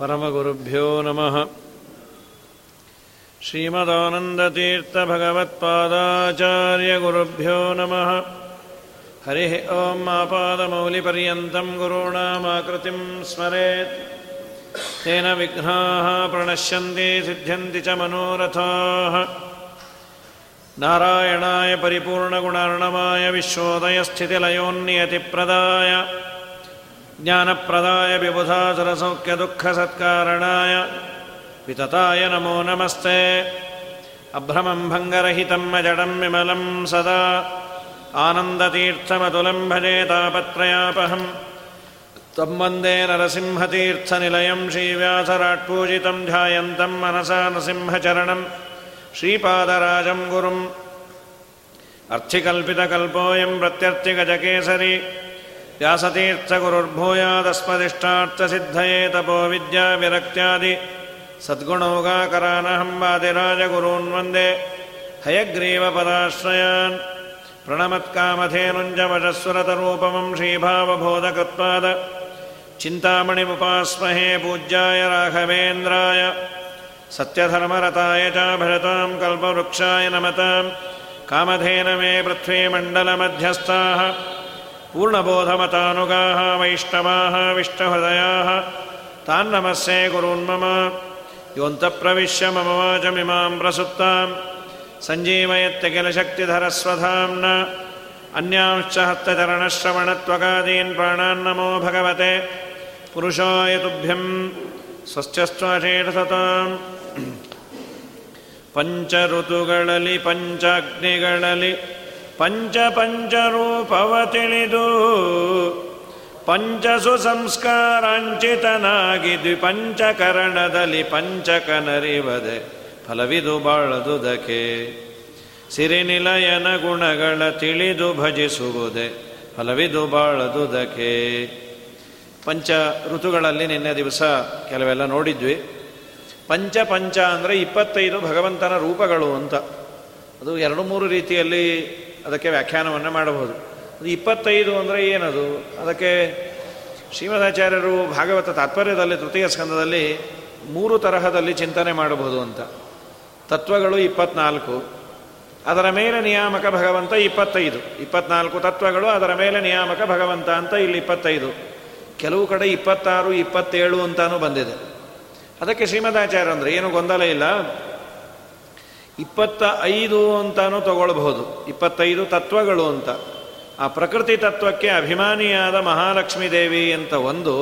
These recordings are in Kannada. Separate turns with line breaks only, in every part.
परमगुरुभ्यो नमः। श्रीमदानन्दतीर्थभगवत्पादाचार्यगुरुभ्यो नमः। हरिः ॐ आपादमौलिपर्यन्तं गुरूणामाकृतिं स्मरेत्। तेन विघ्नाः प्रणश्यन्ति सिद्ध्यन्ति च मनोरथाः। नारायणाय परिपूर्णगुणार्णवाय विश्वोदयस्थितिलयोन्नियतिप्रदाय ज्ञानप्रदाय विबुधासुरसौख्यदुःखसत्कारणाय वितताय नमो नमस्ते। अभ्रमं भङ्गरहितं अजडं विमलं सदा। आनन्दतीर्थमतुलं भजे तापत्रयापहं। तं वन्दे नरसिंहतीर्थनिलयं श्रीव्यासराट्पूजितं ध्यायन्तं मनसा नृसिंहचरणं श्रीपादराजं गुरुम्। अर्थिकल्पितकल्पोऽयं प्रत्यर्थिगजकेसरी व्यासतीर्थगुरुर्भूयादस्मदिष्टार्थसिद्धये तपो विद्याविरक्त्यादि सद्गुणौगाकरानहम्बादिराजगुरून् वन्दे। हयग्रीवपदाश्रयान्। प्रणमत्कामधेनुञ्जवशस्वरतरूपमं श्रीभावबोधकृत्पाद। चिन्तामणिमुपास्महे पूज्याय राघवेन्द्राय। सत्यधर्मरताय च भजतां कल्पवृक्षाय नमतां। कामधेन मे पृथ्वीमण्डलमध्यस्थाः पूर्णबोधमतानुगाः वैष्णवाः विष्णुहृदयाः तान्नमस्ये गुरून्मम योऽन्तप्रविश्य मम वाचमिमां प्रसुप्तां सञ्जीवयत्य किल शक्तिधरस्वधाम्न अन्यांश्च हस्तचरणश्रवणत्वगादीन् प्राणान्नमो भगवते पुरुषाय तुभ्यं ಸ್ವಸ್ಥ್ವಶೇಷತಾಂ ಪಂಚ ಋತುಗಳಲ್ಲಿ ಪಂಚ ಅಗ್ನಿಗಳಲ್ಲಿ ಪಂಚ ರೂಪವ ತಿಳಿದು ಪಂಚಸು ಸಂಸ್ಕಾರಾಂಚಿತನಾಗಿ ದ್ವಿಪಂಚಕರಣದಲ್ಲಿ ಪಂಚಕನರಿವದೆ ಫಲವಿದು ಬಾಳದುದಕ್ಕೆ ಸಿರಿನಿಲಯನ ಗುಣಗಳ ತಿಳಿದು ಭಜಿಸುವುದೇ ಫಲವಿದು ಬಾಳದುದಕ್ಕೆ ಪಂಚ ಋತುಗಳಲ್ಲಿ ನಿನ್ನೆ ದಿವಸ ಕೆಲವೆಲ್ಲ ನೋಡಿದ್ವಿ. ಪಂಚ ಪಂಚ ಅಂದರೆ ಇಪ್ಪತ್ತೈದು ಭಗವಂತನ ರೂಪಗಳು ಅಂತ. ಅದು ಎರಡು ಮೂರು ರೀತಿಯಲ್ಲಿ ಅದಕ್ಕೆ ವ್ಯಾಖ್ಯಾನವನ್ನು ಮಾಡಬಹುದು. ಅದು ಇಪ್ಪತ್ತೈದು ಅಂದರೆ ಏನದು? ಅದಕ್ಕೆ ಶ್ರೀಮದಾಚಾರ್ಯರು ಭಾಗವತ ತಾತ್ಪರ್ಯದಲ್ಲಿ ತೃತೀಯ ಸ್ಕಂದದಲ್ಲಿ ಮೂರು ತರಹದಲ್ಲಿ ಚಿಂತನೆ ಮಾಡಬಹುದು ಅಂತ. ತತ್ವಗಳು ಇಪ್ಪತ್ನಾಲ್ಕು, ಅದರ ಮೇಲೆ ನಿಯಾಮಕ ಭಗವಂತ ಇಪ್ಪತ್ತೈದು. ಇಪ್ಪತ್ನಾಲ್ಕು ತತ್ವಗಳು, ಅದರ ಮೇಲೆ ನಿಯಾಮಕ ಭಗವಂತ ಅಂತ ಇಲ್ಲಿ ಇಪ್ಪತ್ತೈದು. ಕೆಲವು ಕಡೆ ಇಪ್ಪತ್ತಾರು, ಇಪ್ಪತ್ತೇಳು ಅಂತಾನೂ ಬಂದಿದೆ. ಅದಕ್ಕೆ ಶ್ರೀಮದಾಚಾರ್ಯ ಅಂದರೆ ಏನು ಗೊಂದಲ ಇಲ್ಲ? ಇಪ್ಪತ್ತ ಐದು ಅಂತಾನೂ ತಗೊಳ್ಬಹುದು. ಇಪ್ಪತ್ತೈದು ತತ್ವಗಳು ಅಂತ. ಆ ಪ್ರಕೃತಿ ತತ್ವಕ್ಕೆ ಅಭಿಮಾನಿಯಾದ ಮಹಾಲಕ್ಷ್ಮೀ ದೇವಿ ಅಂತ ಒಂದು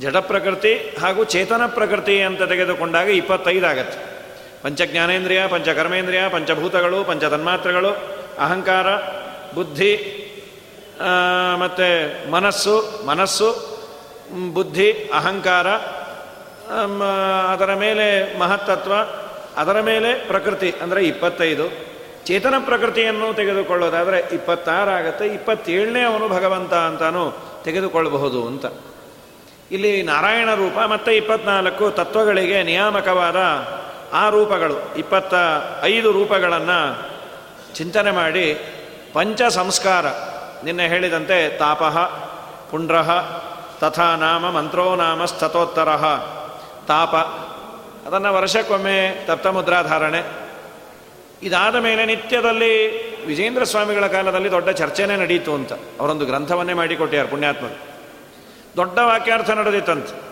ಜಡ ಪ್ರಕೃತಿ ಹಾಗೂ ಚೇತನ ಪ್ರಕೃತಿ ಅಂತ ತೆಗೆದುಕೊಂಡಾಗ ಇಪ್ಪತ್ತೈದು ಆಗತ್ತೆ. ಪಂಚಜ್ಞಾನೇಂದ್ರಿಯ, ಪಂಚಕರ್ಮೇಂದ್ರಿಯ, ಪಂಚಭೂತಗಳು, ಪಂಚತನ್ಮಾತ್ರಗಳು, ಅಹಂಕಾರ, ಬುದ್ಧಿ ಮತ್ತು ಮನಸ್ಸು ಮನಸ್ಸು, ಬುದ್ಧಿ, ಅಹಂಕಾರ ಅದರ ಮೇಲೆ ಮಹತ್ತತ್ವ ಅದರ ಮೇಲೆ ಪ್ರಕೃತಿ, ಅಂದರೆ ಇಪ್ಪತ್ತೈದು. ಚೇತನ ಪ್ರಕೃತಿಯನ್ನು ತೆಗೆದುಕೊಳ್ಳೋದಾದರೆ ಇಪ್ಪತ್ತಾರಾಗತ್ತೆ ಇಪ್ಪತ್ತೇಳನೇ ಅವನು ಭಗವಂತ ಅಂತಾನು ತೆಗೆದುಕೊಳ್ಳಬಹುದು ಅಂತ. ಇಲ್ಲಿ ನಾರಾಯಣ ರೂಪ, ಮತ್ತು ಇಪ್ಪತ್ನಾಲ್ಕು ತತ್ವಗಳಿಗೆ ನಿಯಾಮಕವಾದ ಆ ರೂಪಗಳು ಇಪ್ಪತ್ತ ಐದು ರೂಪಗಳನ್ನು ಚಿಂತನೆ ಮಾಡಿ, ಪಂಚ ಸಂಸ್ಕಾರ, ನಿನ್ನೆ ಹೇಳಿದಂತೆ ತಾಪಃ ಪುಂಡ್ರಹ ತಥಾ ನಾಮ, ಮಂತ್ರೋ ನಾಮ ಸ್ಥತೋತ್ತರ ತಾಪ ಅದನ್ನು ವರ್ಷಕ್ಕೊಮ್ಮೆ ತಪ್ತಮುದ್ರಾಧಾರಣೆ ಇದಾದ ಮೇಲೆ ನಿತ್ಯದಲ್ಲಿ ವಿಜೇಂದ್ರ ಸ್ವಾಮಿಗಳ ಕಾಲದಲ್ಲಿ ದೊಡ್ಡ ಚರ್ಚೆನೇ ನಡೀತು ಅಂತ. ಅವರೊಂದು ಗ್ರಂಥವನ್ನೇ ಮಾಡಿಕೊಟ್ಟಿದ್ದಾರೆ ಪುಣ್ಯಾತ್ಮರು. ದೊಡ್ಡ ವಾಕ್ಯಾರ್ಥ ನಡೆದಿತ್ತಂತೆ.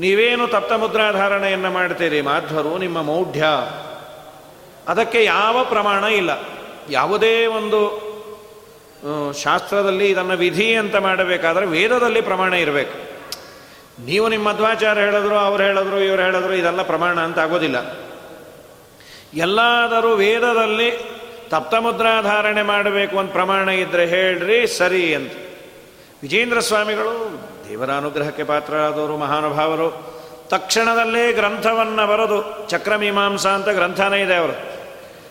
ನೀವೇನು ತಪ್ತಮುದ್ರಾಧಾರಣೆಯನ್ನು ಮಾಡ್ತೀರಿ? ಮಾಧ್ವರು, ನಿಮ್ಮ ಮೌಢ್ಯ. ಅದಕ್ಕೆ ಯಾವ ಪ್ರಮಾಣ ಇಲ್ಲ. ಯಾವುದೇ ಒಂದು ಶಾಸ್ತ್ರದಲ್ಲಿ ಇದನ್ನು ವಿಧಿ ಅಂತ ಮಾಡಬೇಕಾದ್ರೆ ವೇದದಲ್ಲಿ ಪ್ರಮಾಣ ಇರಬೇಕು. ನೀವು ನಿಮ್ಮ ಮಧ್ವಾಚಾರ ಹೇಳಿದ್ರು, ಅವ್ರು ಹೇಳಿದ್ರು, ಇವ್ರು ಹೇಳಿದ್ರು, ಇದೆಲ್ಲ ಪ್ರಮಾಣ ಅಂತ ಆಗೋದಿಲ್ಲ. ಎಲ್ಲಾದರೂ ವೇದದಲ್ಲಿ ತಪ್ತಮುದ್ರಾಧಾರಣೆ ಮಾಡಬೇಕು ಅಂತ ಪ್ರಮಾಣ ಇದ್ರೆ ಹೇಳ್ರಿ ಸರಿ ಅಂತ. ವಿಜೇಂದ್ರ ಸ್ವಾಮಿಗಳು ದೇವರ ಅನುಗ್ರಹಕ್ಕೆ ಪಾತ್ರರಾದವರು ಮಹಾನುಭಾವರು. ತಕ್ಷಣದಲ್ಲೇ ಗ್ರಂಥವನ್ನು ಬರೆದು, ಚಕ್ರಮೀಮಾಂಸ ಅಂತ ಗ್ರಂಥನೇ ಇದೆ ಅವರು.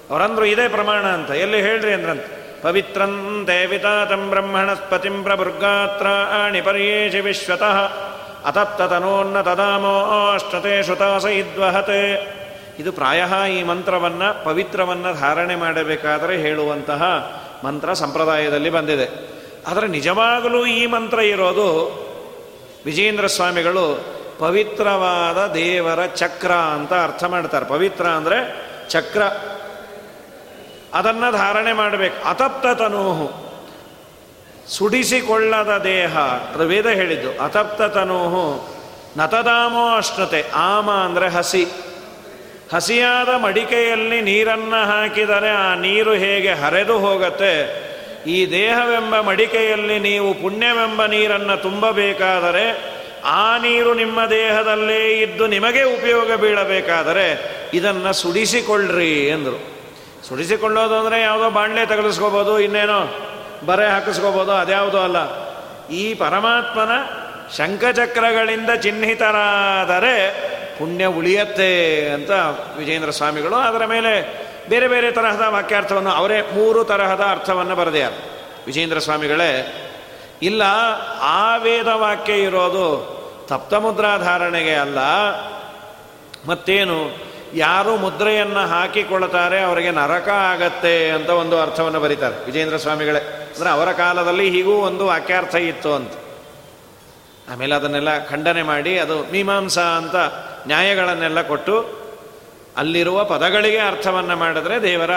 ಅವರಂದ್ರು ಇದೇ ಪ್ರಮಾಣ ಅಂತ. ಎಲ್ಲಿ ಹೇಳ್ರಿ ಅಂದ್ರಂತ? ಪವಿತ್ರಂ ದೇವಿತಾತಂ ಬ್ರಹ್ಮಣಸ್ಪತಿಂ ಪ್ರಭುರ್ಗಾತ್ರಾಣಿ ಪರ್ಯೇಷಿ ವಿಶ್ವತಃ. ಅತತ್ತತನೋನ್ನ ತದಾಮೋ ಅಷ್ಟತೆ ಶ್ರುತಾಸ ಇದ್ವಹತೆ ಇದು ಪ್ರಾಯ ಈ ಮಂತ್ರವನ್ನು, ಪವಿತ್ರವನ್ನು ಧಾರಣೆ ಮಾಡಬೇಕಾದರೆ ಹೇಳುವಂತಹ ಮಂತ್ರ ಸಂಪ್ರದಾಯದಲ್ಲಿ ಬಂದಿದೆ. ಆದರೆ ನಿಜವಾಗಲೂ ಈ ಮಂತ್ರ ಇರೋದು ವಿಜೇಂದ್ರ ಸ್ವಾಮಿಗಳು ಪವಿತ್ರವಾದ ದೇವರ ಚಕ್ರ ಅಂತ ಅರ್ಥ ಮಾಡ್ತಾರೆ. ಪವಿತ್ರ ಅಂದರೆ ಚಕ್ರ. ಅದನ್ನು ಧಾರಣೆ ಮಾಡಬೇಕು. ಅತಪ್ತ ತನೂಹು ಸುಡಿಸಿಕೊಳ್ಳದ ದೇಹ. ವೇದ ಹೇಳಿದ್ದು ಅತಪ್ತ ತನೋಹು ನತದಾಮೋ ಅಷ್ಟತೆ ಆಮ ಅಂದರೆ ಹಸಿ. ಹಸಿಯಾದ ಮಡಿಕೆಯಲ್ಲಿ ನೀರನ್ನು ಹಾಕಿದರೆ ಆ ನೀರು ಹೇಗೆ ಹರೆದು ಹೋಗತ್ತೆ? ಈ ದೇಹವೆಂಬ ಮಡಿಕೆಯಲ್ಲಿ ನೀವು ಪುಣ್ಯವೆಂಬ ನೀರನ್ನು ತುಂಬಬೇಕಾದರೆ ಆ ನೀರು ನಿಮ್ಮ ದೇಹದಲ್ಲೇ ಇದ್ದು ನಿಮಗೆ ಉಪಯೋಗ ಬೀಳಬೇಕಾದರೆ ಇದನ್ನು ಸುಡಿಸಿಕೊಳ್ಳ್ರಿ ಎಂದರು. ಸುಡಿಸಿಕೊಳ್ಳೋದು ಅಂದರೆ ಯಾವುದೋ ಬಾಣಲೆ ತಗಲಿಸ್ಕೋಬೋದು ಇನ್ನೇನೋ? ಬರೆ ಹಾಕಿಸ್ಕೋಬೋದು, ಅದ್ಯಾವುದೋ ಅಲ್ಲ. ಈ ಪರಮಾತ್ಮನ ಶಂಖಚಕ್ರಗಳಿಂದ ಚಿಹ್ನಿತರಾದರೆ ಪುಣ್ಯ ಉಳಿಯತ್ತೆ ಅಂತ ವಿಜೇಂದ್ರ ಸ್ವಾಮಿಗಳು. ಅದರ ಮೇಲೆ ಬೇರೆ ಬೇರೆ ತರಹದ ವಾಕ್ಯಾರ್ಥವನ್ನು ಅವರೇ ಮೂರು ತರಹದ ಅರ್ಥವನ್ನು ಬರೆದೆಯಾರ ವಿಜೇಂದ್ರ ಸ್ವಾಮಿಗಳೇ, ಇಲ್ಲ, ಆ ವೇದ ವಾಕ್ಯ ಇರೋದು ತಪ್ತಮುದ್ರಾಧಾರಣೆಗೆ ಅಲ್ಲ. ಮತ್ತೇನು? ಯಾರು ಮುದ್ರೆಯನ್ನು ಹಾಕಿಕೊಳ್ಳುತ್ತಾರೆ ಅವರಿಗೆ ನರಕ ಆಗತ್ತೆ ಅಂತ ಒಂದು ಅರ್ಥವನ್ನು ಬರೀತಾರೆ. ವಿಜೇಂದ್ರ ಸ್ವಾಮಿಗಳೇ. ಅಂದರೆ ಅವರ ಕಾಲದಲ್ಲಿ ಹೀಗೂ ಒಂದು ವಾಕ್ಯಾರ್ಥ ಇತ್ತು ಅಂತ. ಆಮೇಲೆ ಅದನ್ನೆಲ್ಲ ಖಂಡನೆ ಮಾಡಿ ಅದು ಮೀಮಾಂಸಾ ಅಂತ ನ್ಯಾಯಗಳನ್ನೆಲ್ಲ ಕೊಟ್ಟು ಅಲ್ಲಿರುವ ಪದಗಳಿಗೆ ಅರ್ಥವನ್ನು ಮಾಡಿದ್ರೆ ದೇವರ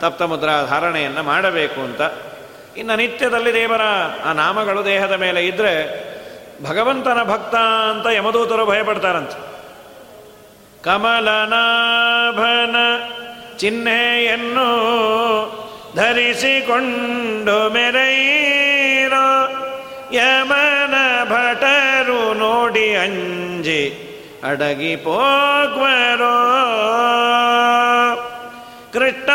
ತಪ್ತ ಮುದ್ರಾ ಧಾರಣೆಯನ್ನು ಮಾಡಬೇಕು ಅಂತ. ಇನ್ನು ನಿತ್ಯದಲ್ಲಿ ದೇವರ ಆ ನಾಮಗಳು ದೇಹದ ಮೇಲೆ ಇದ್ದರೆ ಭಗವಂತನ ಭಕ್ತ ಅಂತ ಯಮದೂತರು ಭಯಪಡ್ತಾರಂತೆ. ಕಮಲನಾಭನ ಚಿಹ್ನೆಯನ್ನು ಧರಿಸಿಕೊಂಡು ಮೆರೈರೋ ಯಮನ ಭಟರು ನೋಡಿ ಅಂಜಿ ಅಡಗಿ ಪೋಗ್ವರೋ. ಕೃಷ್ಣ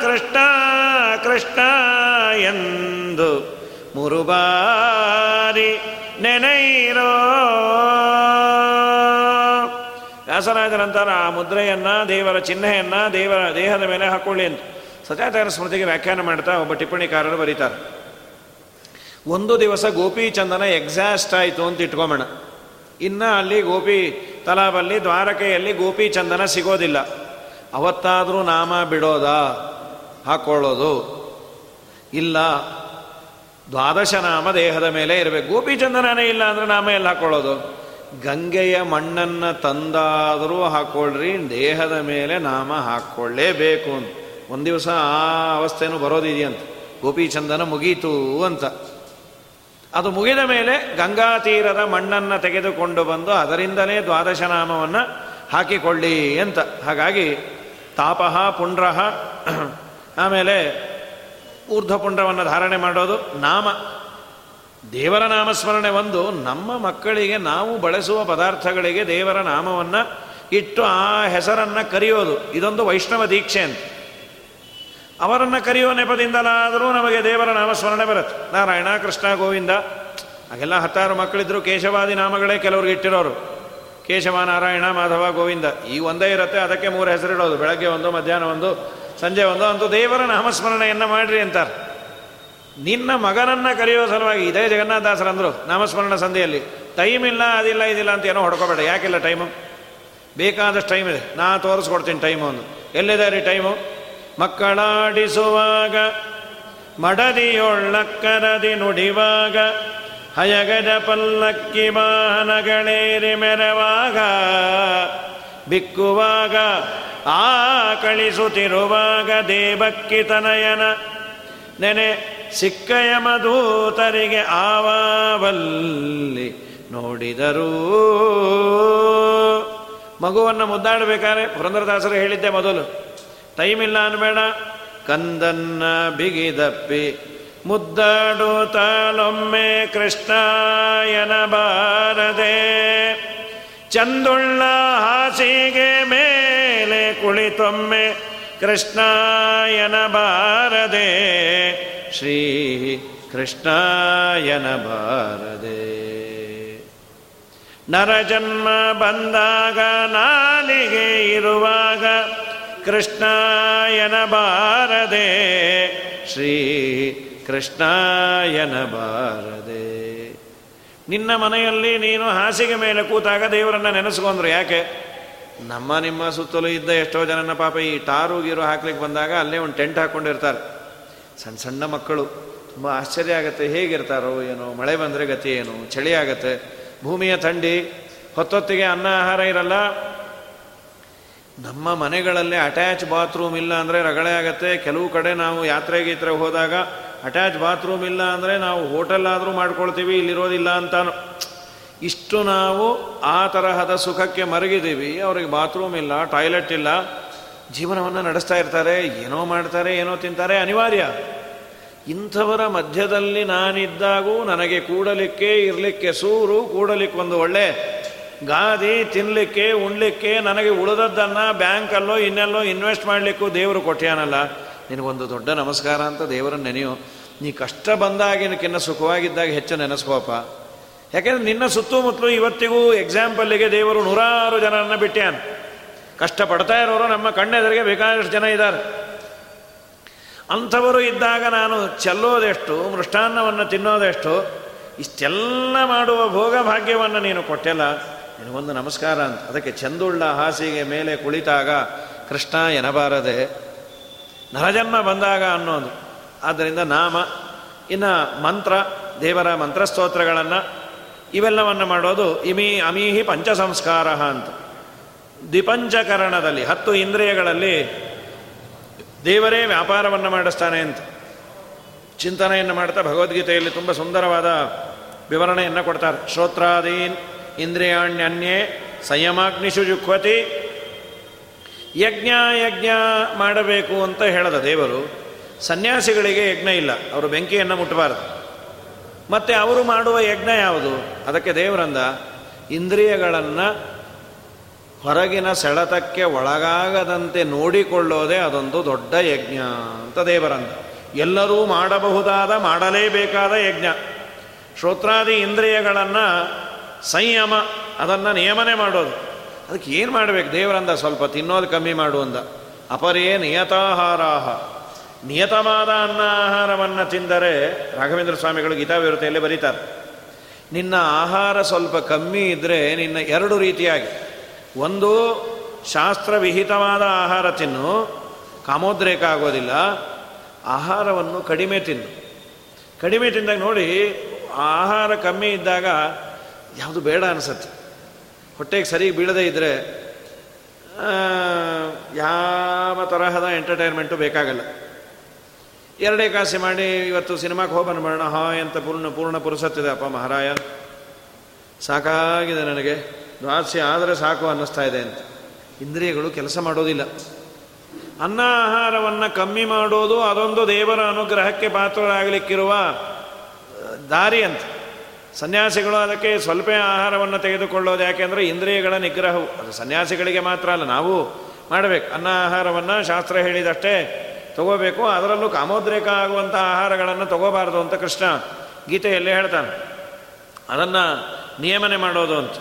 ಕೃಷ್ಣ ಕೃಷ್ಣ ಎಂದು ಮುರುಬಾರಿ ನೆನೈರೋ. ವ್ಯಾಸರಾಜರಂತರ ಆ ಮುದ್ರೆಯನ್ನು, ದೇವರ ಚಿಹ್ನೆಯನ್ನು, ದೇವರ ದೇಹದ ಮೇಲೆ ಹಾಕ್ಕೊಳ್ಳಿ ಅಂತ. ಸತ್ಯಾಚಾರ ಸ್ಮೃತಿಗೆ ವ್ಯಾಖ್ಯಾನ ಮಾಡ್ತಾ ಒಬ್ಬ ಟಿಪ್ಪಣಿಕಾರರು ಬರೀತಾರೆ. ಒಂದು ದಿವಸ ಗೋಪಿಚಂದನ ಎಕ್ಸಾಸ್ಟ್ ಆಯಿತು ಅಂತ ಇಟ್ಕೊಂಬೋಣ. ಇನ್ನು ಅಲ್ಲಿ ಗೋಪಿ ತಲಾಬಲ್ಲಿ ದ್ವಾರಕೆಯಲ್ಲಿ ಗೋಪಿಚಂದನ ಸಿಗೋದಿಲ್ಲ. ಅವತ್ತಾದರೂ ನಾಮ ಬಿಡೋದಾ? ಹಾಕ್ಕೊಳ್ಳೋದು ಇಲ್ಲ. ದ್ವಾದಶ ನಾಮ ದೇಹದ ಮೇಲೆ ಇರಬೇಕು. ಗೋಪಿ ಚಂದನನೇ ಇಲ್ಲ ಅಂದರೆ ನಾಮ ಎಲ್ಲ ಹಾಕ್ಕೊಳ್ಳೋದು ಗಂಗೆಯ ಮಣ್ಣನ್ನು ತಂದಾದರೂ ಹಾಕ್ಕೊಳ್ರಿ ದೇಹದ ಮೇಲೆ ನಾಮ ಹಾಕ್ಕೊಳ್ಳೇಬೇಕು ಅಂತ. ಒಂದು ದಿವಸ ಆ ಅವಸ್ಥೆನೂ ಬರೋದಿದೆಯಂತ. ಗೋಪಿಚಂದನ ಮುಗೀತು ಅಂತ. ಅದು ಮುಗಿದ ಮೇಲೆ ಗಂಗಾ ತೀರದ ಮಣ್ಣನ್ನು ತೆಗೆದುಕೊಂಡು ಬಂದು ಅದರಿಂದಲೇ ದ್ವಾದಶ ನಾಮವನ್ನು ಹಾಕಿಕೊಳ್ಳಿ ಅಂತ. ಹಾಗಾಗಿ ತಾಪಃ ಪುಂಡ್ರಹ ಆಮೇಲೆ ಊರ್ಧ್ವಪುಂಡ್ರವನ್ನು ಧಾರಣೆ ಮಾಡೋದು ನಾಮ. ದೇವರ ನಾಮಸ್ಮರಣೆ ಒಂದು, ನಮ್ಮ ಮಕ್ಕಳಿಗೆ ನಾವು ಬಳಸುವ ಪದಾರ್ಥಗಳಿಗೆ ದೇವರ ನಾಮವನ್ನು ಇಟ್ಟು ಆ ಹೆಸರನ್ನು ಕರೆಯೋದು. ಇದೊಂದು ವೈಷ್ಣವ ದೀಕ್ಷೆ ಅಂತ. ಅವರನ್ನು ಕರೆಯುವ ನೆಪದಿಂದಲಾದರೂ ನಮಗೆ ದೇವರ ನಾಮಸ್ಮರಣೆ ಬರುತ್ತೆ. ನಾರಾಯಣ, ಕೃಷ್ಣ, ಗೋವಿಂದ, ಹಾಗೆಲ್ಲ ಹತ್ತಾರು ಮಕ್ಕಳಿದ್ರು ಕೇಶವಾದಿ ನಾಮಗಳೇ ಕೆಲವ್ರಿಗೆ ಇಟ್ಟಿರೋರು. ಕೇಶವ, ನಾರಾಯಣ, ಮಾಧವ, ಗೋವಿಂದ, ಈ ಒಂದೇ ಇರುತ್ತೆ, ಅದಕ್ಕೆ ಮೂರು ಹೆಸರಿಡೋದು. ಬೆಳಗ್ಗೆ ಒಂದು, ಮಧ್ಯಾಹ್ನ ಒಂದು, ಸಂಜೆ ಒಂದು, ಅಂತೂ ದೇವರ ನಾಮಸ್ಮರಣೆಯನ್ನು ಮಾಡಿರಿ ಅಂತಾರೆ. ನಿನ್ನ ಮಗನನ್ನು ಕರೆಯೋ ಸಲುವಾಗಿ ಇದೇ ಜಗನ್ನಾಥದಾಸರಂದರು ನಾಮಸ್ಮರಣ ಸಂಧಿಯಲ್ಲಿ. ಟೈಮ್ ಇಲ್ಲ, ಅದಿಲ್ಲ, ಇದಿಲ್ಲ ಅಂತ ಏನೋ ಹೊಡ್ಕೋಬೇಡ. ಯಾಕಿಲ್ಲ ಟೈಮು ಬೇಕಾದಷ್ಟು ಟೈಮ್ ಇದೆ. ನಾ ತೋರಿಸ್ಕೊಡ್ತೀನಿ ಟೈಮು ಒಂದು. ಎಲ್ಲಿದೆ ರೀ ಟೈಮು ಮಕ್ಕಳಾಡಿಸುವಾಗ, ಮಡದಿಯೊಳ್ಳಕ್ಕರದಿ ನುಡಿವಾಗ ಹಯಗಜ ಪಲ್ಲಕ್ಕಿ ವಾಹನಗಳೇರಿ ಮೆರವಾಗ, ಬಿಕ್ಕುವಾಗ, ಆ ಕಳಿಸುತ್ತಿರುವಾಗ ದೇವಕ್ಕಿ ತನಯನ ನೆನೆ ಸಿಕ್ಕ ಯಮದೂತರಿಗೆ ಆವಾವಲ್ಲಿ ನೋಡಿದರೂ. ಮಗುವನ್ನು ಮುದ್ದಾಡಬೇಕಾದ್ರೆ ಪುರಂದರದಾಸರು ಹೇಳಿದ್ದೆ ಮೊದಲು. ಟೈಮ್ ಇಲ್ಲ ಅನ್ಬೇಡ. ಕಂದನ್ನ ಬಿಗಿದಪ್ಪಿ, ಮುದ್ದಾಡು ತಾನೊಮ್ಮೆ ಕೃಷ್ಣಾಯನ ಬಾರದೆ. ಚಂದುಳ್ಳ ಹಾಸಿಗೆ ಮೇಲೆ ಕುಳಿತೊಮ್ಮೆ ಕೃಷ್ಣಾಯನ ಬಾರದೆ ಶ್ರೀ ಕೃಷ್ಣಾಯನ ಬಾರದೆ ನರಜನ್ಮ ಬಂದಾಗ ನಾಲಿಗೆ ಇರುವಾಗ ಕೃಷ್ಣಾಯನ ಬಾರದೆ ಶ್ರೀ ಕೃಷ್ಣಾಯನ ಬಾರದೆ ನಿನ್ನ ಮನೆಯಲ್ಲಿ ನೀನು ಹಾಸಿಗೆ ಮೇಲೆ ಕೂತಾಗ ದೇವರನ್ನ ನೆನೆಸ್ಕೊಂಡ್ರು ಯಾಕೆ? ನಮ್ಮ ನಿಮ್ಮ ಸುತ್ತಲೂ ಇದ್ದ ಎಷ್ಟೋ ಜನನ ಪಾಪ ಈ ಟಾರು ಗೀರು ಹಾಕ್ಲಿಕ್ಕೆ ಬಂದಾಗ ಅಲ್ಲೇ ಒಂದು ಟೆಂಟ್ ಹಾಕ್ಕೊಂಡಿರ್ತಾರೆ ಸಣ್ಣ ಸಣ್ಣ ಮಕ್ಕಳು. ತುಂಬ ಆಶ್ಚರ್ಯ ಆಗುತ್ತೆ, ಹೇಗಿರ್ತಾರೋ ಏನೋ, ಮಳೆ ಬಂದರೆ ಗತಿ ಏನು, ಚಳಿ ಆಗುತ್ತೆ. ಭೂಮಿಯ ಥಂಡಿ, ಹೊತ್ತೊತ್ತಿಗೆ ಅನ್ನ ಆಹಾರ ಇರಲ್ಲ. ನಮ್ಮ ಮನೆಗಳಲ್ಲಿ ಅಟ್ಯಾಚ್ ಬಾತ್ರೂಮ್ ಇಲ್ಲ ಅಂದರೆ ರಗಳೆ ಆಗತ್ತೆ. ಕೆಲವು ಕಡೆ ನಾವು ಯಾತ್ರೆ ಗೀತ್ರೆ ಹೋದಾಗ ಅಟ್ಯಾಚ್ ಬಾತ್ರೂಮ್ ಇಲ್ಲ ಅಂದರೆ ನಾವು ಹೋಟೆಲ್ ಆದರೂ ಮಾಡ್ಕೊಳ್ತೀವಿ, ಇಲ್ಲಿರೋದಿಲ್ಲ ಅಂತ ಇಷ್ಟು ನಾವು ಆ ತರಹದ ಸುಖಕ್ಕೆ ಮರಗಿದ್ದೀವಿ. ಅವ್ರಿಗೆ ಬಾತ್ರೂಮ್ ಇಲ್ಲ, ಟಾಯ್ಲೆಟ್ ಇಲ್ಲ. ಜೀವನವನ್ನು ನಡೆಸ್ತಾ ಇರ್ತಾರೆ, ಏನೋ ಮಾಡ್ತಾರೆ, ಏನೋ ತಿಂತಾರೆ, ಅನಿವಾರ್ಯ. ಇಂಥವರ ಮಧ್ಯದಲ್ಲಿ ನಾನಿದ್ದಾಗೂ ನನಗೆ ಕೂಡಲಿಕ್ಕೆ, ಇರಲಿಕ್ಕೆ ಸೂರು, ಕೂಡಲಿಕ್ಕೆ ಒಂದು ಒಳ್ಳೆ ಗಾದಿ ತಿನ್ನಲಿಕ್ಕೆ ಉಣ್ಲಿಕ್ಕೆ, ನನಗೆ ಉಳಿದದ್ದನ್ನು ಬ್ಯಾಂಕಲ್ಲೋ, ಇನ್ನೆಲ್ಲೋ ಇನ್ವೆಸ್ಟ್ ಮಾಡಲಿಕ್ಕೂ ದೇವರು ಕೊಟ್ಟ್ಯಾನಲ್ಲ ನಿನಗೊಂದು ದೊಡ್ಡ ನಮಸ್ಕಾರ ಅಂತ ದೇವರನ್ನು ನೆನೆಯು. ನೀ ಕಷ್ಟ ಬಂದಾಗಿನಕ್ಕಿನ್ನ ಸುಖವಾಗಿದ್ದಾಗ ಹೆಚ್ಚು ನೆನೆಸ್ಕೋಪ. ಯಾಕೆಂದ್ರೆ ನಿನ್ನ ಸುತ್ತಮುತ್ತಲು ಇವತ್ತಿಗೂ ಎಕ್ಸಾಂಪಲ್ಗೆ ದೇವರು ನೂರಾರು ಜನರನ್ನು ಬಿಟ್ಟ್ಯಾನ ಕಷ್ಟಪಡ್ತಾ ಇರೋರು ನಮ್ಮ ಕಣ್ಣೆದರಿಗೆ ಬೇಕಾದಷ್ಟು ಜನ ಇದ್ದಾರೆ. ಅಂಥವರು ಇದ್ದಾಗ ನಾನು ಚೆಲ್ಲೋದೆಷ್ಟು, ಮೃಷ್ಟಾನ್ನವನ್ನು ತಿನ್ನೋದೆಷ್ಟು, ಇಷ್ಟೆಲ್ಲ ಮಾಡುವ ಭೋಗ ಭಾಗ್ಯವನ್ನು ನೀನು ಕೊಟ್ಟೆಲ್ಲ, ನಿನಗೊಂದು ನಮಸ್ಕಾರ ಅಂತ. ಅದಕ್ಕೆ ಚಂದುಳ್ಳ ಹಾಸಿಗೆ ಮೇಲೆ ಕುಳಿತಾಗ ಕೃಷ್ಣ ಎನಬಾರದೆ ನರಜನ್ಮ ಬಂದಾಗ ಅನ್ನೋದು. ಆದ್ದರಿಂದ ನಾಮ, ಇನ್ನು ಮಂತ್ರ, ದೇವರ ಮಂತ್ರಸ್ತೋತ್ರಗಳನ್ನು ಇವೆಲ್ಲವನ್ನು ಮಾಡೋದು ಇಮಿ ಅಮೀಹಿ ಪಂಚ ಸಂಸ್ಕಾರ ಅಂತ. ದ್ವಿಪಂಚಕರಣದಲ್ಲಿ, ಹತ್ತು ಇಂದ್ರಿಯಗಳಲ್ಲಿ ದೇವರೇ ವ್ಯಾಪಾರವನ್ನು ಮಾಡಿಸ್ತಾನೆ ಅಂತ. ಚಿಂತನೆಯನ್ನು ಮಾಡ್ತಾ ಭಗವದ್ಗೀತೆಯಲ್ಲಿ ತುಂಬ ಸುಂದರವಾದ ವಿವರಣೆಯನ್ನು ಕೊಡ್ತಾರೆ. ಶ್ರೋತ್ರಾದೀನ್ ಇಂದ್ರಿಯಾಣ್ಯನ್ಯೇ ಸಂಯಮಾಗ್ನಿಶು ಜುಕ್ವತಿ ಯಜ್ಞ ಯಜ್ಞ ಮಾಡಬೇಕು ಅಂತ ಹೇಳದ ದೇವರು ಸನ್ಯಾಸಿಗಳಿಗೆ ಯಜ್ಞ ಇಲ್ಲ. ಅವರು ಬೆಂಕಿಯನ್ನು ಮುಟ್ಟಬಾರದು. ಮತ್ತೆ ಅವರು ಮಾಡುವ ಯಜ್ಞ ಯಾವುದು? ಅದಕ್ಕೆ ದೇವರಂದ, ಇಂದ್ರಿಯಗಳನ್ನು ಹೊರಗಿನ ಸೆಳೆತಕ್ಕೆ ಒಳಗಾಗದಂತೆ ನೋಡಿಕೊಳ್ಳೋದೇ ಅದೊಂದು ದೊಡ್ಡ ಯಜ್ಞ ಅಂತ ದೇವರಂದ. ಎಲ್ಲರೂ ಮಾಡಬಹುದಾದ, ಮಾಡಲೇಬೇಕಾದ ಯಜ್ಞ. ಶ್ರೋತ್ರಾದಿ ಇಂದ್ರಿಯಗಳನ್ನು ಸಂಯಮ, ಅದನ್ನು ನಿಯಮನೆ ಮಾಡೋದು. ಅದಕ್ಕೆ ಏನು ಮಾಡಬೇಕು ದೇವರಂದ ಸ್ವಲ್ಪ ತಿನ್ನೋದು ಕಮ್ಮಿ ಮಾಡುವಂದ ಅಪರೇ ನಿಯತಾಹಾರಾಹ. ನಿಯತವಾದ ಅನ್ನ ಆಹಾರವನ್ನು ತಿಂದರೆ ರಾಘವೇಂದ್ರ ಸ್ವಾಮಿಗಳು ಗೀತಾವಿರತೆಯಲ್ಲಿ ಬರೀತಾರೆ. ನಿನ್ನ ಆಹಾರ ಸ್ವಲ್ಪ ಕಮ್ಮಿ ಇದ್ದರೆ ನಿನ್ನ ಎರಡು ರೀತಿಯಾಗಿ. ಒಂದು, ಶಾಸ್ತ್ರವಿಹಿತವಾದ ಆಹಾರ ತಿನ್ನು, ಕಾಮೋದ್ರೇಕ ಆಗೋದಿಲ್ಲ, ಆಹಾರವನ್ನು ಕಡಿಮೆ ತಿನ್ನು. ಕಡಿಮೆ ತಿಂದಾಗ ನೋಡಿ, ಆಹಾರ ಕಮ್ಮಿ ಇದ್ದಾಗ ಯಾವುದು ಬೇಡ ಅನಿಸುತ್ತೆ. ಹೊಟ್ಟೆಗೆ ಸರಿ ಬೀಳದೇ ಇದ್ದರೆ ಯಾವ ತರಹದ ಎಂಟರ್ಟೈನ್ಮೆಂಟು ಬೇಕಾಗಲ್ಲ. ಎರಡೇ ಕಾಸೆ ಮಾಡಿ ಇವತ್ತು ಸಿನಿಮಾಕ್ಕೆ ಹೋಗಿ ಮಾಡೋಣ. ಹಾಯ್ ಅಂತ ಪೂರ್ಣ ಪೂರ್ಣ ಪುರುಸತ್ತಿದೆ ಅಪ್ಪ ಮಹಾರಾಯ. ಸಾಕಾಗಿದೆ ನನಗೆ. ದ್ವಾಸಿ ಆದರೆ ಸಾಕು ಅನ್ನಿಸ್ತಾ ಇದೆ ಅಂತ. ಇಂದ್ರಿಯಗಳು ಕೆಲಸ ಮಾಡೋದಿಲ್ಲ. ಅನ್ನ ಆಹಾರವನ್ನು ಕಮ್ಮಿ ಮಾಡೋದು ಅದೊಂದು ದೇವರ ಅನುಗ್ರಹಕ್ಕೆ ಪಾತ್ರರಾಗಲಿಕ್ಕಿರುವ ದಾರಿ ಅಂತ. ಸನ್ಯಾಸಿಗಳು ಅದಕ್ಕೆ ಸ್ವಲ್ಪ ಆಹಾರವನ್ನು ತೆಗೆದುಕೊಳ್ಳೋದು ಯಾಕೆಂದರೆ ಇಂದ್ರಿಯಗಳ ನಿಗ್ರಹವು. ಅದು ಸನ್ಯಾಸಿಗಳಿಗೆ ಮಾತ್ರ ಅಲ್ಲ, ನಾವು ಮಾಡಬೇಕು. ಅನ್ನ ಆಹಾರವನ್ನು ಶಾಸ್ತ್ರ ಹೇಳಿದಷ್ಟೇ ತಗೋಬೇಕು, ಅದರಲ್ಲೂ ಕಾಮೋದ್ರೇಕ ಆಗುವಂಥ ಆಹಾರಗಳನ್ನು ತಗೋಬಾರದು ಅಂತ ಕೃಷ್ಣ ಗೀತೆಯಲ್ಲಿ ಹೇಳ್ತಾನೆ. ಅದನ್ನು ನಿಯಮನೆ ಮಾಡೋದು ಅಂತ.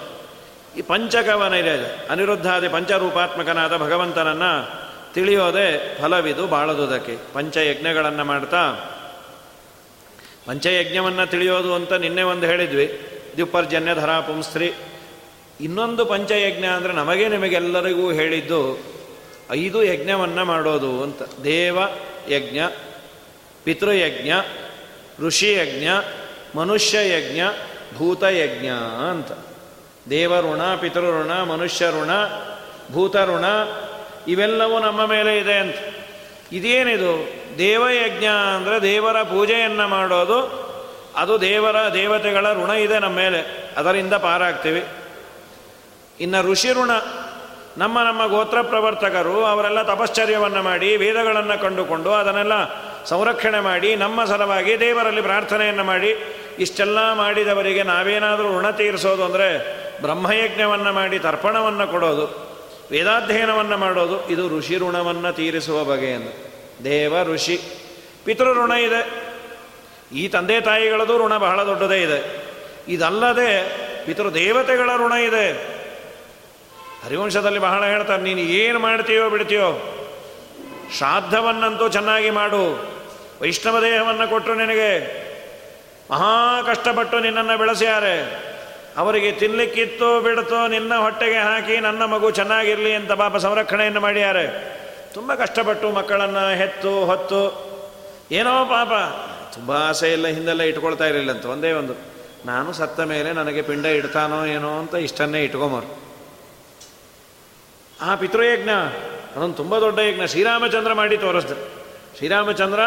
ಈ ಪಂಚಕವನ ಇದೆ ಅನಿರುದ್ಧಾದಿ ಪಂಚರೂಪಾತ್ಮಕನಾದ ಭಗವಂತನನ್ನು ತಿಳಿಯೋದೇ ಫಲವಿದು ಬಾಳದುದಕ್ಕೆ ಪಂಚಯಜ್ಞಗಳನ್ನು ಮಾಡ್ತಾ, ಪಂಚಯಜ್ಞವನ್ನು ತಿಳಿಯೋದು ಅಂತ ನಿನ್ನೆ ಒಂದು ಹೇಳಿದ್ವಿ. ದ್ಯುಪರ್ಜನ್ಯ ಧರಾ ಪುಂಸ್ತ್ರೀ ಇನ್ನೊಂದು ಪಂಚಯಜ್ಞ ಅಂದರೆ ನಮಗೆ ನಿಮಗೆಲ್ಲರಿಗೂ ಹೇಳಿದ್ದು ಐದು ಯಜ್ಞವನ್ನು ಮಾಡೋದು ಅಂತ. ದೇವ ಯಜ್ಞ ಪಿತೃಯಜ್ಞ ಋಷಿಯಜ್ಞ ಮನುಷ್ಯ ಯಜ್ಞ ಭೂತಯಜ್ಞ ಅಂತ. ದೇವಋಣ ಪಿತೃಋಣ ಮನುಷ್ಯ ಋಣ ಭೂತಋಣ ಇವೆಲ್ಲವೂ ನಮ್ಮ ಮೇಲೆ ಇದೆ ಅಂತ. ಇದೇನಿದು? ದೇವಯಜ್ಞ ಅಂದರೆ ದೇವರ ಪೂಜೆಯನ್ನು ಮಾಡೋದು. ಅದು ದೇವರ, ದೇವತೆಗಳ ಋಣ ಇದೆ ನಮ್ಮ ಮೇಲೆ. ಅದರಿಂದ ಪಾರಾಗ್ತೀವಿ. ಇನ್ನು ಋಷಿ ಋಣ ನಮ್ಮ ನಮ್ಮ ಗೋತ್ರ ಪ್ರವರ್ತಕರು ಅವರೆಲ್ಲ ತಪಶ್ಚರ್ಯವನ್ನು ಮಾಡಿ, ವೇದಗಳನ್ನು ಕಂಡುಕೊಂಡು ಅದನ್ನೆಲ್ಲ ಸಂರಕ್ಷಣೆ ಮಾಡಿ, ನಮ್ಮ ಸಲವಾಗಿ ದೇವರಲ್ಲಿ ಪ್ರಾರ್ಥನೆಯನ್ನು ಮಾಡಿ, ಇಷ್ಟೆಲ್ಲ ಮಾಡಿದವರಿಗೆ ನಾವೇನಾದರೂ ಋಣ ತೀರಿಸೋದು ಅಂದರೆ ಬ್ರಹ್ಮಯಜ್ಞವನ್ನು ಮಾಡಿ ತರ್ಪಣವನ್ನು ಕೊಡೋದು, ವೇದಾಧ್ಯಯನವನ್ನು ಮಾಡೋದು, ಇದು ಋಷಿ ಋಣವನ್ನು ತೀರಿಸುವ ಬಗೆಯನ್ನು ದೇವ ಋಷಿ, ಪಿತೃ ಋಣ ಇದೆ. ಈ ತಂದೆ ತಾಯಿಗಳದು ಋಣ ಬಹಳ ದೊಡ್ಡದೇ ಇದೆ. ಇದಲ್ಲದೆ ಪಿತೃ ದೇವತೆಗಳ ಋಣ ಇದೆ. ಹರಿವಂಶದಲ್ಲಿ ಬಹಳ ಹೇಳ್ತಾರೆ, ನೀನು ಏನು ಮಾಡ್ತೀಯೋ ಬಿಡ್ತೀಯೋ, ಶ್ರಾದ್ದವನ್ನಂತೂ ಚೆನ್ನಾಗಿ ಮಾಡು, ವೈಷ್ಣವ ದೇಹವನ್ನು ಕೊಟ್ಟರು ನಿನಗೆ. ಮಹಾ ಕಷ್ಟಪಟ್ಟು ನಿನ್ನನ್ನು ಬೆಳೆಸ್ಯಾರೆ ಅವರಿಗೆ ತಿನ್ಲಿಕ್ಕಿತ್ತು ಬಿಡ್ತು ನಿನ್ನ ಹೊಟ್ಟೆಗೆ ಹಾಕಿ ನನ್ನ ಮಗು ಚೆನ್ನಾಗಿರಲಿ ಅಂತ ಪಾಪ ಸಂರಕ್ಷಣೆಯನ್ನು ಮಾಡ್ಯಾರೆ ತುಂಬ ಕಷ್ಟಪಟ್ಟು ಮಕ್ಕಳನ್ನು ಹೆತ್ತು, ಹೊತ್ತು, ಏನೋ ಪಾಪ, ತುಂಬ ಆಸೆ ಇಲ್ಲ ಹಿಂದೆಲ್ಲ ಇಟ್ಕೊಳ್ತಾ ಇರಲಿಲ್ಲ ಅಂತ, ಒಂದೇ ಒಂದು, ನಾನು ಸತ್ತ ಮೇಲೆ ನನಗೆ ಪಿಂಡ ಇಡ್ತಾನೋ ಏನೋ ಅಂತ ಇಷ್ಟನ್ನೇ ಇಟ್ಕೊಂಬರು ಆ ಪಿತೃಯಜ್ಞ, ಅದೊಂದು ತುಂಬ ದೊಡ್ಡ ಯಜ್ಞ. ಶ್ರೀರಾಮಚಂದ್ರ ಮಾಡಿ ತೋರಿಸ್ದೆ. ಶ್ರೀರಾಮಚಂದ್ರ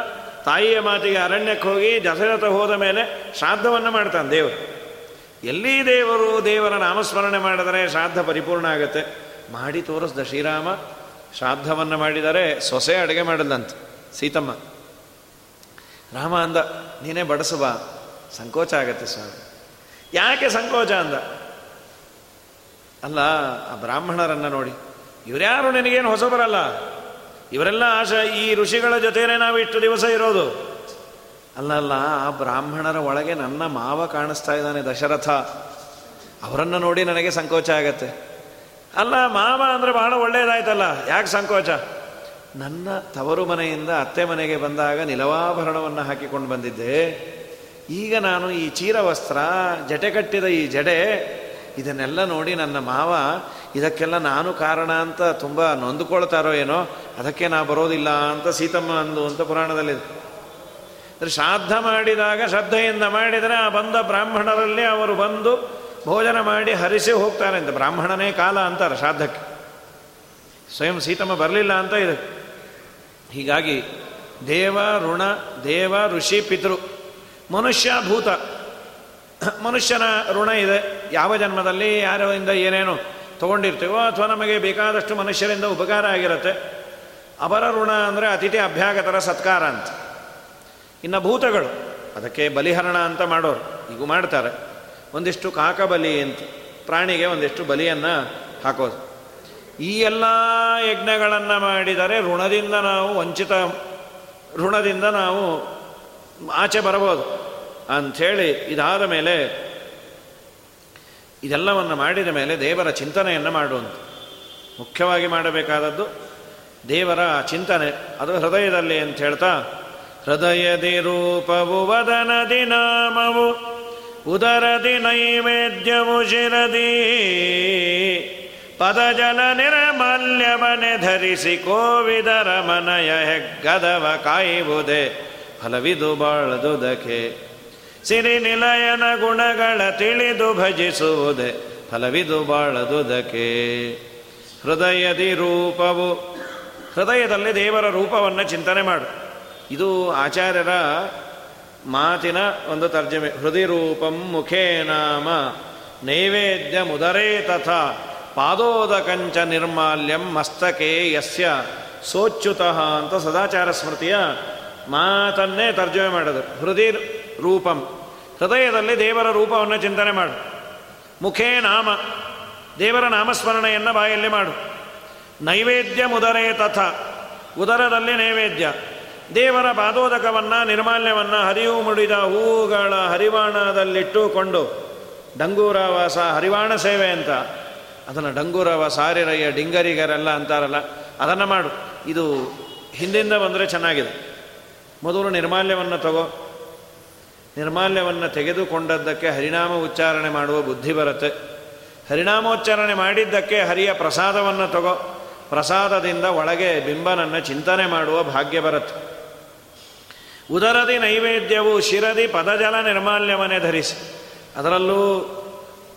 ತಾಯಿಯ ಮಾತಿಗೆ ಅರಣ್ಯಕ್ಕೆ ಹೋಗಿ ದಶರಥ ಹೋದ ಮೇಲೆ ಶ್ರಾದ್ದವನ್ನು ಮಾಡ್ತಾನೆ ದೇವರು. ಎಲ್ಲಿ ದೇವರು ದೇವರ ನಾಮಸ್ಮರಣೆ ಮಾಡಿದರೆ ಶ್ರಾದ್ದ ಪರಿಪೂರ್ಣ ಆಗುತ್ತೆ. ಮಾಡಿ ತೋರಿಸ್ದ ಶ್ರೀರಾಮ, ಶ್ರಾದ್ದವನ್ನು ಮಾಡಿದರೆ ಸೊಸೆ ಅಡುಗೆ ಮಾಡಿದಂತ ಸೀತಮ್ಮ, ರಾಮ ಅಂದ, ನೀನೇ ಬಡಿಸುವ ಸಂಕೋಚ ಆಗತ್ತೆ ಸ್ವಾಮಿ. ಯಾಕೆ ಸಂಕೋಚ ಅಂದ? ಅಲ್ಲ, ಆ ಬ್ರಾಹ್ಮಣರನ್ನು ನೋಡಿ. ಇವರ್ಯಾರು ನಿನಗೇನು ಹೊಸಬರಲ್ಲ ಇವರೆಲ್ಲ ಆಶ, ಈ ಋಷಿಗಳ ಜೊತೆಯೇ ನಾವು ಇಷ್ಟು ದಿವಸ ಇರೋದು. ಅಲ್ಲಲ್ಲ ಅಲ್ಲ, ಆ ಬ್ರಾಹ್ಮಣರ ಒಳಗೆ ನನ್ನ ಮಾವ ಕಾಣಿಸ್ತಾ ಇದ್ದಾನೆ ದಶರಥ. ಅವರನ್ನು ನೋಡಿ ನನಗೆ ಸಂಕೋಚ ಆಗತ್ತೆ. ಅಲ್ಲ, ಮಾವ ಅಂದರೆ ಬಹಳ ಒಳ್ಳೆಯದಾಯ್ತಲ್ಲ ಯಾಕೆ ಸಂಕೋಚ? ನನ್ನ ತವರು ಮನೆಯಿಂದ ಅತ್ತೆ ಮನೆಗೆ ಬಂದಾಗ ನಿಲವಾಭರಣವನ್ನು ಹಾಕಿಕೊಂಡು ಬಂದಿದ್ದೆ. ಈಗ ನಾನು ಈ ಚೀರವಸ್ತ್ರ, ಜಟೆ ಕಟ್ಟಿದ ಈ ಜಡೆ ಇದನ್ನೆಲ್ಲ ನೋಡಿ ನನ್ನ ಮಾವ, ಇದಕ್ಕೆಲ್ಲ ನಾನು ಕಾರಣ ಅಂತ ತುಂಬ ನೊಂದುಕೊಳ್ತಾರೋ ಏನೋ, ಅದಕ್ಕೆ ನಾ ಬರೋದಿಲ್ಲ ಅಂತ ಸೀತಮ್ಮ ಅಂದು ಅಂತ ಪುರಾಣದಲ್ಲಿದೆ ಅಂದರೆ ಶ್ರಾದ್ದ ಮಾಡಿದಾಗ, ಶ್ರದ್ಧೆಯಿಂದ ಮಾಡಿದರೆ ಆ ಬಂದ ಬ್ರಾಹ್ಮಣರಲ್ಲಿ ಅವರು ಬಂದು ಭೋಜನ ಮಾಡಿ ಹರಿಸಿ ಹೋಗ್ತಾರೆ ಅಂತ. ಬ್ರಾಹ್ಮಣನೇ ಕಾಲ ಅಂತಾರೆ ಶ್ರಾದ್ದಕ್ಕೆ. ಸ್ವಯಂ ಸೀತಮ್ಮ ಬರಲಿಲ್ಲ ಅಂತ ಇದೆ. ಹೀಗಾಗಿ ದೇವ, ಋಣ, ದೇವ, ಋಷಿ, ಪಿತೃ, ಮನುಷ್ಯ, ಭೂತ ಮನುಷ್ಯನ ಋಣ ಇದೆ. ಯಾವ ಜನ್ಮದಲ್ಲಿ, ಯಾರಿಂದ, ಏನೇನು ತೊಗೊಂಡಿರ್ತೀವೋ ಅಥವಾ ನಮಗೆ ಬೇಕಾದಷ್ಟು ಮನುಷ್ಯರಿಂದ ಉಪಕಾರ ಆಗಿರುತ್ತೆ. ಅಪರ ಋಣ ಅಂದರೆ ಅತಿಥಿ ಅಭ್ಯಾಗತರ ಸತ್ಕಾರ ಅಂತ. ಇನ್ನು ಭೂತಗಳು, ಅದಕ್ಕೆ ಬಲಿಹರಣ ಅಂತ ಮಾಡೋರು ಈಗ ಮಾಡ್ತಾರೆ. ಒಂದಿಷ್ಟು ಕಾಕಬಲಿ ಅಂತ, ಪ್ರಾಣಿಗೆ ಒಂದಿಷ್ಟು ಬಲಿಯನ್ನು ಹಾಕೋದು. ಈ ಎಲ್ಲ ಯಜ್ಞಗಳನ್ನು ಮಾಡಿದರೆ ಋಣದಿಂದ ನಾವು ವಂಚಿತ, ಋಣದಿಂದ ನಾವು ಆಚೆ ಬರಬಹುದು. ಅಂಥೇಳಿ ಇದಾದ ಮೇಲೆ ಇದೆಲ್ಲವನ್ನು ಮಾಡಿದ ಮೇಲೆ ದೇವರ ಚಿಂತನೆಯನ್ನು ಮಾಡುವಂತ. ಮುಖ್ಯವಾಗಿ ಮಾಡಬೇಕಾದದ್ದು ದೇವರ ಚಿಂತನೆ. ಅದು ಹೃದಯದಲ್ಲಿ ಅಂತ ಹೇಳ್ತಾ, ಹೃದಯದಿ ರೂಪವು ವದನದಿ ನಾಮವು, ಉದರದಿ ನೈವೇದ್ಯವು ಶಿರದಿ. ಪದಜಲ ನಿರ್ಮಲ್ಯವನೆ ಧರಿಸಿ ಕೋವಿದರ ಮನಯ ಹೆಗ್ಗದವ ಕಾಯುವುದೇ, ಫಲವಿದು ಬಾಳದುದಕ್ಕೆ ಸಿರಿ ನಿಲಯನ ಗುಣಗಳ ತಿಳಿದು ಭಜಿಸುವುದೇ, ಫಲವಿದು ಬಾಳದುದಕೆ ಹೃದಯದಿ ರೂಪವು, ಹೃದಯದಲ್ಲಿ ದೇವರ ರೂಪವನ್ನು ಚಿಂತನೆ ಮಾಡು. ಇದು ಆಚಾರ್ಯರ ಮಾತಿನ ಒಂದು ತರ್ಜಮೆ. ಹೃದಯ ರೂಪಂ ಮುಖೇ ನಾಮ, ನೈವೇದ್ಯ ಮುದರೇ ತಥಾ, ಪಾದೋದಕಂಚ ನಿರ್ಮಾಲ್ಯಂ ಮಸ್ತಕೆ ಯಸ್ಯ. ಸೋಚ್ಯುತಃ ಅಂತ ಸದಾಚಾರ ಸ್ಮೃತಿಯ ಮಾತನ್ನೇ ತರ್ಜಮೆ ಮಾಡೋದು ಹೃದಯ ರೂಪಂ ಹೃದಯದಲ್ಲಿ ದೇವರ ರೂಪವನ್ನು ಚಿಂತನೆ ಮಾಡು. ಮುಖೇ ನಾಮ, ದೇವರ ನಾಮಸ್ಮರಣೆಯನ್ನು ಬಾಯಲ್ಲಿ ಮಾಡು. ನೈವೇದ್ಯ ಮುದರೇ ತಥ, ಉದರದಲ್ಲಿ ನೈವೇದ್ಯ. ದೇವರ ಪಾದೋದಕವನ್ನು, ನಿರ್ಮಾಲ್ಯವನ್ನು ಹರಿವು ಮುಡಿದ ಹೂಗಳ ಹರಿವಾಣದಲ್ಲಿಟ್ಟುಕೊಂಡು, ಡಂಗೂರವಾಸ ಹರಿವಾಣ ಸೇವೆ ಅಂತ. ಅದನ್ನು ಡಂಗೂರವ ಸಾರಿರಯ್ಯ ಡಿಂಗರಿಗರೆಲ್ಲ ಅಂತಾರಲ್ಲ, ಅದನ್ನು ಮಾಡು. ಇದು ಹಿಂದಿಂದ ಬಂದರೆ ಚೆನ್ನಾಗಿದೆ. ಮೊದಲು ನಿರ್ಮಾಲ್ಯವನ್ನು ತಗೋ. ನಿರ್ಮಾಲ್ಯವನ್ನು ತೆಗೆದುಕೊಂಡದ್ದಕ್ಕೆ ಹರಿನಾಮ ಉಚ್ಚಾರಣೆ ಮಾಡುವ ಬುದ್ಧಿ ಬರುತ್ತೆ. ಹರಿನಾಮೋಚ್ಚಾರಣೆ ಮಾಡಿದ್ದಕ್ಕೆ ಹರಿಯ ಪ್ರಸಾದವನ್ನು ತಗೋ. ಪ್ರಸಾದದಿಂದ ಒಳಗೆ ಬಿಂಬನನ್ನು ಚಿಂತನೆ ಮಾಡುವ ಭಾಗ್ಯ ಬರುತ್ತೆ. ಉದರದಿ ನೈವೇದ್ಯವು ಶಿರದಿ ಪದಜಲ ನಿರ್ಮಾಲ್ಯವನ್ನೇ ಧರಿಸಿ. ಅದರಲ್ಲೂ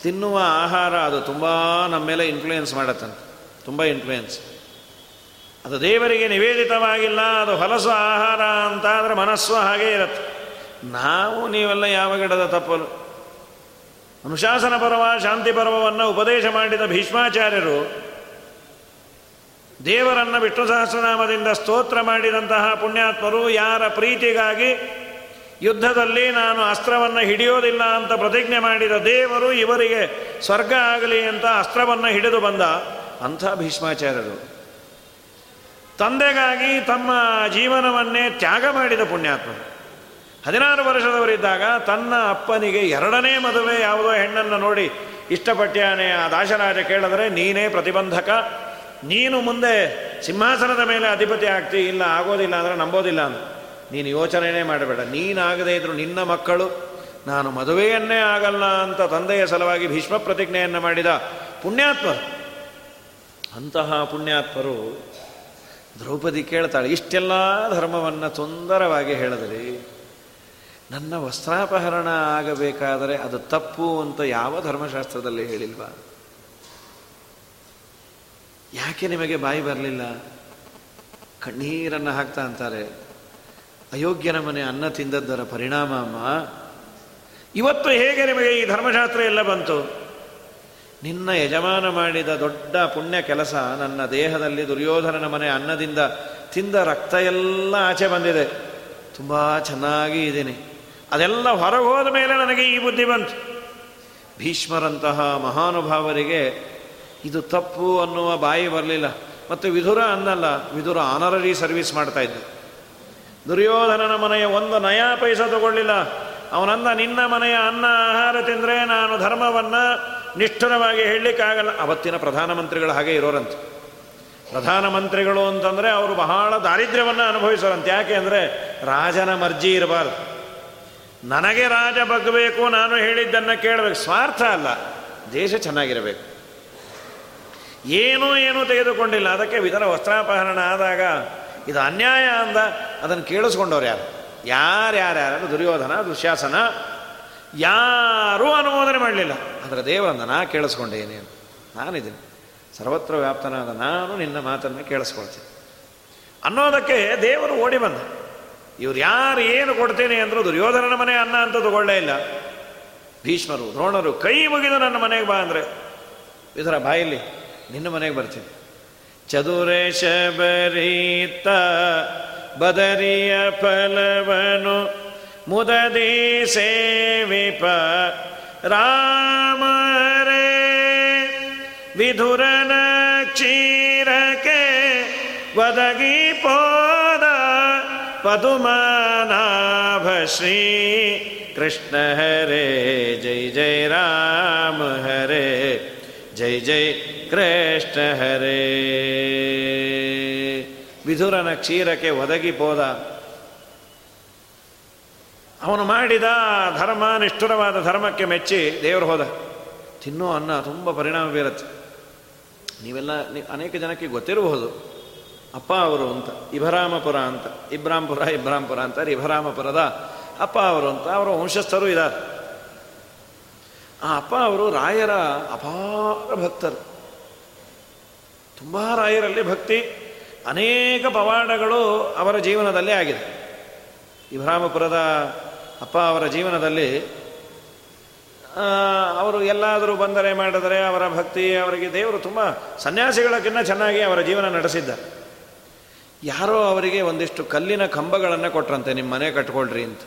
ತಿನ್ನುವ ಆಹಾರ ಅದು ತುಂಬ ನಮ್ಮ ಮೇಲೆ ಇನ್ಫ್ಲೂಯೆನ್ಸ್ ಮಾಡತ್ತಂತೆ. ತುಂಬ ಇನ್ಫ್ಲೂಯೆನ್ಸ್ ಅದು ದೇವರಿಗೆ ನಿವೇದಿತವಾಗಿಲ್ಲ, ಅದು ಹೊಲಸು ಆಹಾರ ಅಂತ ಆದರೆ ಮನಸ್ಸು ಹಾಗೇ ಇರುತ್ತೆ. ನಾವು ನೀವೆಲ್ಲ ಯಾವ ಗಿಡದ ತಪ್ಪಲು? ಅನುಶಾಸನ ಪರ್ವ, ಶಾಂತಿ ಪರ್ವವನ್ನು ಉಪದೇಶ ಮಾಡಿದ ಭೀಷ್ಮಾಚಾರ್ಯರು ದೇವರನ್ನು ವಿಷ್ಣು ಸಹಸ್ರನಾಮದಿಂದ ಸ್ತೋತ್ರ ಮಾಡಿದಂತಹ ಪುಣ್ಯಾತ್ಮರು ಯಾರ ಪ್ರೀತಿಗಾಗಿ ಯುದ್ಧದಲ್ಲಿ ನಾನು ಅಸ್ತ್ರವನ್ನು ಹಿಡಿಯೋದಿಲ್ಲ ಅಂತ ಪ್ರತಿಜ್ಞೆ ಮಾಡಿದ ದೇವರು ಇವರಿಗೆ ಸ್ವರ್ಗ ಆಗಲಿ ಅಂತ ಅಸ್ತ್ರವನ್ನು ಹಿಡಿದು ಬಂದ ಅಂಥ ಭೀಷ್ಮಾಚಾರ್ಯರು. ತಂದೆಗಾಗಿ ತಮ್ಮ ಜೀವನವನ್ನೇ ತ್ಯಾಗ ಮಾಡಿದ ಪುಣ್ಯಾತ್ಮರು. ಹದಿನಾರು ವರ್ಷದವರಿದ್ದಾಗ ತನ್ನ ಅಪ್ಪನಿಗೆ ಎರಡನೇ ಮದುವೆ ಯಾವುದೋ ಹೆಣ್ಣನ್ನು ನೋಡಿ ಇಷ್ಟಪಟ್ಟ್ಯಾನೆ ಆ ದಾಶರಾಜ ಕೇಳಿದ್ರೆ, ನೀನೇ ಪ್ರತಿಬಂಧಕ. ನೀನು ಮುಂದೆ ಸಿಂಹಾಸನದ ಮೇಲೆ ಅಧಿಪತಿ ಆಗ್ತಿ. ಇಲ್ಲ, ಆಗೋದಿಲ್ಲ ಅಂದರೆ ನಂಬೋದಿಲ್ಲ ಅಂತ. ನೀನು ಯೋಚನೆಯೇ ಮಾಡಬೇಡ. ನೀನಾಗದೇ ಇದ್ರು ನಿನ್ನ ಮಕ್ಕಳು, ನಾನು ಮದುವೆಯನ್ನೇ ಆಗಲ್ಲ ಅಂತ ತಂದೆಯ ಸಲುವಾಗಿ ಭೀಷ್ಮ ಪ್ರತಿಜ್ಞೆಯನ್ನು ಮಾಡಿದ ಪುಣ್ಯಾತ್ಮರು ಅಂತಹ ಪುಣ್ಯಾತ್ಮರು ದ್ರೌಪದಿ ಕೇಳ್ತಾಳೆ, ಇಷ್ಟೆಲ್ಲ ಧರ್ಮವನ್ನು ಸುಂದರವಾಗಿ ಹೇಳಿದ್ರಿ. ನನ್ನ ವಸ್ತ್ರಾಪಹರಣ ಆಗಬೇಕಾದರೆ ಅದು ತಪ್ಪು ಅಂತ ಯಾವ ಧರ್ಮಶಾಸ್ತ್ರದಲ್ಲಿ ಹೇಳಿಲ್ವ? ಯಾಕೆ ನಿಮಗೆ ಬಾಯಿ ಬರಲಿಲ್ಲ? ಕಣ್ಣೀರನ್ನು ಹಾಕ್ತಾ ಅಂತಾರೆ, ಅಯೋಗ್ಯನ ಮನೆ ಅನ್ನ ತಿಂದದ್ದರ ಪರಿಣಾಮ, ಅಮ್ಮ. ಇವತ್ತು ಹೇಗೆ ನಿಮಗೆ ಈ ಧರ್ಮಶಾಸ್ತ್ರ ಎಲ್ಲ ಬಂತು? ನಿನ್ನ ಯಜಮಾನ ಮಾಡಿದ ದೊಡ್ಡ ಪುಣ್ಯ ಕೆಲಸ ನನ್ನ ದೇಹದಲ್ಲಿ ದುರ್ಯೋಧನನ ಮನೆ ಅನ್ನದಿಂದ ತಿಂದ ರಕ್ತ ಎಲ್ಲ ಆಚೆ ಬಂದಿದೆ. ತುಂಬ ಚೆನ್ನಾಗಿ ಇದ್ದೀನಿ. ಅದೆಲ್ಲ ಹೊರಗೆ ಹೋದ ಮೇಲೆ ನನಗೆ ಈ ಬುದ್ಧಿ ಬಂತು. ಭೀಷ್ಮರಂತಹ ಮಹಾನುಭಾವರಿಗೆ ಇದು ತಪ್ಪು ಅನ್ನುವ ಬಾಯಿ ಬರಲಿಲ್ಲ. ಮತ್ತು ವಿಧುರ ಅನ್ನಲ್ಲ ವಿಧುರ ಆನರರಿ ಸರ್ವಿಸ್ ಮಾಡ್ತಾ ಇದ್ದ. ದುರ್ಯೋಧನನ ಮನೆಯ ಒಂದು ನಯಾ ಪೈಸ ತಗೊಳ್ಳಿಲ್ಲ. ಅವನಂದ ನಿನ್ನ ಮನೆಯ ಅನ್ನ, ಆಹಾರ ತಿಂದರೆ ನಾನು ಧರ್ಮವನ್ನು ನಿಷ್ಠುರವಾಗಿ ಹೇಳಲಿಕ್ಕಾಗಲ್ಲ. ಅವತ್ತಿನ ಪ್ರಧಾನಮಂತ್ರಿಗಳು ಹಾಗೆ ಇರೋರಂತೆ. ಪ್ರಧಾನಮಂತ್ರಿಗಳು ಅಂತಂದರೆ ಅವರು ಬಹಳ ದಾರಿದ್ರ್ಯವನ್ನು ಅನುಭವಿಸೋರಂತೆ. ಯಾಕೆ ಅಂದರೆ ರಾಜನ ಮರ್ಜಿ ಇರಬಾರ್ದು. ನನಗೆ ರಾಜ ಬಗ್ಗಬೇಕು, ನಾನು ಹೇಳಿದ್ದನ್ನು ಕೇಳಬೇಕು. ಸ್ವಾರ್ಥ ಅಲ್ಲ. ದೇಶ ಚೆನ್ನಾಗಿರಬೇಕು. ಏನೂ ಏನೂ ತೆಗೆದುಕೊಂಡಿಲ್ಲ. ಅದಕ್ಕೆ ವಿಧರ ವಸ್ತ್ರಾಪಹರಣ ಆದಾಗ ಇದು ಅನ್ಯಾಯ ಅಂದ, ಅದನ್ನು ಕೇಳಿಸ್ಕೊಂಡವ್ರು ಯಾರು? ಯಾರ್ಯಾರ್ಯಾರು? ದುರ್ಯೋಧನ ದುಶ್ಯಾಸನ ಯಾರೂ ಅನುಮೋದನೆ ಮಾಡಲಿಲ್ಲ. ಆದರೆ ದೇವರನ್ನ ನಾ ಕೇಳಿಸ್ಕೊಂಡೇನೆ ನಾನಿದ್ದೀನಿ. ಸರ್ವತ್ರ ವ್ಯಾಪ್ತನಾದ ನಾನು ನಿನ್ನ ಮಾತನ್ನು ಕೇಳಿಸ್ಕೊಳ್ತೀನಿ. ಅನ್ನೋದಕ್ಕೆ ದೇವರು ಓಡಿ ಬಂದ. ಇವ್ರು ಯಾರು ಏನು ಕೊಡ್ತೇನೆ ಅಂದರು ದುರ್ಯೋಧನನ ಮನೆ ಅನ್ನ ಅಂತ ತಗೊಳ್ಳೇ ಇಲ್ಲ. ಭೀಷ್ಮರು, ದ್ರೋಣರು ಕೈ ಮುಗಿದು ನನ್ನ ಮನೆಗೆ ಬಾ ಅಂದರೆ ಇದರ ಬಾಯಲ್ಲಿ ನಿನ್ನ ಮನೆಗೆ ಬರ್ತೀನಿ. ಚದುರೇಶ ಬರೀತ ಬದರಿಯ ಫಲವನು ಮುದದಿ ಸೇವಿಪ ರಾಮರೇ, ವಿಧುರನ ಕ್ಷೀರಕ್ಕೆ ಒದಗಿ ಪೋದ ಪದುಮನಾಭ ಶ್ರೀ ಕೃಷ್ಣ ಹರೇ ಜೈ ಜೈ ರಾಮ ಹರೇ ಜೈ ಜೈ ಕೃಷ್ಣ ಹರೇ ವಿಧುರನ ಕ್ಷೀರಕ್ಕೆ ಒದಗಿ ಪೋದ ಅವನು ಮಾಡಿದ ಧರ್ಮ ನಿಷ್ಠುರವಾದ ಧರ್ಮಕ್ಕೆ ಮೆಚ್ಚಿ ದೇವರು ಹೋದ. ತಿನ್ನೋ ಅನ್ನ ತುಂಬ ಪರಿಣಾಮ ಬೀರುತ್ತೆ. ನೀವೆಲ್ಲ ಅನೇಕ ಜನಕ್ಕೆ ಗೊತ್ತಿರಬಹುದು. ಅಪ್ಪ ಅವರು ಅಂತ, ಇಭರಾಮಪುರ ಅಂತ ಇಬ್ರಾಂಪುರ ಇಬ್ರಾಂಪುರ ಅಂತಾರೆ ಇಭರಾಮಪುರದ ಅಪ್ಪ ಅವರು ಅಂತ, ಅವರ ವಂಶಸ್ಥರು ಇದ್ದಾರೆ ಆ ಅಪ್ಪ ಅವರು ರಾಯರ ಅಪಾರ ಭಕ್ತರು. ತುಂಬ ರಾಯರಲ್ಲಿ ಭಕ್ತಿ, ಅನೇಕ ಪವಾಡಗಳು ಅವರ ಜೀವನದಲ್ಲೇ ಆಗಿದೆ. ಇಬ್ರಾಮಪುರದ ಅಪ್ಪ ಅವರ ಜೀವನದಲ್ಲಿ ಅವರು ಎಲ್ಲಾದರೂ ಬಂದರೆ ಮಾಡಿದರೆ ಅವರ ಭಕ್ತಿ, ಅವರಿಗೆ ದೇವರು ತುಂಬ ಸನ್ಯಾಸಿಗಳಕ್ಕಿಂತ ಚೆನ್ನಾಗಿ ಅವರ ಜೀವನ ನಡೆಸಿದ್ದಾರೆ. ಯಾರೋ ಅವರಿಗೆ ಒಂದಿಷ್ಟು ಕಲ್ಲಿನ ಕಂಬಗಳನ್ನು ಕೊಟ್ರಂತೆ ನಿಮ್ಮ ಮನೆ ಕಟ್ಕೊಳ್ರಿ ಅಂತ.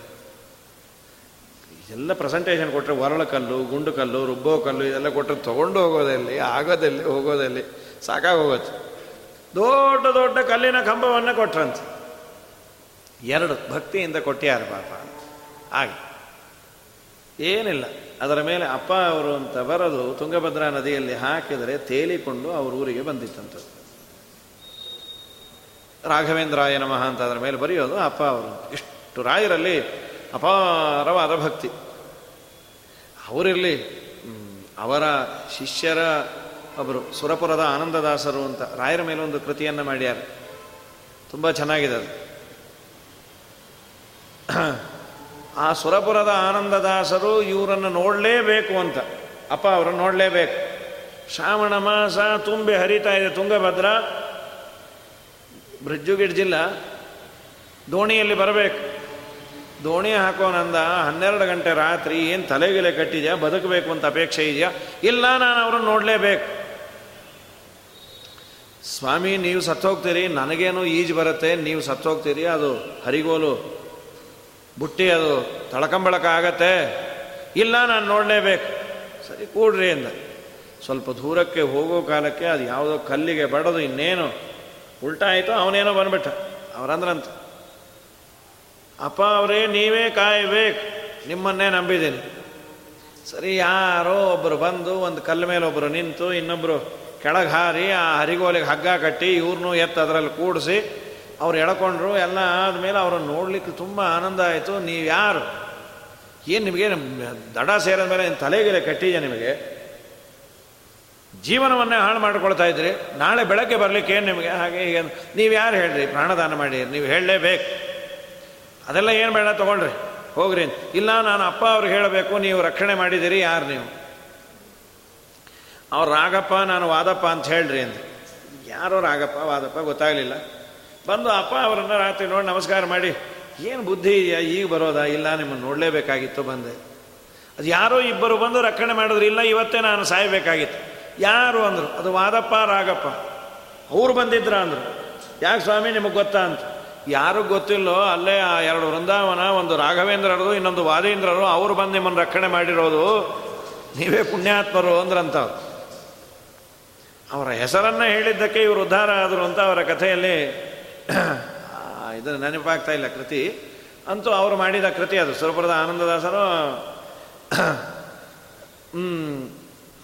ಎಲ್ಲ ಪ್ರೆಸೆಂಟೇಷನ್ ಕೊಟ್ಟರೆ ಒರಳ ಕಲ್ಲು, ಗುಂಡು ಕಲ್ಲು, ರುಬ್ಬೋ ಕಲ್ಲು, ಇದೆಲ್ಲ ಕೊಟ್ಟರೆ ತೊಗೊಂಡು ಹೋಗೋದಲ್ಲಿ, ಆಗೋದಲ್ಲಿ, ಹೋಗೋದಲ್ಲಿ ಸಾಕಾಗೋಗುತ್ತೆ. ದೊಡ್ಡ ದೊಡ್ಡ ಕಲ್ಲಿನ ಕಂಬವನ್ನು ಕೊಟ್ರಂತೆ. ಎರಡು ಭಕ್ತಿಯಿಂದ ಕೊಟ್ಟಿಯಾರ ಪಾಪ ಆಗಿ ಏನಿಲ್ಲ. ಅದರ ಮೇಲೆ ಅಪ್ಪ ಅವರು ಅಂತ ಬರೋದು ತುಂಗಭದ್ರಾ ನದಿಯಲ್ಲಿ ಹಾಕಿದರೆ ತೇಲಿಕೊಂಡು ಅವ್ರ ಊರಿಗೆ ಬಂದಿತ್ತಂಥದ್ದು ರಾಘವೇಂದ್ರಾಯ ನಮಃ ಅಂತ ಅದರ ಮೇಲೆ ಬರೆಯೋದು ಅಪ್ಪ ಅವರು. ಇಷ್ಟು ರಾಯರಲ್ಲಿ ಅಪಾರವಾದ ಭಕ್ತಿ. ಅವರಿರಲಿ ಅವರ ಶಿಷ್ಯರ ಒಬ್ಬರು ಸುರಪುರದ ಆನಂದದಾಸರು ಅಂತ ರಾಯರ ಮೇಲೆ ಒಂದು ಕೃತಿಯನ್ನು ಮಾಡ್ಯಾರ. ತುಂಬ ಚೆನ್ನಾಗಿದೆ ಅದು. ಆ ಸುರಪುರದ ಆನಂದದಾಸರು ಇವರನ್ನು ನೋಡಲೇಬೇಕು ಅಂತ. ಅಪ್ಪ ಅವರನ್ನು ನೋಡಲೇಬೇಕು. ಶ್ರಾವಣ ಮಾಸ ತುಂಬಿ ಹರಿತಾ ಇದೆ ತುಂಗಭದ್ರ. ಜಿಲ್ಲ ದೋಣಿಯಲ್ಲಿ ಬರಬೇಕು. ದೋಣಿ ಹಾಕೋನಂದ ಹನ್ನೆರಡು ಗಂಟೆ ರಾತ್ರಿ ಏನು ತಲೆಗಿಲೆ ಕಟ್ಟಿದ್ಯಾ? ಬದುಕಬೇಕು ಅಂತ ಅಪೇಕ್ಷೆ ಇದೆಯಾ? ಇಲ್ಲ, ನಾನು ಅವ್ರನ್ನ ನೋಡಲೇಬೇಕು. ಸ್ವಾಮಿ, ನೀವು ಸತ್ತೋಗ್ತೀರಿ. ನನಗೇನು ಈಜು ಬರುತ್ತೆ? ನೀವು ಸತ್ತೋಗ್ತೀರಿ. ಅದು ಹರಿಗೋಲು ಬುಟ್ಟಿ, ಅದು ತಳಕಂಬಳಕ ಆಗತ್ತೆ. ಇಲ್ಲ, ನಾನು ನೋಡಲೇಬೇಕು. ಸರಿ, ಕೂಡ್ರಿ ಅಂದ. ಸ್ವಲ್ಪ ದೂರಕ್ಕೆ ಹೋಗೋ ಕಾಲಕ್ಕೆ ಅದು ಯಾವುದೋ ಕಲ್ಲಿಗೆ ಬಡದು ಇನ್ನೇನು ಉಲ್ಟಾ ಆಯಿತು ಅವನೇನೋ ಬಂದ್ಬಿಟ್ಟ. ಅವರಂದ್ರಂತ. ಅಪ್ಪ ಅವರೇ ನೀವೇ ಕಾಯಬೇಕು. ನಿಮ್ಮನ್ನೇ ನಂಬಿದ್ದೀನಿ. ಸರಿ ಯಾರೋ ಒಬ್ಬರು ಬಂದು ಒಂದು ಕಲ್ಲು ಮೇಲೆ ಒಬ್ಬರು ನಿಂತು ಇನ್ನೊಬ್ಬರು ಕೆಳಗೆ ಹಾರಿ ಆ ಹರಿಗೋಲಿಗೆ ಹಗ್ಗ ಕಟ್ಟಿ ಇವ್ರನ್ನೂ ಎತ್ತು ಅದರಲ್ಲಿ ಕೂಡಿಸಿ ಅವ್ರು ಎಳ್ಕೊಂಡ್ರು ಎಲ್ಲ ಆದಮೇಲೆ ಅವ್ರನ್ನ ನೋಡಲಿಕ್ಕೆ ತುಂಬ ಆನಂದ ಆಯಿತು. ನೀವು ಯಾರು ಏನು ನಿಮಗೆ ದಡ ಸೇರಿದ ಮೇಲೆ ತಲೆಗೆಲೆ ಕಟ್ಟಿದೆ ನಿಮಗೆ? ಜೀವನವನ್ನೇ ಹಾಳು ಮಾಡ್ಕೊಳ್ತಾ ಇದ್ರಿ. ನಾಳೆ ಬೆಳಗ್ಗೆ ಬರಲಿಕ್ಕೆ ಏನು ನಿಮಗೆ? ಹಾಗೆ ಹೀಗೆ ನೀವು ಯಾರು ಹೇಳ್ರಿ? ಪ್ರಾಣದಾನ ಮಾಡಿ. ನೀವು ಹೇಳಲೇಬೇಕು. ಅದೆಲ್ಲ ಏನು ಬೇಡ, ತೊಗೊಳ್ರಿ. ಹೋಗ್ರಿ ಇಲ್ಲ, ನಾನು ಅಪ್ಪ ಅವ್ರಿಗೆ ಹೇಳಬೇಕು, ನೀವು ರಕ್ಷಣೆ ಮಾಡಿದಿರಿ ಯಾರು ನೀವು? ಅವ್ರು ರಾಗಪ್ಪ, ನಾನು ವಾದಪ್ಪ ಅಂತ ಹೇಳ್ರಿ ಅಂತ. ಯಾರೋ ರಾಗಪ್ಪ, ವಾದಪ್ಪ ಗೊತ್ತಾಗಲಿಲ್ಲ. ಬಂದು ಅಪ್ಪ ಅವರನ್ನು ರಾತ್ರಿ ನೋಡಿ ನಮಸ್ಕಾರ ಮಾಡಿ, ಏನು ಬುದ್ಧಿ ಇದೆಯಾ? ಈಗ ಬರೋದಾ? ಇಲ್ಲ, ನಿಮ್ಮನ್ನು ನೋಡಲೇಬೇಕಾಗಿತ್ತು, ಬಂದೆ. ಅದು ಯಾರೋ ಇಬ್ಬರು ಬಂದು ರಕ್ಷಣೆ ಮಾಡಿದ್ರು, ಇಲ್ಲ, ಇವತ್ತೇ ನಾನು ಸಾಯಬೇಕಾಗಿತ್ತು. ಯಾರು ಅಂದರು? ಅದು ವಾದಪ್ಪ ರಾಗಪ್ಪ ಅವ್ರು ಬಂದಿದ್ರ ಅಂದರು. ಯಾಕೆ ಸ್ವಾಮಿ, ನಿಮಗೆ ಗೊತ್ತಾ ಅಂತ. ಯಾರು ಗೊತ್ತಿಲ್ಲೋ, ಅಲ್ಲೇ ಆ ಎರಡು ವೃಂದಾವನ, ಒಂದು ರಾಘವೇಂದ್ರರು ಇನ್ನೊಂದು ವಾದೇಂದ್ರರು, ಅವರು ಬಂದು ನಿಮ್ಮನ್ನು ರಕ್ಷಣೆ ಮಾಡಿರೋದು. ನೀವೇ ಪುಣ್ಯಾತ್ಮರು ಅಂದ್ರಂತ ಅವರ ಹೆಸರನ್ನು ಹೇಳಿದ್ದಕ್ಕೆ ಇವರು ಉದ್ಧಾರ ಆದರು ಅಂತ ಅವರ ಕಥೆಯಲ್ಲಿ ಇದನ್ನು ನೆನಪಾಗ್ತಾ ಇಲ್ಲ ಕೃತಿ. ಅಂತೂ ಅವರು ಮಾಡಿದ ಕೃತಿ ಅದು. ಸುರಪುರದ ಆನಂದದಾಸರು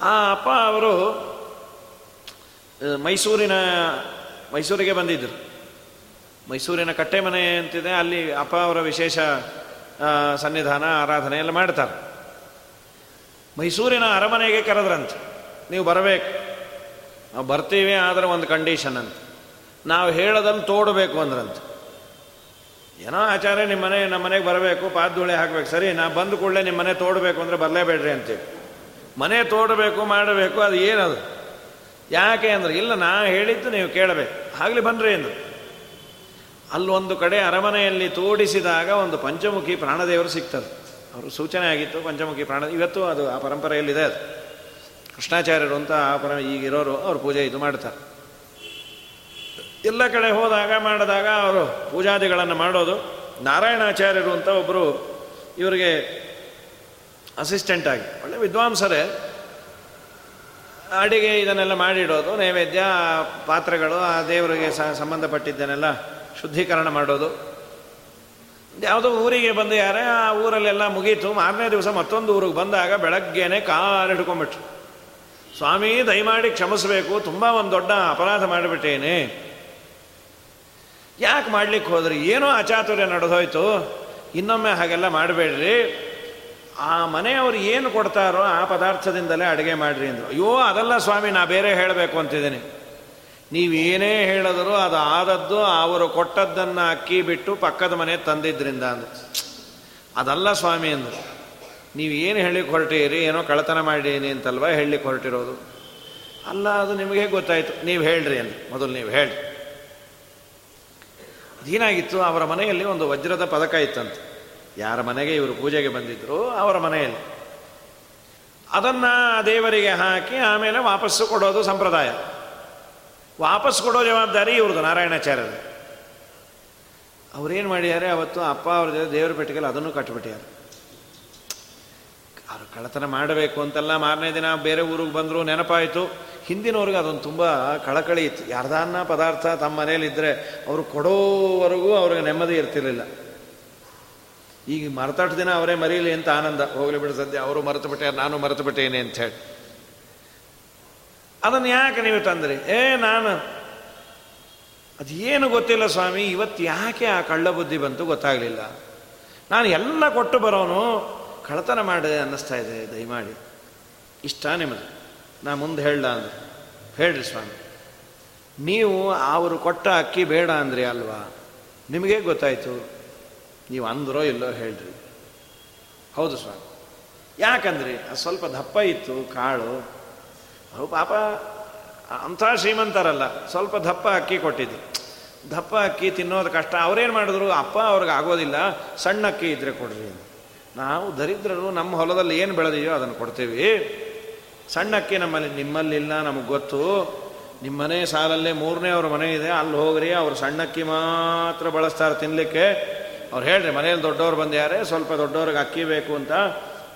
ಆ ಅಪ್ಪ ಅವರು ಮೈಸೂರಿನ, ಮೈಸೂರಿಗೆ ಬಂದಿದ್ದರು ಮೈಸೂರಿನ ಕಟ್ಟೆ ಮನೆ ಅಂತಿದೆ, ಅಲ್ಲಿ ಅಪ್ಪ ಅವರ ವಿಶೇಷ ಸನ್ನಿಧಾನ, ಆರಾಧನೆ ಎಲ್ಲ ಮಾಡ್ತಾರೆ. ಮೈಸೂರಿನ ಅರಮನೆಗೆ ಕರೆದ್ರಂತೆ, ನೀವು ಬರಬೇಕು. ನಾವು ಬರ್ತೀವಿ, ಆದರೆ ಒಂದು ಕಂಡೀಷನ್ ಅಂತ. ನಾವು ಹೇಳೋದಲ್ಲಿ ತೋಡಬೇಕು ಅಂದ್ರಂತೆ. ಏನೋ ಆಚಾರ್ಯ ನಿಮ್ಮ ಮನೆ ನಮ್ಮ ಮನೆಗೆ ಬರಬೇಕು ಪಾದೂಳೆ ಹಾಕ್ಬೇಕು. ಸರಿ, ನಾ ಬಂದು ಕೂಡಲೇ ನಿಮ್ಮ ಮನೆ ತೋಡಬೇಕು ಅಂದರೆ ಬರಲೇಬೇಡ್ರಿ ಅಂತೇಳಿ. ಮನೆ ತೋಡಬೇಕು, ಮಾಡಬೇಕು, ಅದು ಏನದು? ಯಾಕೆ ಅಂದ್ರೆ, ಇಲ್ಲ, ನಾ ಹೇಳಿದ್ದು ನೀವು ಕೇಳಬೇಕು. ಆಗಲಿ ಬನ್ನಿರಿ ಎಂದು ಅಲ್ಲೊಂದು ಕಡೆ ಅರಮನೆಯಲ್ಲಿ ತೋಡಿಸಿದಾಗ ಒಂದು ಪಂಚಮುಖಿ ಪ್ರಾಣದೇವರು ಸಿಗ್ತದೆ ಅವರು ಸೂಚನೆ ಆಗಿತ್ತು, ಪಂಚಮುಖಿ ಪ್ರಾಣ, ಇವತ್ತು ಅದು ಆ ಪರಂಪರೆಯಲ್ಲಿದೆ ಅದು. ಕೃಷ್ಣಾಚಾರ್ಯರು ಅಂತ ಆ ಪರ ಈಗಿರೋರು, ಅವರು ಪೂಜೆ ಇದು ಮಾಡ್ತಾರೆ. ಎಲ್ಲ ಕಡೆ ಹೋದಾಗ, ಮಾಡಿದಾಗ ಅವರು ಪೂಜಾದಿಗಳನ್ನು ಮಾಡೋದು. ನಾರಾಯಣಾಚಾರ್ಯರು ಅಂತ ಒಬ್ಬರು ಇವರಿಗೆ ಅಸಿಸ್ಟೆಂಟ್ ಆಗಿ. ಒಳ್ಳೆ ವಿದ್ವಾಂಸರೇ ಅಡಿಗೆ ಇದನ್ನೆಲ್ಲ ಮಾಡಿಡೋದು, ನೈವೇದ್ಯ, ಪಾತ್ರೆಗಳು, ಆ ದೇವರಿಗೆ ಸಂಬಂಧಪಟ್ಟಿದ್ದನ್ನೆಲ್ಲ ಶುದ್ಧೀಕರಣ ಮಾಡೋದು. ಯಾವುದೋ ಊರಿಗೆ ಬಂದು ಯಾರೇ ಆ ಊರಲ್ಲೆಲ್ಲ ಮುಗೀತು, ಮಾರನೇ ದಿವಸ ಮತ್ತೊಂದು ಊರಿಗೆ ಬಂದಾಗ ಬೆಳಗ್ಗೆನೆ ಕಾಲು ಹಿಡ್ಕೊಂಬಿಟ್ರು ಸ್ವಾಮಿ, ದಯಮಾಡಿ ಕ್ಷಮಿಸಬೇಕು, ತುಂಬ ಒಂದು ದೊಡ್ಡ ಅಪರಾಧ ಮಾಡಿಬಿಟ್ಟೇನೆ. ಯಾಕೆ ಮಾಡ್ಲಿಕ್ಕೆ ಹೋದ್ರಿ? ಏನೋ ಅಚಾತುರ್ಯ ನಡೆದೋಯ್ತು. ಇನ್ನೊಮ್ಮೆ ಹಾಗೆಲ್ಲ ಮಾಡಬೇಡ್ರಿ. ಆ ಮನೆಯವರು ಏನು ಕೊಡ್ತಾರೋ ಆ ಪದಾರ್ಥದಿಂದಲೇ ಅಡುಗೆ ಮಾಡ್ರಿ ಅಂದರು. ಅಯ್ಯೋ, ಅದಲ್ಲ ಸ್ವಾಮಿ, ನಾ ಬೇರೆ ಹೇಳಬೇಕು ಅಂತಿದ್ದೀನಿ. ನೀವೇನೇ ಹೇಳಿದ್ರು ಅದು ಆದದ್ದು ಅವರು ಕೊಟ್ಟದ್ದನ್ನು ಅಕ್ಕಿ ಬಿಟ್ಟು ಪಕ್ಕದ ಮನೆ ತಂದಿದ್ದರಿಂದ ಅಂದರು. ಅದಲ್ಲ ಸ್ವಾಮಿ ಅಂದರು. ನೀವು ಏನು ಹೇಳಿಕ್ಕೆ ಹೊರಟೀರಿ, ಏನೋ ಕಳತನ ಮಾಡೀನಿ ಅಂತಲ್ವ ಹೇಳಿ ಹೊರಟಿರೋದು? ಅಲ್ಲ, ಅದು ನಿಮಗೆ ಗೊತ್ತಾಯಿತು? ನೀವು ಹೇಳ್ರಿ ಅಂತ ಮೊದಲು ನೀವು ಹೇಳಿ ಏನಾಗಿತ್ತು ಅವರ ಮನೆಯಲ್ಲಿ ಒಂದು ವಜ್ರದ ಪದಕ ಇತ್ತಂತೆ. ಯಾರ ಮನೆಗೆ ಇವರು ಪೂಜೆಗೆ ಬಂದಿದ್ರು, ಅವರ ಮನೆಯಲ್ಲಿ. ಅದನ್ನ ದೇವರಿಗೆ ಹಾಕಿ ಆಮೇಲೆ ವಾಪಸ್ಸು ಕೊಡೋದು ಸಂಪ್ರದಾಯ. ವಾಪಸ್ ಕೊಡೋ ಜವಾಬ್ದಾರಿ ಇವ್ರದ್ದು ನಾರಾಯಣಾಚಾರ್ಯರು ಅವ್ರೇನು ಮಾಡಿದ್ದಾರೆ ಅವತ್ತು ಅಪ್ಪ ಅವ್ರ ಜೊತೆ ದೇವರ ಪೆಟ್ಟಿಗೆಲ್ಲ ಅದನ್ನು ಕಟ್ಬಿಟ್ಟಿದ್ದಾರೆ ಅವ್ರು ಕಳತನ ಮಾಡಬೇಕು ಅಂತೆಲ್ಲ ಮಾರನೇ ದಿನ ಬೇರೆ ಊರಿಗೆ ಬಂದರು ನೆನಪಾಯಿತು. ಹಿಂದಿನವ್ರಿಗೆ ಅದೊಂದು ತುಂಬ ಕಳಕಳಿ ಇತ್ತು. ಯಾರ್ದಾನ್ನ ಪದಾರ್ಥ ತಮ್ಮ ಮನೇಲಿದ್ದರೆ ಅವರು ಕೊಡೋವರೆಗೂ ಅವ್ರಿಗೆ ನೆಮ್ಮದಿ ಇರ್ತಿರ್ಲಿಲ್ಲ. ಈಗ ಮರತಾಟ ದಿನ ಅವರೇ ಮರೀಲಿ ಅಂತ ಆನಂದ. ಹೋಗಲಿ ಬಿಡು ಸದ್ಯ, ಅವರು ಮರೆತು ಬಿಟ್ಟೆ ನಾನು ಮರೆತು ಬಿಟ್ಟೇನೆ ಅಂತ ಹೇಳಿ. ಅದನ್ನು ಯಾಕೆ ನೀವು ತಂದ್ರಿ? ಏ, ನಾನು. ಅದು ಏನು ಗೊತ್ತಿಲ್ಲ ಸ್ವಾಮಿ, ಇವತ್ತು ಯಾಕೆ ಆ ಕಳ್ಳ ಬುದ್ಧಿ ಬಂತು ಗೊತ್ತಾಗಲಿಲ್ಲ. ನಾನು ಎಲ್ಲ ಕೊಟ್ಟು ಬರೋನು ಕಳತನ ಮಾಡಿದೆ ಅನ್ನಿಸ್ತಾ ಇದೆ, ದಯಮಾಡಿ. ಇಷ್ಟ ನಿಮ್ಮದು ನಾ ಮುಂದೆ ಹೇಳ ಅಂದ್ರೆ. ಹೇಳ್ರಿ ಸ್ವಾಮಿ. ನೀವು ಅವರು ಕೊಟ್ಟ ಅಕ್ಕಿ ಬೇಡ ಅಂದ್ರಿ ಅಲ್ವಾ? ನಿಮಗೆ ಗೊತ್ತಾಯ್ತು. ನೀವು ಅಂದ್ರೋ ಇಲ್ಲೋ ಹೇಳ್ರಿ. ಹೌದು ಸ್ವಾಮಿ. ಯಾಕಂದ್ರಿ ಸ್ವಲ್ಪ ದಪ್ಪ ಇತ್ತು, ಕಾಳು. ಅವು ಪಾಪ ಅಂಥ ಶ್ರೀಮಂತರಲ್ಲ, ಸ್ವಲ್ಪ ದಪ್ಪ ಅಕ್ಕಿ ಕೊಟ್ಟಿದ್ದು. ದಪ್ಪ ಅಕ್ಕಿ ತಿನ್ನೋದು ಕಷ್ಟ. ಅವ್ರೇನು ಮಾಡಿದ್ರು? ಅಪ್ಪ ಅವ್ರಿಗೆ ಆಗೋದಿಲ್ಲ, ಸಣ್ಣ ಅಕ್ಕಿ ಇದ್ರೆ ಕೊಡ್ರಿ ನಾವು ದರಿದ್ರರು ನಮ್ಮ ಹೊಲದಲ್ಲಿ ಏನು ಬೆಳೆದಿದೆಯೋ ಅದನ್ನು ಕೊಡ್ತೀವಿ. ಸಣ್ಣ ಅಕ್ಕಿ ನಮ್ಮಲ್ಲಿ ನಿಮ್ಮಲ್ಲಿಲ್ಲ ನಮಗೆ ಗೊತ್ತು. ನಿಮ್ಮ ಮನೆ ಸಾಲಲ್ಲೇ ಮೂರನೇ ಅವ್ರ ಮನೆ ಇದೆ, ಅಲ್ಲಿ ಹೋಗ್ರಿ, ಅವ್ರು ಸಣ್ಣಕ್ಕಿ ಮಾತ್ರ ಬಳಸ್ತಾರೆ ತಿನ್ನಲಿಕ್ಕೆ ಅವ್ರು ಹೇಳ್ರಿ ಮನೇಲಿ ದೊಡ್ಡವ್ರು ಬಂದ್ಯಾರೆ ಸ್ವಲ್ಪ ದೊಡ್ಡವ್ರಿಗೆ ಅಕ್ಕಿ ಬೇಕು ಅಂತ.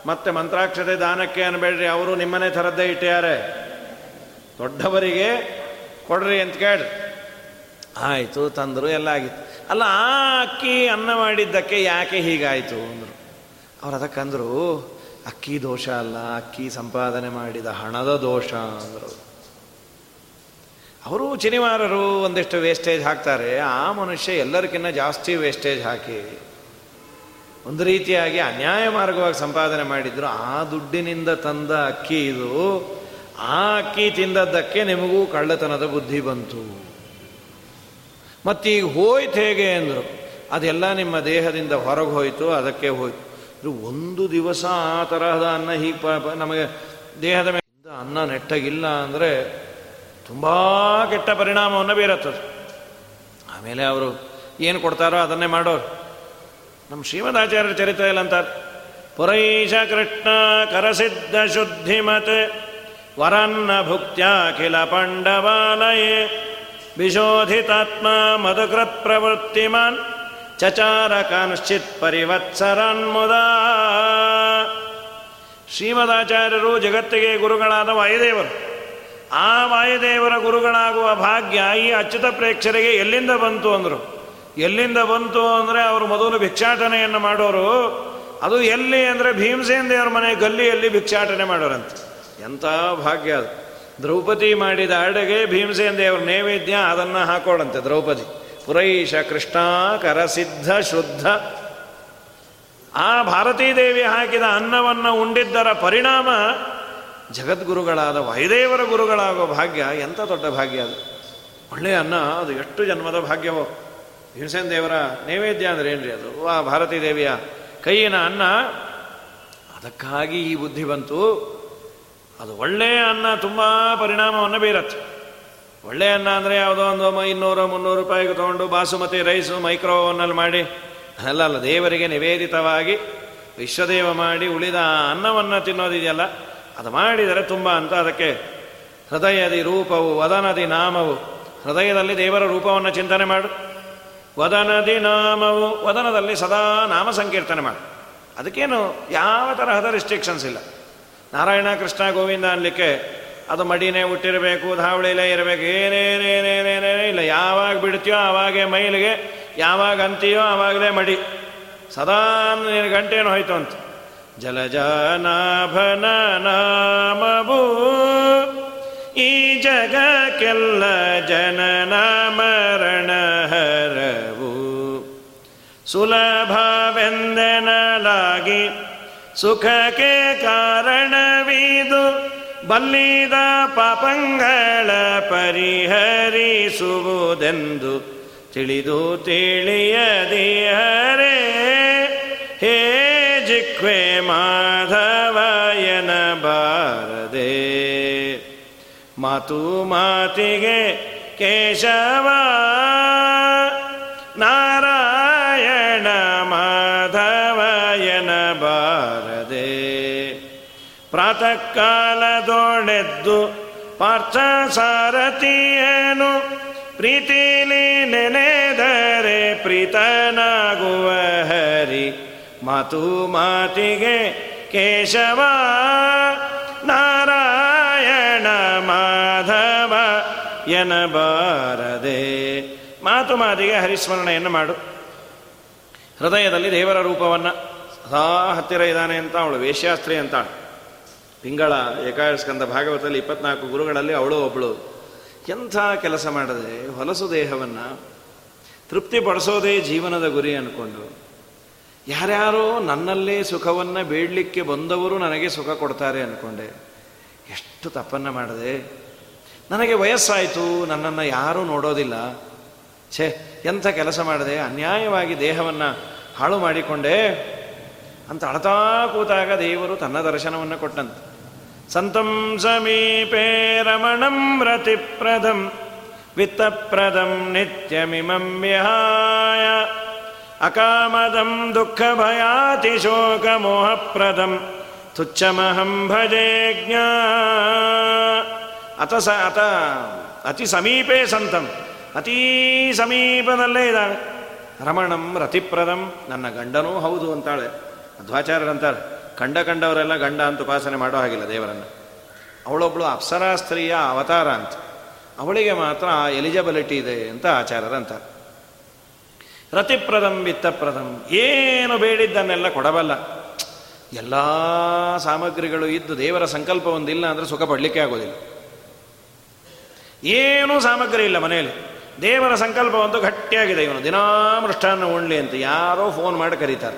ಮತ್ತೆ ಮಂತ್ರಾಕ್ಷತೆ ದಾನಕ್ಕೆ ಅನ್ಬೇಡ್ರಿ, ಅವರು ನಿಮ್ಮನೆ ಥರದ್ದೇ ಇಟ್ಟಿದ್ದಾರೆ. ದೊಡ್ಡವರಿಗೆ ಕೊಡ್ರಿ ಅಂತ ಕೇಳ್ರಿ. ಆಯಿತು, ತಂದರು, ಎಲ್ಲ ಆಗಿತ್ತು. ಅಲ್ಲ, ಆ ಅಕ್ಕಿ ಅನ್ನ ಮಾಡಿದ್ದಕ್ಕೆ ಯಾಕೆ ಹೀಗಾಯಿತು ಅಂದರು. ಅವ್ರು ಅದಕ್ಕಂದರು ಅಕ್ಕಿ ದೋಷ ಅಲ್ಲ, ಅಕ್ಕಿ ಸಂಪಾದನೆ ಮಾಡಿದ ಹಣದ ದೋಷ ಅಂದರು. ಅವರು ಶನಿವಾರರು ಒಂದಿಷ್ಟು ವೇಸ್ಟೇಜ್ ಹಾಕ್ತಾರೆ. ಆ ಮನುಷ್ಯ ಎಲ್ಲರಿಗಿನ್ನ ಜಾಸ್ತಿ ವೇಸ್ಟೇಜ್ ಹಾಕಿ ಒಂದು ರೀತಿಯಾಗಿ ಅನ್ಯಾಯ ಮಾರ್ಗವಾಗಿ ಸಂಪಾದನೆ ಮಾಡಿದ್ರು. ಆ ದುಡ್ಡಿನಿಂದ ತಂದ ಅಕ್ಕಿ ಇದು. ಆ ಅಕ್ಕಿ ತಿಂದದ್ದಕ್ಕೆ ನಿಮಗೂ ಕಳ್ಳತನದ ಬುದ್ಧಿ ಬಂತು. ಮತ್ತೀಗ ಹೋಯ್ತು ಹೇಗೆ ಅಂದರು. ಅದೆಲ್ಲ ನಿಮ್ಮ ದೇಹದಿಂದ ಹೊರಗೆ ಹೋಯಿತು, ಅದಕ್ಕೆ ಹೋಯ್ತು. ಒಂದು ದಿವಸ ಆ ತರಹದ ಅನ್ನ ಹೀಗೆ ನಮಗೆ ದೇಹದ ಮೇಲೆ ಅನ್ನ ನೆಟ್ಟಗಿಲ್ಲ ಅಂದರೆ ತುಂಬ ಕೆಟ್ಟ ಪರಿಣಾಮವನ್ನು ಬೀರತ್ತದು. ಆಮೇಲೆ ಅವರು ಏನು ಕೊಡ್ತಾರೋ ಅದನ್ನೇ ಮಾಡೋರು. ನಮ್ಮ ಶ್ರೀಮದಾಚಾರ್ಯರ ಚರಿತ್ರೆಯಲ್ಲಿ ಅಂತಾರೆ ಪುರೈಷ ಕೃಷ್ಣ ಕರಸಿದ್ಧ ಶುದ್ಧಿಮತೆ, ವರನ್ನ ಭುಕ್ತ್ಯಾಖಿಲ ಪಾಂಡವಾಲಯೇ, ವಿಶೋಧಿತಾತ್ಮ ಮಧುಕೃತ್ ಪ್ರವೃತ್ತಿಮಾನ್, ಚಚಾರ ಕಾನ್ಶ್ಚಿತ್ ಪರಿವತ್ಸರನ್ ಮುದಾ. ಶ್ರೀಮದಾಚಾರ್ಯರು ಜಗತ್ತಿಗೆ ಗುರುಗಳಾದ ವಾಯುದೇವರು. ಆ ವಾಯುದೇವರ ಗುರುಗಳಾಗುವ ಭಾಗ್ಯ ಈ ಅಚ್ಯುತ ಪ್ರೇಕ್ಷರಿಗೆ ಎಲ್ಲಿಂದ ಬಂತು ಅಂದರು? ಎಲ್ಲಿಂದ ಬಂತು ಅಂದರೆ ಅವರು ಮೊದಲು ಭಿಕ್ಷಾಟನೆಯನ್ನು ಮಾಡೋರು. ಅದು ಎಲ್ಲಿ ಅಂದರೆ ಭೀಮಸೇನ ದೇವರ ಮನೆ ಗಲ್ಲಿಯಲ್ಲಿ ಭಿಕ್ಷಾಟನೆ ಮಾಡೋರಂತೆ. ಎಂಥ ಭಾಗ್ಯ ಅದು. ದ್ರೌಪದಿ ಮಾಡಿದ ಅಡುಗೆ ಭೀಮಸೇನ ದೇವರ ನೈವೇದ್ಯ ಅದನ್ನು ಹಾಕೋಳಂತೆ ದ್ರೌಪದಿ. ಪುರೈಷ ಕೃಷ್ಣ ಕರಸಿದ್ಧ ಶುದ್ಧ. ಆ ಭಾರತೀ ದೇವಿ ಹಾಕಿದ ಅನ್ನವನ್ನು ಉಂಡಿದ್ದರ ಪರಿಣಾಮ ಜಗದ್ಗುರುಗಳಾದ ವಾಯುದೇವರ ಗುರುಗಳಾಗೋ ಭಾಗ್ಯ ಎಂಥ ದೊಡ್ಡ ಭಾಗ್ಯ ಅದು? ಒಳ್ಳೆಯ ಅನ್ನ, ಅದು ಎಷ್ಟು ಜನ್ಮದ ಭಾಗ್ಯವೋ? ಭೀಮಸೇನ ದೇವರ ನೈವೇದ್ಯ ಅಂದ್ರೆ ಏನ್ರಿ ಅದು? ವಾ, ಭಾರತೀ ದೇವಿಯ ಕೈಯಿನ ಅನ್ನ. ಅದಕ್ಕಾಗಿ ಈ ಬುದ್ಧಿ ಬಂತು. ಅದು ಒಳ್ಳೆಯ ಅನ್ನ ತುಂಬ ಪರಿಣಾಮವನ್ನು ಬೀರತ್ತೆ. ಒಳ್ಳೆಯ ಅನ್ನ ಅಂದರೆ ಯಾವುದೋ ಒಂದು ಇನ್ನೂರು, ಮುನ್ನೂರು ರೂಪಾಯಿಗೆ ತೊಗೊಂಡು ಬಾಸುಮತಿ, ರೈಸು, ಮೈಕ್ರೋವನ್ನಲ್ಲಿ ಮಾಡಿ ಅಲ್ಲ ಅಲ್ಲ, ದೇವರಿಗೆ ನಿವೇದಿತವಾಗಿ ವಿಶ್ವದೇವ ಮಾಡಿ ಉಳಿದ ಅನ್ನವನ್ನು ತಿನ್ನೋದಿದೆಯಲ್ಲ? ಅದು ಮಾಡಿದರೆ ತುಂಬ ಅಂತ ಅದಕ್ಕೆ ಹೃದಯದಿ ರೂಪವು, ವದನದಿ ನಾಮವು. ಹೃದಯದಲ್ಲಿ ದೇವರ ರೂಪವನ್ನು ಚಿಂತನೆ ಮಾಡು. ವದನದಿ ನಾಮವು, ವದನದಲ್ಲಿ ಸದಾ ನಾಮ ಸಂಕೀರ್ತನೆ ಮಾಡು. ಅದಕ್ಕೇನು ಯಾವ ತರಹದ ರಿಸ್ಟ್ರಿಕ್ಷನ್ಸ್ ಇಲ್ಲ. ನಾರಾಯಣ, ಕೃಷ್ಣ, ಗೋವಿಂದ ಅನ್ಲಿಕ್ಕೆ ಅದು ಮಡಿನೇ ಹುಟ್ಟಿರಬೇಕು ಧಾವಳಿಲೇ ಇರಬೇಕು ಏನೇನೇನೇನೇನೇ ಇಲ್ಲ. ಯಾವಾಗ ಬಿಡ್ತೀಯೋ ಆವಾಗೇ ಮೈಲಿಗೆ, ಯಾವಾಗ ಅಂತೀಯೋ ಆವಾಗಲೇ ಮಡಿ. ಸದಾ ಗಂಟೇನು ಹೋಯ್ತು ಅಂತ. ಜಲಜಾನಾಭನ ನಾಮವು ಈ ಜಗಕ್ಕೆಲ್ಲ ಜನನ ಮರಣ ಹರವು ಸುಲಭವೆಂದೆನಲಾಗಿ ಸುಖಕ್ಕೆ ಕಾರಣವಿದು ಬಲ್ಲಿದ ಪಾಪಂಗಳ ಪರಿಹರಿಸುವುದೆಂದು ತಿಳಿದು ತಿಳಿಯದಿ ಹರೇ. ಹೇ ಜಿಕ್ವೆ ಮಾಧವಯನ ಬಾರದೆ ಮಾತು ಮಾತಿಗೆ ಕೇಶವ. ನಾರಾಯಣ ಮಾಧವಯನ ಬಾರದೆ ಪ್ರಾತಃ ಕಾಲದೊಡೆದ್ದು ಪಾರ್ಥ ಸಾರಥಿಯನು ಪ್ರೀತಿಲಿ ನೆನೆದರೆ ಪ್ರೀತನಾಗುವ ಹರಿ. ಮಾತು ಮಾತಿಗೆ ಕೇಶವ, ನಾರಾಯಣ, ಮಾಧವ ಎನಬಾರದೆ ಮಾತು ಮಾತಿಗೆ ಹರಿಸ್ಮರಣೆಯನ್ನು ಮಾಡು. ಹೃದಯದಲ್ಲಿ ದೇವರ ರೂಪವನ್ನು ಸದಾ ಹತ್ತಿರ ಇದ್ದಾನೆ ಅಂತ ಅವಳು ವೇಶ್ಯಾಸ್ತ್ರಿ ಅಂತಾಳು. ತಿಂಗಳ ಏಕಾದಶಕಂದ ಭಾಗವತದಲ್ಲಿ ಇಪ್ಪತ್ನಾಲ್ಕು ಗುರುಗಳಲ್ಲಿ ಅವಳು ಒಬ್ಬಳು ಎಂಥ ಕೆಲಸ ಮಾಡದೆ ಹೊಲಸು ದೇಹವನ್ನು ತೃಪ್ತಿಪಡಿಸೋದೇ ಜೀವನದ ಗುರಿ ಅಂದ್ಕೊಂಡು ಯಾರ್ಯಾರೋ ನನ್ನಲ್ಲೇ ಸುಖವನ್ನು ಬೇಡಲಿಕ್ಕೆ ಬಂದವರು ನನಗೆ ಸುಖ ಕೊಡ್ತಾರೆ ಅಂದ್ಕೊಂಡೆ ಎಷ್ಟು ತಪ್ಪನ್ನು ಮಾಡಿದೆ. ನನಗೆ ವಯಸ್ಸಾಯಿತು, ನನ್ನನ್ನು ಯಾರೂ ನೋಡೋದಿಲ್ಲ. ಛೇ, ಎಂಥ ಕೆಲಸ ಮಾಡಿದೆ, ಅನ್ಯಾಯವಾಗಿ ದೇಹವನ್ನು ಹಾಳು ಮಾಡಿಕೊಂಡೆ ಅಂತ ಅಳತಾ ಕೂತಾಗ ದೇವರು ತನ್ನ ದರ್ಶನವನ್ನು ಕೊಟ್ಟಂತೆ. ಸಂತಂ ಸಮೀಪೇ ರಮಣಂ ರತಿಪ್ರದಂ ವಿತ್ತಪ್ರದಂ ನಿತ್ಯಮಿಮಂ ವಿಹಾಯ. ಅಕಾಮದಂ ದುಃಖ ಭಯಾತಿ ಶೋಕ ಮೋಹಪ್ರದಂ ತುಚ್ಛಮಹಂ ಭಜೇ ಜ್ಞಾ ಅತ ಸ ಅತ ಅತಿ ಸಮೀಪೇ ಸಂತಂ ಅತೀ ಸಮೀಪದಲ್ಲೇ ಇದ್ದಾಳೆ। ರಮಣಂ ರತಿಪ್ರದಂ ನನ್ನ ಗಂಡನೂ ಹೌದು ಅಂತಾಳೆ। ಮಧ್ವಾಚಾರ್ಯರಂತಾಳೆ ಕಂಡ ಕಂಡವರೆಲ್ಲ ಗಂಡ ಅಂತ ಉಪಾಸನೆ ಮಾಡೋ ಹಾಗಿಲ್ಲ ದೇವರನ್ನು. ಅವಳೊಬ್ಬಳು ಅಪ್ಸರಾ ಸ್ತ್ರೀಯ ಅವತಾರ ಅಂತ. ಅವಳಿಗೆ ಮಾತ್ರ ಎಲಿಜಿಬಿಲಿಟಿ ಇದೆ ಅಂತ ಆಚಾರ್ಯರಂತಾರೆ ರತಿಪ್ರದಂ ವಿತ್ತಪ್ರದಂ ಏನು ಬೇಡಿದ್ದನ್ನೆಲ್ಲ ಕೊಡಬಲ್ಲ. ಎಲ್ಲ ಸಾಮಗ್ರಿಗಳು ಇದ್ದು ದೇವರ ಸಂಕಲ್ಪ ಒಂದಿಲ್ಲ ಅಂದರೆ ಸುಖ ಪಡಲಿಕ್ಕೆ ಆಗೋದಿಲ್ಲ. ಏನೂ ಸಾಮಗ್ರಿ ಇಲ್ಲ ಮನೆಯಲ್ಲಿ. ದೇವರ ಸಂಕಲ್ಪ ಒಂದು ಗಟ್ಟಿಯಾಗಿದೆ. ಇವನು ದಿನಾ ಮೃಷ್ಟಾನ್ನ ಉಣ್ಲಿ ಅಂತ ಯಾರೋ ಫೋನ್ ಮಾಡಿ ಕರೀತಾರೆ.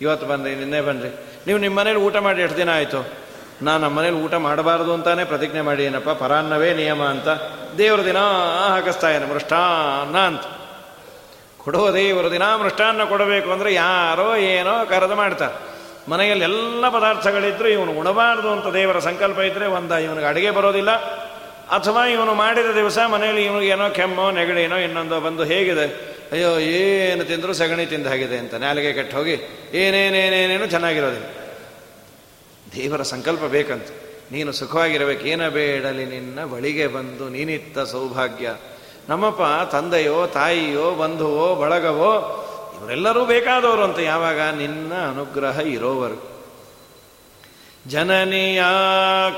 ಇವತ್ತು ಬಂದ್ರಿ ನಿನ್ನೆ ಬನ್ರಿ. ನೀವು ನಿಮ್ಮ ಮನೇಲಿ ಊಟ ಮಾಡಿ ಎಷ್ಟು ದಿನ ಆಯಿತು? ನಾನು ನಮ್ಮ ಮನೇಲಿ ಊಟ ಮಾಡಬಾರ್ದು ಅಂತಾನೆ ಪ್ರತಿಜ್ಞೆ ಮಾಡಿ ಏನಪ್ಪ? ಪರಾನ್ನವೇ ನಿಯಮ ಅಂತ ದೇವರು ದಿನ ಹಾಕಿಸ್ತಾ ಮೃಷ್ಟಾನ್ನ ಅಂತ. ಕೊಡುವ ದೇವರು ದಿನ ಮೃಷ್ಟಾನ್ನ ಕೊಡಬೇಕು ಅಂದರೆ ಯಾರೋ ಏನೋ ಕರೆದು ಮಾಡ್ತಾರೆ. ಮನೆಯಲ್ಲಿ ಎಲ್ಲ ಪದಾರ್ಥಗಳಿದ್ರು ಇವನು ಉಣಬಾರದು ಅಂತ ದೇವರ ಸಂಕಲ್ಪ ಇದ್ದರೆ ಒಂದು ಇವನಿಗೆ ಅಡುಗೆ ಬರೋದಿಲ್ಲ. ಅಥವಾ ಇವನು ಮಾಡಿದ ದಿವಸ ಮನೆಯಲ್ಲಿ ಇವನಿಗೇನೋ ಕೆಮ್ಮೋ, ನೆಗಡಿನೋ ಇನ್ನೊಂದು ಬಂದು ಹೇಗಿದೆ. ಅಯ್ಯೋ, ಏನು ತಿಂದರೂ ಸಗಣಿ ತಿಂದ ಹಾಗಿದೆ ಅಂತ ನಾಲಿಗೆ ಕೆಟ್ಟು ಹೋಗಿ ಏನೇನೇನೇನೇನು ಚೆನ್ನಾಗಿರೋದಿಲ್ಲ. ದೇವರ ಸಂಕಲ್ಪ ಬೇಕಂತ. ನೀನು ಸುಖವಾಗಿರಬೇಕು. ಏನ ಬೇಡಲಿ ನಿನ್ನ ಬಳಿಗೆ ಬಂದು ನೀನಿತ್ತ ಸೌಭಾಗ್ಯ. ನಮ್ಮಪ್ಪ, ತಂದೆಯೋ, ತಾಯಿಯೋ, ಬಂಧುವೋ, ಬಳಗವೋ, ಇವರೆಲ್ಲರೂ ಬೇಕಾದವರು ಅಂತ ಯಾವಾಗ? ನಿನ್ನ ಅನುಗ್ರಹ ಇರೋವರು. ಜನನಿಯ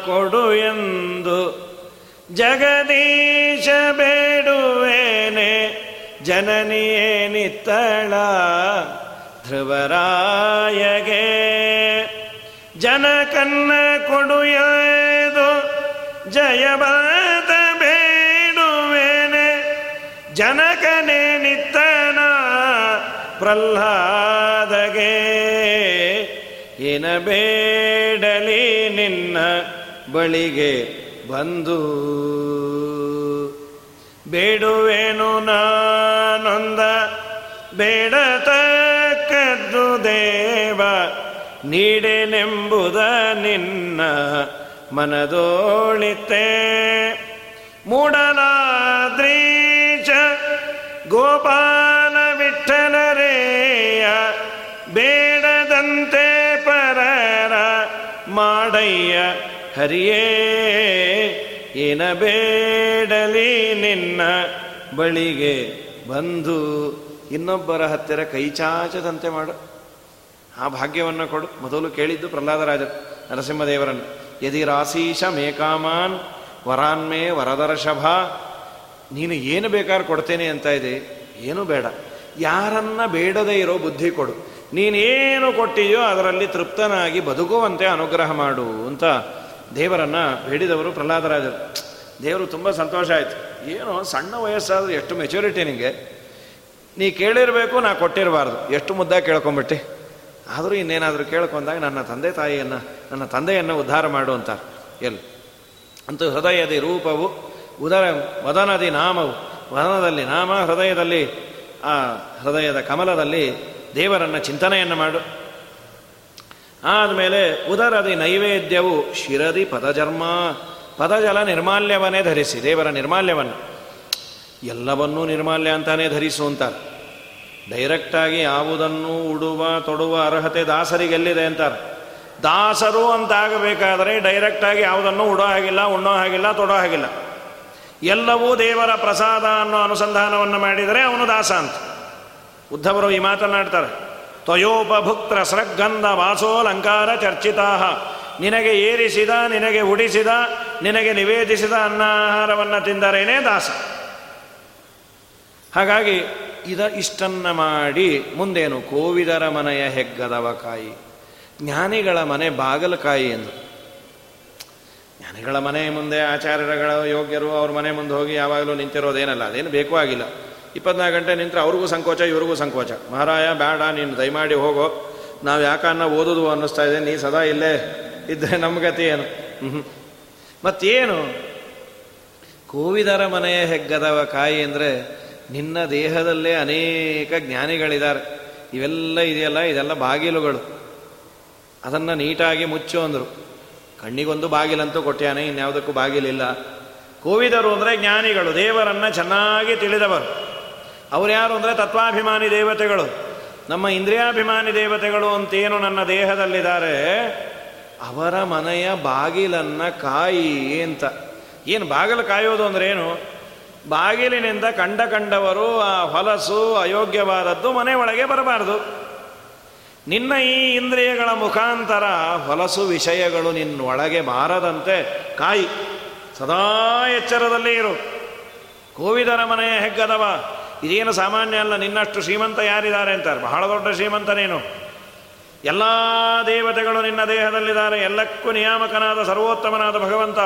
ಕೊಡು ಎಂದು ಜಗದೀಶ ಬೇಡುವೇನೆ. ಜನನಿಯೇ ನಿತ್ತಳ ಧ್ರುವರಾಯಗೆ. ಜನಕನ್ನ ಕೊಡುಯದು ಜಯಬಾದ ಜನಕನೇ ನಿತ್ತನ ಪ್ರಹ್ಲಾದಗೆ. ಏನ ಬೇಡಲಿ ನಿನ್ನ ಬಳಿಗೆ ಬಂದು. ಬೇಡುವೇನು ನಾನೊಂದ ಬೇಡತಕ್ಕದ್ದು ದೇವ, ನೀಡೆನೆಂಬುದ ನಿನ್ನ ಮನದೋಳಿತೆ. ಮೂಡಲಾದ್ರೀಚ ಗೋಪಾಲ ವಿಠಲರೇಯ ಬೇಡದಂತೆ ಪರರ ಮಾಡಯ್ಯ. ಹರಿಯೇ, ಏನ ಬೇಡಲಿ ನಿನ್ನ ಬಳಿಗೆ ಬಂದು ಇನ್ನೊಬ್ಬರ ಹತ್ತಿರ ಕೈಚಾಚದಂತೆ ಮಾಡು. ಆ ಭಾಗ್ಯವನ್ನು ಕೊಡು. ಮೊದಲು ಕೇಳಿದ್ದು ಪ್ರಹ್ಲಾದರಾಜ ನರಸಿಂಹದೇವರನ್ನು. ಯದಿ ರಾಶೀಶ ಮೇಕಾಮಾನ್ ವರಾನ್ಮೇ ವರದರ್ಶಭ ನೀನು ಏನು ಬೇಕಾದ್ರೂ ಕೊಡ್ತೇನೆ ಅಂತ ಇದೆ. ಏನು ಬೇಡ. ಯಾರನ್ನ ಬೇಡದೇ ಇರೋ ಬುದ್ಧಿ ಕೊಡು. ನೀನೇನು ಕೊಟ್ಟಿಯೋ ಅದರಲ್ಲಿ ತೃಪ್ತನಾಗಿ ಬದುಕುವಂತೆ ಅನುಗ್ರಹ ಮಾಡು ಅಂತ ದೇವರನ್ನ ಬೇಡಿದವರು ಪ್ರಹ್ಲಾದರಾಜರು. ದೇವರು ತುಂಬ ಸಂತೋಷ ಆಯಿತು. ಏನು ಸಣ್ಣ ವಯಸ್ಸಾದರೂ ಎಷ್ಟು ಮೆಚುರಿಟಿ ನಿಮಗೆ ನೀ ಕೇಳಿರಬೇಕು, ನಾ ಕೊಟ್ಟಿರಬಾರ್ದು. ಎಷ್ಟು ಮುದ್ದ ಕೇಳ್ಕೊಂಬಿಟ್ಟೆ? ಆದರೂ ಇನ್ನೇನಾದರೂ ಕೇಳ್ಕೊಂಡಾಗ ನನ್ನ ತಂದೆ ತಾಯಿಯನ್ನು, ನನ್ನ ತಂದೆಯನ್ನು ಉದ್ಧಾರ ಮಾಡು ಅಂತ ಎಲ್ಲಿ? ಅಂತೂ ಹೃದಯದ ರೂಪವು ಉದರ ವದನದಿ ನಾಮವು, ವದನದಲ್ಲಿ ನಾಮ, ಹೃದಯದಲ್ಲಿ, ಆ ಹೃದಯದ ಕಮಲದಲ್ಲಿ ದೇವರನ್ನ ಚಿಂತನೆಯನ್ನು ಮಾಡು. ಆದಮೇಲೆ ಉದರದಿ ನೈವೇದ್ಯವು ಶಿರದಿ ಪದಜರ್ಮ, ಪದಜಲ ನಿರ್ಮಾಲ್ಯವನ್ನೇ ಧರಿಸಿ, ದೇವರ ನಿರ್ಮಾಲ್ಯವನ್ನು. ಎಲ್ಲವನ್ನೂ ನಿರ್ಮಾಲ್ಯ ಅಂತಾನೆ ಧರಿಸು ಅಂತಾರೆ. ಡೈರೆಕ್ಟಾಗಿ ಯಾವುದನ್ನು ಉಡುವ, ತೊಡುವ ಅರ್ಹತೆ ದಾಸರಿಗೆಲ್ಲಿದೆ ಅಂತಾರೆ. ದಾಸರು ಅಂತಾಗಬೇಕಾದರೆ ಡೈರೆಕ್ಟಾಗಿ ಯಾವುದನ್ನು ಉಡೋ ಹಾಗಿಲ್ಲ, ಉಣ್ಣೋ ಹಾಗಿಲ್ಲ, ತೊಡೋ ಹಾಗಿಲ್ಲ. ಎಲ್ಲವೂ ದೇವರ ಪ್ರಸಾದ ಅನ್ನೋ ಅನುಸಂಧಾನವನ್ನು ಮಾಡಿದರೆ ಅವನು ದಾಸ ಅಂತ. ಉದ್ಧವರು ಈ ಮಾತನಾಡ್ತಾರೆ ತ್ವಯೋಪಭುಕ್ತ್ರ ಸೃಗ್ಗಂಧ ವಾಸೋಲಂಕಾರ ಚರ್ಚಿತಾ ನಿನಗೆ ಏರಿಸಿದ, ನಿನಗೆ ಉಡಿಸಿದ, ನಿನಗೆ ನಿವೇದಿಸಿದ ಅನ್ನಾಹಾರವನ್ನು ತಿಂದರೇನೇ ದಾಸ. ಹಾಗಾಗಿ ಇದ ಇಷ್ಟನ್ನ ಮಾಡಿ ಮುಂದೇನು ಕೋವಿದರ ಮನೆಯ ಹೆಗ್ಗದವ ಕಾಯಿ, ಜ್ಞಾನಿಗಳ ಮನೆ ಬಾಗಲಕಾಯಿ ಎಂದು. ಜ್ಞಾನಿಗಳ ಮನೆ ಮುಂದೆ ಆಚಾರ್ಯಗಳ ಯೋಗ್ಯರು ಅವ್ರ ಮನೆ ಮುಂದೆ ಹೋಗಿ ಯಾವಾಗಲೂ ನಿಂತಿರೋದೇನಲ್ಲ, ಅದೇನು ಬೇಕೂ ಆಗಿಲ್ಲ. ಇಪ್ಪತ್ನಾಲ್ಕು ಗಂಟೆ ನಿಂತರೆ ಅವ್ರಿಗೂ ಸಂಕೋಚ, ಇವ್ರಿಗೂ ಸಂಕೋಚ. ಮಹಾರಾಯ, ಬೇಡ, ನೀನು ದಯಮಾಡಿ ಹೋಗೋ. ನಾವು ಯಾಕನ್ನ ಓದುದು ಅನ್ನಿಸ್ತಾ ಇದೆ, ನೀ ಸದಾ ಇಲ್ಲೇ ಇದ್ದರೆ ನಮ್ಮ ಗತಿ ಏನು? ಮತ್ತೇನು? ಕೋವಿದರ ಮನೆಯ ಹೆಗ್ಗದವ ಕಾಯಿ ಅಂದರೆ ನಿನ್ನ ದೇಹದಲ್ಲೇ ಅನೇಕ ಜ್ಞಾನಿಗಳಿದ್ದಾರೆ. ಇವೆಲ್ಲ ಇದೆಯಲ್ಲ, ಇದೆಲ್ಲ ಬಾಗಿಲುಗಳು. ಅದನ್ನು ನೀಟಾಗಿ ಮುಚ್ಚು ಅಂದರು. ಕಣ್ಣಿಗೊಂದು ಬಾಗಿಲಂತೂ ಕೊಟ್ಟ್ಯಾನೆ ಇನ್ಯಾವುದಕ್ಕೂ ಬಾಗಿಲಿಲ್ಲ. ಕೋವಿದರು ಅಂದರೆ ಜ್ಞಾನಿಗಳು, ದೇವರನ್ನು ಚೆನ್ನಾಗಿ ತಿಳಿದವರು. ಅವ್ರು ಯಾರು ಅಂದರೆ ತತ್ವಾಭಿಮಾನಿ ದೇವತೆಗಳು. ನಮ್ಮ ಇಂದ್ರಿಯಾಭಿಮಾನಿ ದೇವತೆಗಳು ಅಂತೇನು ನನ್ನ ದೇಹದಲ್ಲಿದ್ದಾರೆ, ಅವರ ಮನೆಯ ಬಾಗಿಲನ್ನು ಕಾಯಿ ಅಂತ. ಏನು ಬಾಗಿಲು ಕಾಯೋದು ಅಂದ್ರೆ ಏನು? ಬಾಗಿಲಿನಿಂದ ಕಂಡ ಕಂಡವರು ಆ ಹೊಲಸು ಅಯೋಗ್ಯವಾದದ್ದು ಮನೆ ಒಳಗೆ ಬರಬಾರದು. ನಿನ್ನ ಈ ಇಂದ್ರಿಯಗಳ ಮುಖಾಂತರ ಹೊಲಸು ವಿಷಯಗಳು ನಿನ್ನೊಳಗೆ ಬಾರದಂತೆ ಕಾಯಿ, ಸದಾ ಎಚ್ಚರದಲ್ಲಿ ಇರು. ಕೋವಿದರ ಮನೆಯ ಹೆಗ್ಗದವ, ಇದೇನು ಸಾಮಾನ್ಯ ಅಲ್ಲ, ನಿನ್ನಷ್ಟು ಶ್ರೀಮಂತ ಯಾರಿದ್ದಾರೆ ಅಂತಾರೆ? ಬಹಳ ದೊಡ್ಡ ಶ್ರೀಮಂತನೇನು ಎಲ್ಲ ದೇವತೆಗಳು ನಿನ್ನ ದೇಹದಲ್ಲಿದ್ದಾರೆ. ಎಲ್ಲಕ್ಕೂ ನಿಯಾಮಕನಾದ ಸರ್ವೋತ್ತಮನಾದ ಭಗವಂತ.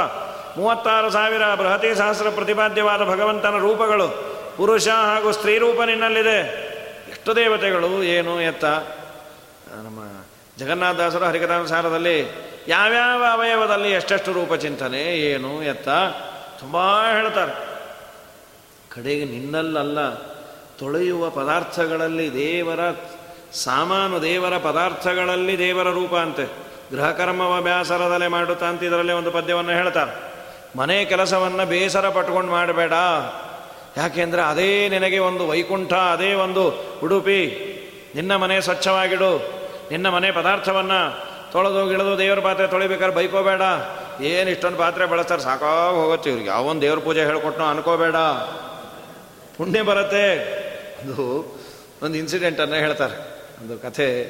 ಮೂವತ್ತಾರು ಸಾವಿರ ಬೃಹತಿ ಸಹಸ್ರ ಪ್ರತಿಪಾದ್ಯವಾದ ಭಗವಂತನ ರೂಪಗಳು. ಪುರುಷ ಹಾಗೂ ಸ್ತ್ರೀ ರೂಪ ನಿನ್ನಲ್ಲಿದೆ. ಎಷ್ಟು ದೇವತೆಗಳು, ಏನು ಎತ್ತ? ನಮ್ಮ ಜಗನ್ನಾಥದಾಸರು ಹರಿಕಥಾನುಸಾರದಲ್ಲಿ ಯಾವ್ಯಾವ ಅವಯವದಲ್ಲಿ ಎಷ್ಟೆಷ್ಟು ರೂಪ ಚಿಂತನೆ, ಏನು, ಎತ್ತ, ತುಂಬ ಹೇಳ್ತಾರೆ. ಕಡೆಗೆ ನಿನ್ನಲ್ಲಲ್ಲ, ತೊಳೆಯುವ ಪದಾರ್ಥಗಳಲ್ಲಿ ದೇವರ, ಸಾಮಾನು ದೇವರ ಪದಾರ್ಥಗಳಲ್ಲಿ ದೇವರ ರೂಪ ಅಂತೆ. ಗೃಹಕರ್ಮವ ಬ್ಯಾಸರದಲ್ಲೇ ಮಾಡುತ್ತಾ ಅಂತ ಇದರಲ್ಲೇ ಒಂದು ಪದ್ಯವನ್ನು ಹೇಳ್ತಾರೆ. ಮನೆ ಕೆಲಸವನ್ನು ಬೇಸರ ಪಟ್ಕೊಂಡು ಮಾಡಬೇಡ. ಯಾಕೆಂದರೆ ಅದೇ ನಿನಗೆ ಒಂದು ವೈಕುಂಠ, ಅದೇ ಒಂದು ಉಡುಪಿ. ನಿನ್ನ ಮನೆ ಸ್ವಚ್ಛವಾಗಿಡು. ನಿನ್ನ ಮನೆ ಪದಾರ್ಥವನ್ನು ತೊಳೆದು ಗಿಳದು ದೇವರ ಪಾತ್ರೆ ತೊಳಿಬೇಕಾದ್ರೆ ಬೈಕೋಬೇಡ. ಏನು ಇಷ್ಟೊಂದು ಪಾತ್ರೆ ಬಳಸ್ತಾರೆ ಸಾಕಾಗಿ ಹೋಗುತ್ತೆ ಇವ್ರಿಗೆ. ಯಾವೊಂದು ದೇವ್ರ ಪೂಜೆ ಹೇಳ್ಕೊಟ್ನೋ ಅನ್ಕೋಬೇಡ. ಪುಣ್ಯ ಬರುತ್ತೆ. ಅದು ಒಂದು ಇನ್ಸಿಡೆಂಟನ್ನು ಹೇಳ್ತಾರೆ. ಒಂದು ಕಥೆ.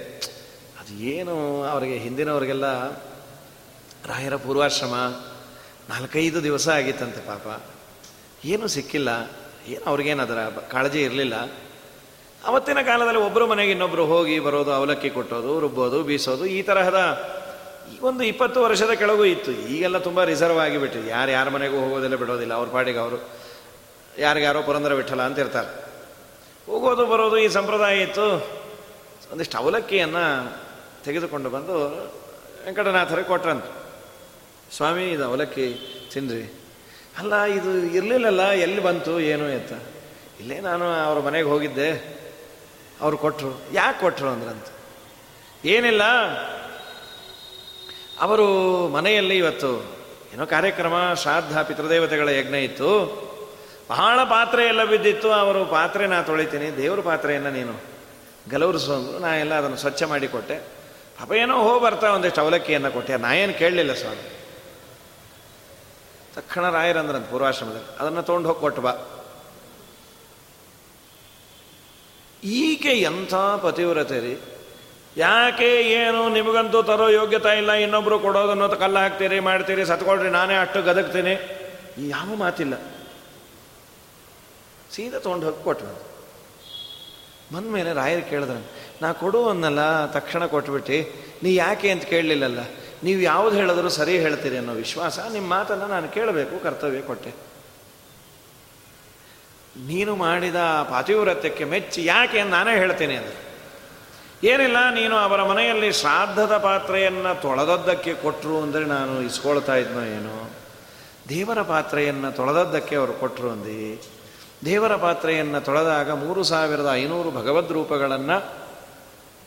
ಅದು ಏನು ಅವರಿಗೆ ಹಿಂದಿನವರಿಗೆಲ್ಲ ರಾಯರ ಪೂರ್ವಾಶ್ರಮ ನಾಲ್ಕೈದು ದಿವಸ ಆಗಿತ್ತಂತೆ ಪಾಪ. ಏನೂ ಸಿಕ್ಕಿಲ್ಲ. ಏನು ಅವ್ರಿಗೇನು ಅದರ ಕಾಳಜಿ ಇರಲಿಲ್ಲ. ಅವತ್ತಿನ ಕಾಲದಲ್ಲಿ ಒಬ್ಬರು ಮನೆಗೆ ಇನ್ನೊಬ್ಬರು ಹೋಗಿ ಬರೋದು, ಅವಲಕ್ಕಿ ಕೊಟ್ಟೋದು, ರುಬ್ಬೋದು, ಬೀಸೋದು, ಈ ತರಹದ ಒಂದು ಇಪ್ಪತ್ತು ವರ್ಷದ ಕೆಳಗೂ ಇತ್ತು. ಈಗೆಲ್ಲ ತುಂಬ ರಿಸರ್ವ್ ಆಗಿಬಿಟ್ಟಿದೆ. ಯಾರು ಯಾರ ಮನೆಗೂ ಹೋಗೋದಿಲ್ಲ, ಬಿಡೋದಿಲ್ಲ. ಅವ್ರ ಪಾಡಿಗೆ ಅವರು ಯಾರಿಗಾರೋ ಪುರಂದರ ಬಿಟ್ಟಲ್ಲ ಅಂತ ಇರ್ತಾರೆ. ಹೋಗೋದು, ಬರೋದು ಈ ಸಂಪ್ರದಾಯ ಇತ್ತು. ಒಂದಿಷ್ಟು ಅವಲಕ್ಕಿಯನ್ನು ತೆಗೆದುಕೊಂಡು ಬಂದು ವೆಂಕಟನಾಥರಿಗೆ ಕೊಟ್ರಂತ. ಸ್ವಾಮಿ, ಇದು ಅವಲಕ್ಕಿ ತಿನ್ರಿ. ಅಲ್ಲ, ಇದು ಇರಲಿಲ್ಲಲ್ಲ, ಎಲ್ಲಿ ಬಂತು, ಏನು ಎತ್ತ ಇಲ್ಲೇ ನಾನು ಅವ್ರ ಮನೆಗೆ ಹೋಗಿದ್ದೆ. ಅವ್ರು ಕೊಟ್ಟರು ಯಾಕೆ ಕೊಟ್ಟರು ಅಂದ್ರಂತ? ಏನಿಲ್ಲ. ಅವರು ಮನೆಯಲ್ಲಿ ಇವತ್ತು ಏನೋ ಕಾರ್ಯಕ್ರಮ, ಶ್ರಾದ್ದ ಪಿತೃದೇವತೆಗಳ ಯಜ್ಞ ಇತ್ತು. ಬಹಳ ಪಾತ್ರೆ ಎಲ್ಲ ಬಿದ್ದಿತ್ತು. ಅವರು ಪಾತ್ರೆ ನಾ ತೊಳಿತೀನಿ, ದೇವ್ರ ಪಾತ್ರೆಯನ್ನು ನೀನು ಗಲವರಿಸು ನಾ ಎಲ್ಲ ಅದನ್ನು ಸ್ವಚ್ಛ ಮಾಡಿ ಕೊಟ್ಟೆ. ಪಾಪ ಏನೋ ಹೋಗಿ ಬರ್ತಾ ಒಂದಿಷ್ಟು ಅವಲಕ್ಕಿಯನ್ನು ಕೊಟ್ಟೆ. ನಾ ಏನು ಕೇಳಲಿಲ್ಲ ಸ್ವಾಮಿ. ತಕ್ಷಣ ರಾಯರಂದ್ರಂತ ಪೂರ್ವಾಶ್ರಮದಲ್ಲಿ. ಅದನ್ನು ತೊಗೊಂಡು ಹೋಗಿ ಕೊಟ್ಟು ಬಾ. ಈಕೆ ಎಂಥ ಪತಿವ್ರತೆ ರೀ ಯಾಕೆ ಏನು ನಿಮಗಂತೂ ತರೋ ಯೋಗ್ಯತೆ ಇಲ್ಲ, ಇನ್ನೊಬ್ರು ಕೊಡೋದನ್ನು ಕಲ್ಲ ಹಾಕ್ತೀರಿ, ಮಾಡ್ತೀರಿ, ಸತ್ಕೊಳ್ರಿ, ನಾನೇ ಅಷ್ಟು ಗದಗ್ತೀನಿ. ಯಾವ ಮಾತಿಲ್ಲ. ಸೀದಾ ತೊಗೊಂಡು ಹೋಗಿ ಕೊಟ್ಟು ಬಂದ. ಮೇಲೆ ರಾಯರು ಕೇಳಿದ್ರೆ, ನಾ ಕೊಡುವನ್ನಲ್ಲ ತಕ್ಷಣ ಕೊಟ್ಬಿಟ್ಟು, ನೀ ಯಾಕೆ ಅಂತ ಕೇಳಲಿಲ್ಲಲ್ಲ? ನೀವು ಯಾವ್ದು ಹೇಳಿದ್ರು ಸರಿ ಹೇಳ್ತೀರಿ ಅನ್ನೋ ವಿಶ್ವಾಸ, ನಿಮ್ಮ ಮಾತನ್ನು ನಾನು ಕೇಳಬೇಕು, ಕರ್ತವ್ಯ ಕೊಟ್ಟೆ. ನೀನು ಮಾಡಿದ ಪಾತಿವ್ರತ್ಯಕ್ಕೆ ಮೆಚ್ಚಿ ಯಾಕೆ ನಾನೇ ಹೇಳ್ತೇನೆ ಅಂದರೆ ಏನಿಲ್ಲ, ನೀನು ಅವರ ಮನೆಯಲ್ಲಿ ಶ್ರಾದ್ದದ ಪಾತ್ರೆಯನ್ನು ತೊಳೆದದ್ದಕ್ಕೆ ಕೊಟ್ಟರು ಅಂದರೆ ನಾನು ಇಸ್ಕೊಳ್ತಾ ಇದ್ನೋ ಏನೋ. ದೇವರ ಪಾತ್ರೆಯನ್ನು ತೊಳೆದದ್ದಕ್ಕೆ ಅವರು ಕೊಟ್ಟರು ಅಂದಿ. ದೇವರ ಪಾತ್ರೆಯನ್ನು ತೊಳೆದಾಗ ಮೂರು ಸಾವಿರದ ಐನೂರು ಭಗವದ್ ರೂಪಗಳನ್ನು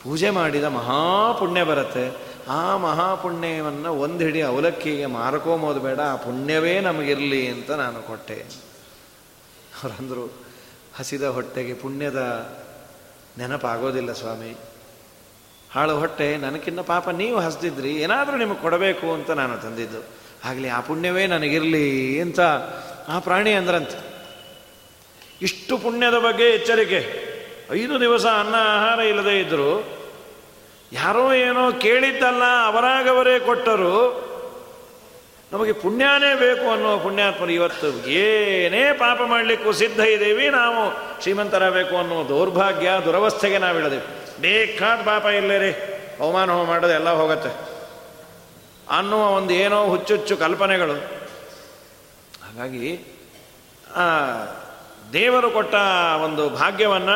ಪೂಜೆ ಮಾಡಿದ ಮಹಾಪುಣ್ಯ ಬರುತ್ತೆ. ಆ ಮಹಾಪುಣ್ಯವನ್ನು ಒಂದು ಹಿಡಿ ಅವಲಕ್ಕಿಗೆ ಮಾರ್ಕೋಬೋದು ಬೇಡ, ಆ ಪುಣ್ಯವೇ ನಮಗಿರಲಿ ಅಂತ ನಾನು ಕೊಟ್ಟೆ. ಅವರಂದರು ಹಸಿದ ಹೊಟ್ಟೆಗೆ ಪುಣ್ಯದ ನೆನಪಾಗೋದಿಲ್ಲ ಸ್ವಾಮಿ. ಹಾಳು ಹೊಟ್ಟೆ ನನಗಿನ್ನ ಪಾಪ ನೀವು ಹಸ್ದಿದ್ರಿ, ಏನಾದರೂ ನಿಮಗೆ ಕೊಡಬೇಕು ಅಂತ ನಾನು ತಂದಿದ್ದು. ಆಗಲಿ, ಆ ಪುಣ್ಯವೇ ನನಗಿರಲಿ ಅಂತ ಆ ಪ್ರಾಣಿ ಅಂದ್ರಂತ. ಇಷ್ಟು ಪುಣ್ಯದ ಬಗ್ಗೆ ಎಚ್ಚರಿಕೆ. ಐದು ದಿವಸ ಅನ್ನ ಆಹಾರ ಇಲ್ಲದೆ ಇದ್ದರು ಯಾರೋ ಏನೋ ಕೇಳಿದ್ದಲ್ಲ ಅವರಾಗವರೇ ಕೊಟ್ಟರು ನಮಗೆ ಪುಣ್ಯನೇ ಬೇಕು ಅನ್ನೋ ಪುಣ್ಯಾತ್ಮರು ಇವತ್ತು ಏನೇ ಪಾಪ ಮಾಡಲಿಕ್ಕೂ ಸಿದ್ಧ ಇದ್ದೀವಿ, ನಾವು ಶ್ರೀಮಂತರಾಗಬೇಕು ಅನ್ನೋ ದೌರ್ಭಾಗ್ಯ, ದುರವಸ್ಥೆಗೆ ನಾವು ಇಳಿದೀವಿ. ಬೇಕಾದ ಪಾಪ ಇಲ್ಲೇ ರೀ, ಅವಮಾನ ಮಾಡೋದು ಎಲ್ಲ ಹೋಗತ್ತೆ. ಅನ್ನುವ ಒಂದು ಏನೋ ಹುಚ್ಚುಚ್ಚು ಕಲ್ಪನೆಗಳು. ಹಾಗಾಗಿ ದೇವರು ಕೊಟ್ಟ ಒಂದು ಭಾಗ್ಯವನ್ನು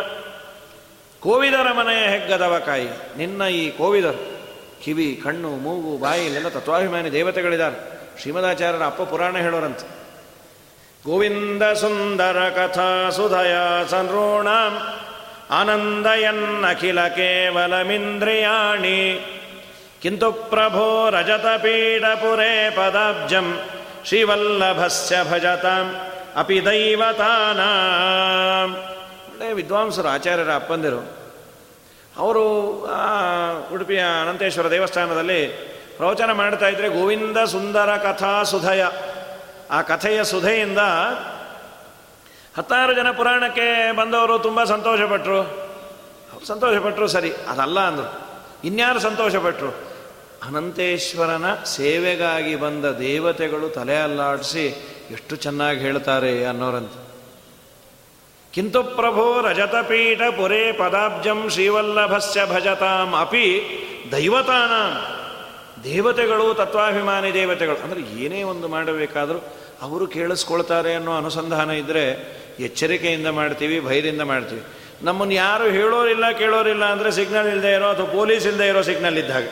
ಕೋವಿದರ ಮನೆಯ ಹೆಗ್ಗದವ ಕಾಯಿ ನಿನ್ನ ಈ ಕೋವಿದರು, ಕಿವಿ, ಕಣ್ಣು, ಮೂಗು, ಬಾಯಿ ಎಲ್ಲ ತತ್ವಾಭಿಮಾನಿ ದೇವತೆಗಳಿದ್ದಾರೆ. ಶ್ರೀಮದಾಚಾರ್ಯರ ಅಪ್ಪ ಪುರಾಣ ಹೇಳೋರಂತೆ. ಗೋವಿಂದ ಸುಂದರ ಕಥಾ ಸುಧಯ ಸನ್ರೋಣ ಆನಂದಯನ್ನಖಿಲ ಕೇವಲಮಿಂದ್ರಿಯಾಣಿ ಕಿಂತು ಪ್ರಭೋ ರಜತಪೀಠಪುರೇ ಪದಾಬ್ಜಂ, ಶ್ರೀವಲ್ಲಭಸ್ಯ ಭಜತಾಂ, ಅಪಿ ದೈವತಾನ. ವಿದ್ವಾಂಸರು ಆಚಾರ್ಯರ ಅಪ್ಪಂದಿರು. ಅವರು ಉಡುಪಿಯ ಅನಂತೇಶ್ವರ ದೇವಸ್ಥಾನದಲ್ಲಿ ಪ್ರವಚನ ಮಾಡ್ತಾ ಇದ್ರೆ ಗೋವಿಂದ ಸುಂದರ ಕಥಾ ಸುಧಯ. ಆ ಕಥೆಯ ಸುಧೆಯಿಂದ ಹತ್ತಾರು ಜನ ಪುರಾಣಕ್ಕೆ ಬಂದವರು ತುಂಬ ಸಂತೋಷಪಟ್ಟರು ಸಂತೋಷಪಟ್ಟರು ಸರಿ, ಅದಲ್ಲ ಅಂದರು. ಇನ್ಯಾರು ಸಂತೋಷಪಟ್ಟರು ಅನಂತೇಶ್ವರನ ಸೇವೆಗಾಗಿ ಬಂದ ದೇವತೆಗಳು ತಲೆ ಅಲ್ಲಾಡಿಸಿ ಎಷ್ಟು ಚೆನ್ನಾಗಿ ಹೇಳ್ತಾರೆ ಅನ್ನೋರಂತ. ಕಿಂತು ಪ್ರಭೋ ರಜತಪೀಠ ಪುರೇ ಪದಾಬ್ಜಂ ಶ್ರೀವಲ್ಲಭಸ್ಯ ಭಜತಾಂ ಅಪಿ ದೈವತಾನ. ದೇವತೆಗಳು ತತ್ವಾಭಿಮಾನಿ ದೇವತೆಗಳು. ಅಂದರೆ ಏನೇ ಒಂದು ಮಾಡಬೇಕಾದರೂ ಅವರು ಕೇಳಿಸ್ಕೊಳ್ತಾರೆ ಅನ್ನೋ ಅನುಸಂಧಾನ ಇದ್ದರೆ ಎಚ್ಚರಿಕೆಯಿಂದ ಮಾಡ್ತೀವಿ, ಭಯದಿಂದ ಮಾಡ್ತೀವಿ. ನಮ್ಮನ್ನು ಯಾರು ಹೇಳೋರಿಲ್ಲ, ಕೇಳೋರಿಲ್ಲ ಅಂದರೆ ಸಿಗ್ನಲ್ ಇಲ್ಲದೆ ಇರೋ ಅಥವಾ ಪೊಲೀಸ್ ಇಲ್ಲದೆ ಇರೋ ಸಿಗ್ನಲ್ ಇದ್ದಾಗ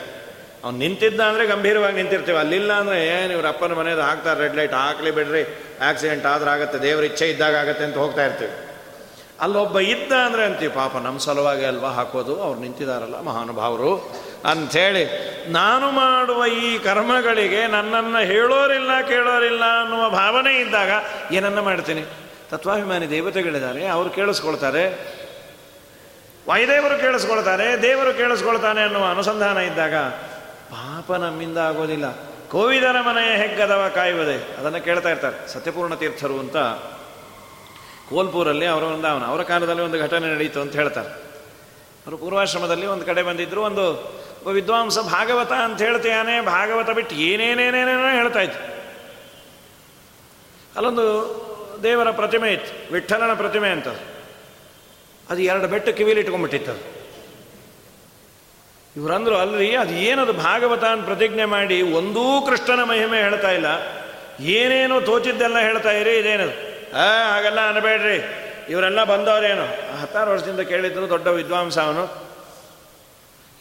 ಅವ್ನು ನಿಂತಿದ್ದ ಅಂದರೆ ಗಂಭೀರವಾಗಿ ನಿಂತಿರ್ತೀವಿ. ಅಲ್ಲಿಲ್ಲ ಅಂದರೆ ಏನು ಇವ್ರ ಅಪ್ಪನ ಮನೆಯದು ಹಾಕ್ತಾರೆ, ರೆಡ್ ಲೈಟ್ ಹಾಕ್ಲಿ ಬಿಡ್ರಿ, ಆಕ್ಸಿಡೆಂಟ್ ಆದ್ರೆ ಆಗುತ್ತೆ, ದೇವ್ರ ಇಚ್ಛೆ ಇದ್ದಾಗ ಆಗುತ್ತೆ ಅಂತ ಹೋಗ್ತಾ ಇರ್ತೀವಿ. ಅಲ್ಲೊಬ್ಬ ಇದ್ದ ಅಂದರೆ ಅಂತೀವಿ, ಪಾಪ ನಮ್ಮ ಸಲುವಾಗಿ ಅಲ್ವಾ ಹಾಕೋದು? ಅವ್ರು ನಿಂತಿದಾರಲ್ಲ ಮಹಾನುಭಾವರು. ಅಂಥೇಳಿ, ನಾನು ಮಾಡುವ ಈ ಕರ್ಮಗಳಿಗೆ ನನ್ನನ್ನು ಹೇಳೋರಿಲ್ಲ, ಕೇಳೋರಿಲ್ಲ ಅನ್ನುವ ಭಾವನೆ ಇದ್ದಾಗ ಏನನ್ನ ಮಾಡ್ತೀನಿ? ತತ್ವಾಭಿಮಾನಿ ದೇವತೆಗಳಿದ್ದಾರೆ, ಅವರು ಕೇಳಿಸ್ಕೊಳ್ತಾರೆ. ವಾಯುದೇವರು ಕೇಳಿಸ್ಕೊಳ್ತಾರೆ, ದೇವರು ಕೇಳಿಸ್ಕೊಳ್ತಾನೆ ಅನ್ನುವ ಅನುಸಂಧಾನ ಇದ್ದಾಗ, ಪಾಪ ನಮ್ಮಿಂದ ಆಗೋದಿಲ್ಲ. ಕೋವಿದರ ಮನೆಯ ಹೆಗ್ಗದವ ಕಾಯುವುದೇ. ಅದನ್ನು ಕೇಳ್ತಾ ಇರ್ತಾರೆ, ಸತ್ಯಪೂರ್ಣ ತೀರ್ಥರು ಅಂತ ಕೋಲ್ಪುರಲ್ಲಿ ಅವರ ಒಂದು ಅವನ, ಅವರ ಕಾಲದಲ್ಲಿ ಒಂದು ಘಟನೆ ನಡೆಯಿತು ಅಂತ ಹೇಳ್ತಾರೆ. ಅವರು ಪೂರ್ವಾಶ್ರಮದಲ್ಲಿ ಒಂದು ಕಡೆ ಬಂದಿದ್ದರು ಒಂದು ವಿದ್ವಾಂಸ ಭಾಗವತ ಅಂತ ಹೇಳ್ತೇನೆ, ಭಾಗವತ ಬಿಟ್ಟು ಏನೇನೇನೇನೇನೋ ಹೇಳ್ತಾ ಇತ್ತು ಅಲ್ಲೊಂದು ದೇವರ ಪ್ರತಿಮೆ ಇತ್ತು ವಿಠಲನ ಪ್ರತಿಮೆ ಅಂತ. ಅದು ಎರಡು ಬೆಟ್ಟು ಕಿವಿಲಿ ಇಟ್ಕೊಂಡ್ಬಿಟ್ಟಿತ್ತು. ಇವರಂದ್ರು ಅಲ್ರಿ ಅದು ಏನದು ಭಾಗವತ ಅಂತ ಪ್ರತಿಜ್ಞೆ ಮಾಡಿ ಒಂದೂ ಕೃಷ್ಣನ ಮಹಿಮೆ ಹೇಳ್ತಾ ಇಲ್ಲ. ಏನೇನೋ ತೋಚಿದ್ದೆಲ್ಲ ಹೇಳ್ತಾ ಇರಿ, ಇದೇನದು? ಆ, ಹಾಗೆಲ್ಲ ಅನ್ಬೇಡ್ರಿ. ಇವರೆಲ್ಲ ಬಂದವರೇನು? ಹತ್ತಾರು ವರ್ಷದಿಂದ ಕೇಳಿದ್ರು, ದೊಡ್ಡ ವಿದ್ವಾಂಸ ಅವನು.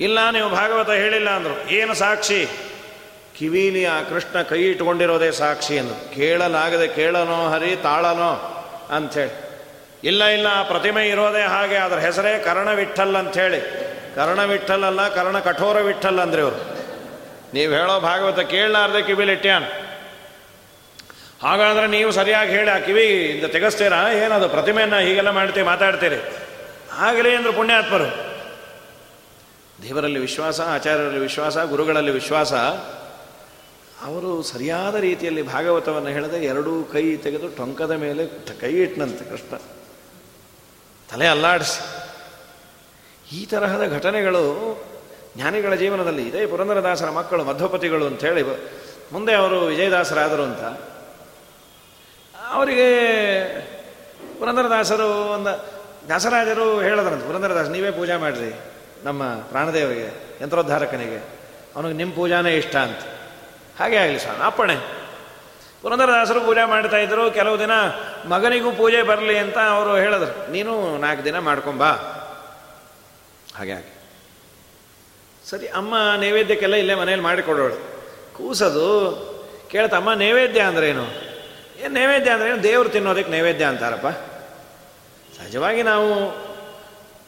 ಇಲ್ಲ, ನೀವು ಭಾಗವತ ಹೇಳಿಲ್ಲ ಅಂದರು. ಏನು ಸಾಕ್ಷಿ? ಕಿವೀಲಿ ಆ ಕೃಷ್ಣ ಕೈ ಇಟ್ಕೊಂಡಿರೋದೇ ಸಾಕ್ಷಿ ಅಂದರು ಕೇಳಲಾಗದೆ ಕೇಳನೋ, ಹರಿ ತಾಳನೋ ಅಂಥೇಳಿ. ಇಲ್ಲ ಇಲ್ಲ ಆ ಪ್ರತಿಮೆ ಇರೋದೇ ಹಾಗೆ, ಅದರ ಹೆಸರೇ ಕರ್ಣವಿಠಲ್ ಅಂಥೇಳಿ. ಕರ್ಣವಿಠಲಲ್ಲ ಕರ್ಣ ಕಠೋರ ವಿಠಲ್ ಅಂದ್ರೆ ಇವರು. ನೀವು ಹೇಳೋ ಭಾಗವತ ಕೇಳಲಾರ್ದೆ ಕಿವಿಲಿಟ್ಟ್ಯಾನ ಹಾಗಾದ್ರೆ ನೀವು ಸರಿಯಾಗಿ ಹೇಳಿ, ಆ ಕಿವಿ ಇಂದ ತೆಗೆಸ್ತೀರಾ? ಏನದು, ಪ್ರತಿಮೆಯನ್ನು ಹೀಗೆಲ್ಲ ಮಾಡ್ತೀವಿ ಮಾತಾಡ್ತೀರಿ? ಆಗಲಿ ಅಂದ್ರೆ ಪುಣ್ಯಾತ್ಮರು. ದೇವರಲ್ಲಿ ವಿಶ್ವಾಸ, ಆಚಾರ್ಯರಲ್ಲಿ ವಿಶ್ವಾಸ, ಗುರುಗಳಲ್ಲಿ ವಿಶ್ವಾಸ. ಅವರು ಸರಿಯಾದ ರೀತಿಯಲ್ಲಿ ಭಾಗವತವನ್ನು ಹೇಳದೆ ಎರಡೂ ಕೈ ತೆಗೆದು ಟೊಂಕದ ಮೇಲೆ ಕೈ ಇಟ್ಟನಂತೆ ಕೃಷ್ಣ. ತಲೆ ಅಲ್ಲಾಡಿಸಿ. ಈ ತರಹದ ಘಟನೆಗಳು ಜ್ಞಾನಿಗಳ ಜೀವನದಲ್ಲಿ ಇದೇ ಪುರಂದರದಾಸರ ಮಕ್ಕಳು, ಮಧ್ವಪತಿಗಳು ಹೇಳಿ ಮುಂದೆ ಅವರು ವಿಜಯದಾಸರಾದರು ಅಂತ. ಅವರಿಗೆ ಪುರಂದರದಾಸರು ಒಂದು ದಾಸರಾಜರು ಹೇಳಿದ್ರಂತ, ಪುರಂದರದಾಸ ನೀವೇ ಪೂಜೆ ಮಾಡಿರಿ. ನಮ್ಮ ಪ್ರಾಣದೇವರಿಗೆ, ಯಂತ್ರೋದ್ಧಾರಕನಿಗೆ, ಅವನಿಗೆ ನಿಮ್ಮ ಪೂಜಾನೇ ಇಷ್ಟ ಅಂತ. ಹಾಗೆ ಆಗಲಿ ಸ್ವಾಮಿ, ಅಪ್ಪಣೆ. ಪುರಂದರದಾಸರು ಪೂಜೆ ಮಾಡ್ತಾ ಇದ್ರು, ಕೆಲವು ದಿನ ಮಗನಿಗೂ ಪೂಜೆ ಬರಲಿ ಅಂತ ಅವರು ಹೇಳಿದ್ರು. ನೀನು ನಾಲ್ಕು ದಿನ ಮಾಡ್ಕೊಂಬಾ ಹಾಗೆ ಹಾಗೆ. ಸರಿ, ಅಮ್ಮ ನೈವೇದ್ಯಕ್ಕೆಲ್ಲ ಇಲ್ಲೇ ಮನೇಲಿ ಮಾಡಿಕೊಡೋಳು. ಕೂಸದು ಕೇಳ್ತಮ್ಮ ನೈವೇದ್ಯ ಅಂದ್ರೆ ಏನು ನೈವೇದ್ಯ ಅಂದ್ರೆ ಏನು ದೇವರು ತಿನ್ನೋದಕ್ಕೆ ನೈವೇದ್ಯ ಅಂತಾರಪ್ಪ. ಸಹಜವಾಗಿ ನಾವು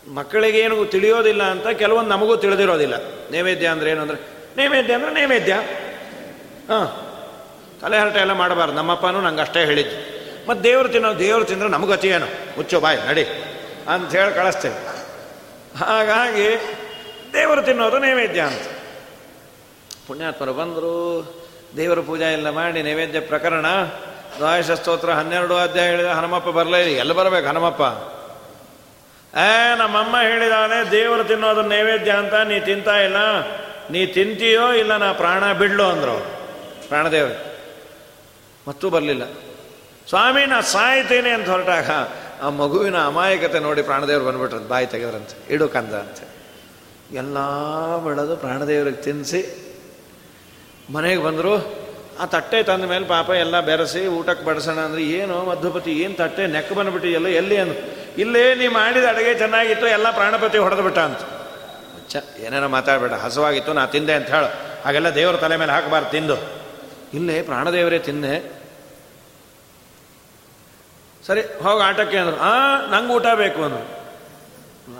ಮಕ್ಕಳಿಗೆ ಏನು ತಿಳಿಯೋದಿಲ್ಲ ಅಂತ ಕೆಲವೊಂದು ನಮಗೂ ತಿಳಿದಿರೋದಿಲ್ಲ. ನೈವೇದ್ಯ ಅಂದ್ರೆ ಏನು ಅಂದ್ರೆ, ನೈವೇದ್ಯ ಅಂದ್ರೆ ನೈವೇದ್ಯ. ಹಾಂ. ತಲೆಹರಟೆ ಎಲ್ಲ ಮಾಡಬಾರ್ದು. ನಮ್ಮಪ್ಪನೂ ನಂಗೆ ಅಷ್ಟೇ ಹೇಳಿದ್ದು. ಮತ್ತು ದೇವರು ತಿನ್ನೋ, ದೇವರು ತಿಂದ್ರೆ ನಮಗತಿ ಏನು? ಮುಚ್ಚೋ, ಬಾಯ್, ನಡಿ. ಅಂತ ಹೇಳಿ ಕಳಿಸ್ತೇವೆ. ಹಾಗಾಗಿ ದೇವರು ತಿನ್ನೋದು ನೈವೇದ್ಯ ಅಂತ. ಪುಣ್ಯಾತ್ಮರು ಬಂದರು, ದೇವರ ಪೂಜೆ ಎಲ್ಲ ಮಾಡಿ, ನೈವೇದ್ಯ ಪ್ರಕರಣ ದ್ವಾಯಶ ಸ್ತೋತ್ರ ಹನ್ನೆರಡು ಅಧ್ಯಾಯ ಹೇಳಿದ ಹನುಮಪ್ಪ ಬರಲೇ ಎಲ್ಲಿ ಬರಬೇಕು ಹನುಮಪ್ಪ? ಏ, ನಮ್ಮಮ್ಮ ಹೇಳಿದಾನೆ, ದೇವರು ತಿನ್ನೋದು ನೈವೇದ್ಯ ಅಂತ, ನೀ ತಿಂತಾ ಇಲ್ಲ. ನೀ ತಿಂತೀಯೋ ಇಲ್ಲ, ನಾ ಪ್ರಾಣ ಬಿಡ್ಲು ಅಂದ್ರು ಪ್ರಾಣದೇವರು. ಮತ್ತೂ ಬರಲಿಲ್ಲ. ಸ್ವಾಮಿ, ನಾ ಸಾಯ್ತೇನೆ ಅಂತ ಹೊರಟಾಗ, ಆ ಮಗುವಿನ ಅಮಾಯಕತೆ ನೋಡಿ ಪ್ರಾಣದೇವ್ರು ಬಂದ್ಬಿಟ್ರೆ ಬಾಯಿ ತೆಗೆದ್ರಂತೆ, ಇಡು ಕಂದ ಅಂತ. ಎಲ್ಲ ಬೆಳೆದು ಪ್ರಾಣದೇವರಿಗೆ ತಿನ್ನಿಸಿ ಮನೆಗೆ ಬಂದರು, ಆ ತಟ್ಟೆ ತಂದ ಮೇಲೆ ಪಾಪ ಎಲ್ಲ ಬೆರೆಸಿ ಊಟಕ್ಕೆ ಬಡಿಸೋಣ ಅಂದರೆ ಏನು ಮಧುಪತಿ ಏನು ತಟ್ಟೆ ನೆಕ್ ಬಂದ್ಬಿಟ್ಟಿದೆಯಲ್ಲ ಎಲ್ಲಿ ಅಂದು ಇಲ್ಲೇ ನೀ ಮಾಡಿದ ಅಡುಗೆ ಚೆನ್ನಾಗಿತ್ತು, ಎಲ್ಲ ಪ್ರಾಣಪತಿ ಹೊಡೆದು ಬಿಟ್ಟ ಅಂತ. ಚ ಏನೇನೋ ಮಾತಾಡಬೇಡ, ಹಸುವಾಗಿತ್ತು, ನಾ ತಿಂದೆ ಅಂತ ಹೇಳು. ಹಾಗೆಲ್ಲ ದೇವರ ತಲೆ ಮೇಲೆ ಹಾಕಬಾರ್ದು, ತಿಂದು. ಇಲ್ಲೇ ಪ್ರಾಣದೇವರೇ ತಿಂದೆ. ಸರಿ, ಹೋಗಿ ಆಟಕ್ಕೆ ಅಂದರು. ಆ, ನಂಗೆ ಊಟ ಬೇಕು ಅಂದರು.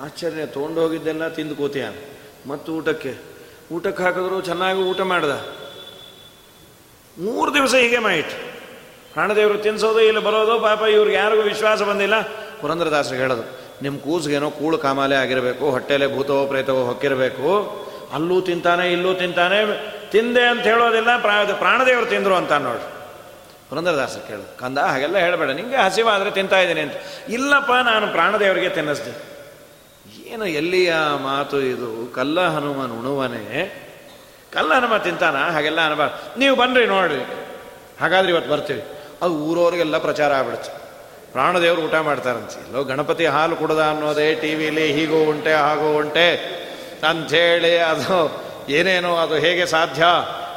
ಆಶ್ಚರ್ಯ ತೊಗೊಂಡೋಗಿದ್ದೆಲ್ಲ ತಿಂದು ಕೂತಿಯ? ಮತ್ತು ಊಟಕ್ಕೆ? ಊಟಕ್ಕೆ ಹಾಕಿದ್ರು ಚೆನ್ನಾಗಿ ಊಟ ಮಾಡ್ದ. ಮೂರು ದಿವಸ ಹೀಗೆ ಮಾಡಿಟ್ಟು ಪ್ರಾಣದೇವರು ತಿನ್ಸೋದು ಇಲ್ಲಿ ಬರೋದು ಪಾಪ ಇವ್ರಿಗೆ ಯಾರಿಗೂ ವಿಶ್ವಾಸ ಬಂದಿಲ್ಲ. ಪುರಂದ್ರದಾಸರಿಗೆ ಹೇಳೋದು ನಿಮ್ಮ ಕೂಸ್ಗೇನೋ ಕೂಳು ಕಾಮಾಲೆ ಆಗಿರಬೇಕು, ಹೊಟ್ಟೆಲೆ ಭೂತವೋ ಪ್ರೇತವೋ ಹೊಕ್ಕಿರಬೇಕು, ಅಲ್ಲೂ ತಿಂತಾನೆ, ಇಲ್ಲೂ ತಿಂತಾನೆ, ತಿಂದೆ ಅಂತ ಹೇಳೋದಿಲ್ಲ ಪ್ರಾಣದೇವರು ತಿಂದರು ಅಂತ ನೋಡಿ. ಪುರಂದ್ರದಾಸ ಕೇಳು, ಕಂದ, ಹಾಗೆಲ್ಲ ಹೇಳಬೇಡ, ನಿಂಗೆ ಹಸಿವಾದರೆ ತಿಂತಾ ಇದ್ದೀನಿ ಅಂತ. ಇಲ್ಲಪ್ಪ, ನಾನು ಪ್ರಾಣದೇವರಿಗೆ ತಿನ್ನಿಸ್ದೆ. ಏನು ಎಲ್ಲಿಯ ಮಾತು ಇದು? ಕಲ್ಲ ಹನುಮನ್ ಉಣುವನೇ. ಕಲ್ಲ ಹನುಮ ತಿಂತಾನ? ಹಾಗೆಲ್ಲ ಅನ್ಬಾರ್ದು. ನೀವು ಬನ್ನಿರಿ ನೋಡ್ರಿ. ಹಾಗಾದ್ರೆ ಇವತ್ತು ಬರ್ತೀವಿ. ಅದು ಊರವ್ರಿಗೆಲ್ಲ ಪ್ರಚಾರ ಆಗ್ಬಿಡುತ್ತೆ. ಪ್ರಾಣದೇವರು ಊಟ ಮಾಡ್ತಾರಂತೆ. ಎಲ್ಲೋ ಗಣಪತಿ ಹಾಲು ಕುಡ್ದ ಅನ್ನೋದೇ ಟಿ ವಿಲಿ ಹೀಗೂ ಉಂಟೆ, ಹಾಗೂ ಉಂಟೆ. ಅಂಥೇಳಿ ಅದು ಏನೇನೋ, ಅದು ಹೇಗೆ ಸಾಧ್ಯ?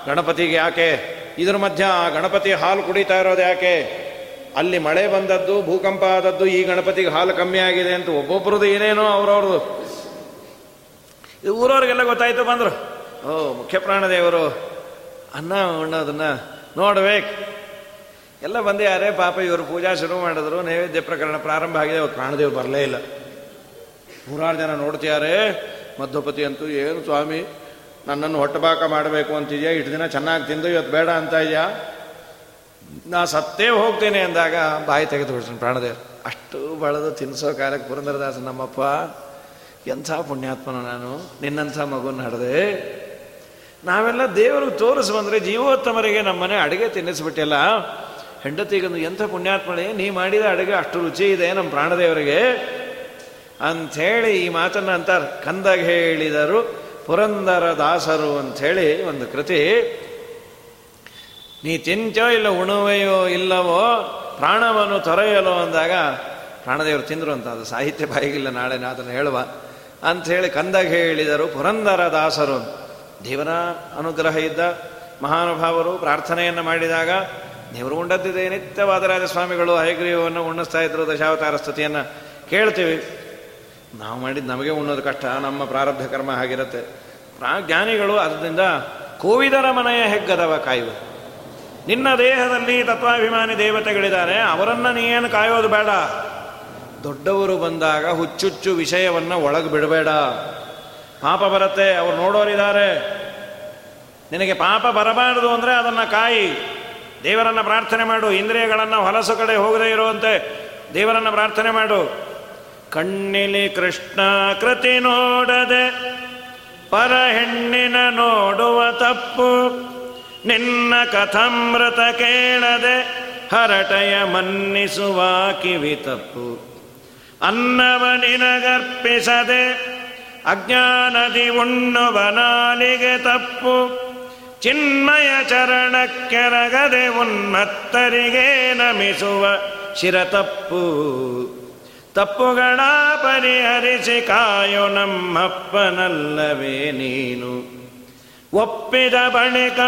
ಗಣಪತಿಗೆ ಯಾಕೆ? ಇದ್ರ ಮಧ್ಯ ಆ ಗಣಪತಿ ಹಾಲು ಕುಡಿತಾ ಇರೋದು ಯಾಕೆ? ಅಲ್ಲಿ ಮಳೆ ಬಂದದ್ದು, ಭೂಕಂಪ ಆದದ್ದು ಈ ಗಣಪತಿಗೆ ಹಾಲು ಕಮ್ಮಿ ಆಗಿದೆ ಅಂತ ಒಬ್ಬೊಬ್ರದ್ದು ಏನೇನೋ ಅವ್ರವ್ರದ್ದು. ಇದು ಊರವ್ರಿಗೆಲ್ಲ ಗೊತ್ತಾಯ್ತು ಬಂದರು. ಓ, ಮುಖ್ಯ ಪ್ರಾಣದೇವರು. ಅನ್ನ ಉಣ್ಣೋದನ್ನ ನೋಡ್ಬೇಕು. ಎಲ್ಲ ಬಂದಿದ್ದಾರೆ ಪಾಪ ಇವರು ಪೂಜಾ ಶುರು ಮಾಡಿದ್ರು, ನೈವೇದ್ಯ ಪ್ರಕರಣ ಪ್ರಾರಂಭ ಆಗಿದೆ ಅವ್ರು ಪ್ರಾಣದೇವ್ ಬರಲೇ ಇಲ್ಲ. ನೂರಾರು ಜನ ನೋಡ್ತಿದ್ದಾರೆ ಮಧ್ಯಪತಿ ಅಂತೂ ಏನು ಸ್ವಾಮಿ, ನನ್ನನ್ನು ಹೊಟ್ಟಬಾಕ ಮಾಡಬೇಕು ಅಂತಿದ್ಯಾ? ಇಷ್ಟು ದಿನ ಚೆನ್ನಾಗಿ ತಿಂದು ಇವತ್ತು ಬೇಡ ಅಂತ ಇದೆಯಾ? ನಾ ಸತ್ತೇ ಹೋಗ್ತೇನೆ ಅಂದಾಗ ಬಾಯಿ ತೆಗೆದು ಬಿಡ್ತೀನಿ ಪ್ರಾಣದೇವ್. ಅಷ್ಟು ಬಳದು ತಿನ್ನಿಸೋ ಕಾಲಕ್ಕೆ ಪುರಂದರದಾಸ ನಮ್ಮಪ್ಪ, ಎಂಥ ಪುಣ್ಯಾತ್ಮನ ನಾನು, ನಿನ್ನಂಥ ಮಗುನ ಹಡದೆ. ನಾವೆಲ್ಲ ದೇವರಿಗೆ ತೋರಿಸ್ಬಂದ್ರೆ ಜೀವೋತ್ತಮರಿಗೆ ನಮ್ಮನೆ ಅಡುಗೆ ತಿನ್ನಿಸ್ಬಿಟ್ಟಿಲ್ಲ. ಹೆಂಡತಿಗೊಂದು ಎಂಥ ಪುಣ್ಯಾತ್ಮಳೆ, ನೀ ಮಾಡಿದ ಅಡುಗೆ ಅಷ್ಟು ರುಚಿ ಇದೆ ನಮ್ಮ ಪ್ರಾಣದೇವರಿಗೆ? ಅಂಥೇಳಿ ಈ ಮಾತನ್ನು ಅಂತಾರೆ. ಕಂದಾಗ ಹೇಳಿದರು, ಪುರಂದರ ದಾಸರು ಅಂಥೇಳಿ ಒಂದು ಕೃತಿ. ನೀ ತಿಂತೋ ಇಲ್ಲ ಉಣುವೆಯೋ ಇಲ್ಲವೋ, ಪ್ರಾಣವನ್ನು ತೊರೆಯಲೋ ಅಂದಾಗ, ಪ್ರಾಣದೇವರು ತಿಂದರು ಅಂತ, ಅದು ಸಾಹಿತ್ಯ ಬಾಯಿಗಿಲ್ಲ, ನಾಳೆ ನಾ ಅದನ್ನು ಹೇಳುವ. ಅಂಥೇಳಿ ಕಂದಾಗ ಹೇಳಿದರು, ಪುರಂದರ ದಾಸರು. ದೇವರ ಅನುಗ್ರಹ ಇದ್ದ ಮಹಾನುಭಾವರು ಪ್ರಾರ್ಥನೆಯನ್ನು ಮಾಡಿದಾಗ ದೇವರು ಉಂಡದ್ದಿದೆ ನಿತ್ಯವಾದರಾಜ ಸ್ವಾಮಿಗಳು ಹಯಗ್ರೀವವನ್ನು ಉಣ್ಣಿಸ್ತಾ ಇದ್ರು, ದಶಾವತಾರ ಸ್ತುತಿಯನ್ನು ಕೇಳ್ತೀವಿ. ನಾವು ಮಾಡಿದ್ದು ನಮಗೆ ಉಣ್ಣೋದು ಕಷ್ಟ, ನಮ್ಮ ಪ್ರಾರಬ್ಧ ಕರ್ಮ ಆಗಿರುತ್ತೆ ಜ್ಞಾನಿಗಳು ಅದರಿಂದ ಕೋವಿದರ ಮನೆಯ ಹೆಗ್ಗದವ ಕಾಯುವ. ನಿನ್ನ ದೇಹದಲ್ಲಿ ತತ್ವಾಭಿಮಾನಿ ದೇವತೆಗಳಿದ್ದಾರೆ, ಅವರನ್ನು ನೀನು ಕಾಯೋದು ಬೇಡ. ದೊಡ್ಡವರು ಬಂದಾಗ ಹುಚ್ಚುಚ್ಚು ವಿಷಯವನ್ನು ಒಳಗೆ ಬಿಡಬೇಡ. ಪಾಪ ಬರುತ್ತೆ, ಅವ್ರು ನೋಡೋರಿದ್ದಾರೆ. ನಿನಗೆ ಪಾಪ ಬರಬಾರದು ಅಂದರೆ ಅದನ್ನು ಕಾಯಿ. ದೇವರನ್ನು ಪ್ರಾರ್ಥನೆ ಮಾಡು, ಇಂದ್ರಿಯಗಳನ್ನು ಹೊಲಸು ಕಡೆ ಹೋಗದೇ ಇರುವಂತೆ ದೇವರನ್ನು ಪ್ರಾರ್ಥನೆ ಮಾಡು. ಕಣ್ಣಿಲಿ ಕೃಷ್ಣ ಕೃತಿ ನೋಡದೆ, ಪರ ಹೆಣ್ಣಿನ ನೋಡುವ ತಪ್ಪು. ನಿನ್ನ ಕಥಮೃತ ಕೇಳದೆ, ಹರಟಯ ಮನ್ನಿಸುವ ಕಿವಿ ತಪ್ಪು. ಅನ್ನವ ನಿನಗರ್ಪಿಸದೆ ಅಜ್ಞಾನದಿ ಉಣ್ಣುವ ನಾಲಿಗೆ ತಪ್ಪು. ಚಿನ್ಮಯ ಚರಣಕ್ಕೆರಗದೆ ಉನ್ಮತ್ತರಿಗೆ ನಮಿಸುವ ಶಿರತಪ್ಪು. ತಪ್ಪುಗಳ ಪರಿಹರಿಸಿ ಕಾಯೋ ನಮ್ಮಪ್ಪನಲ್ಲವೇ ನೀನು. ಒಪ್ಪಿದ ಬಳಿಕ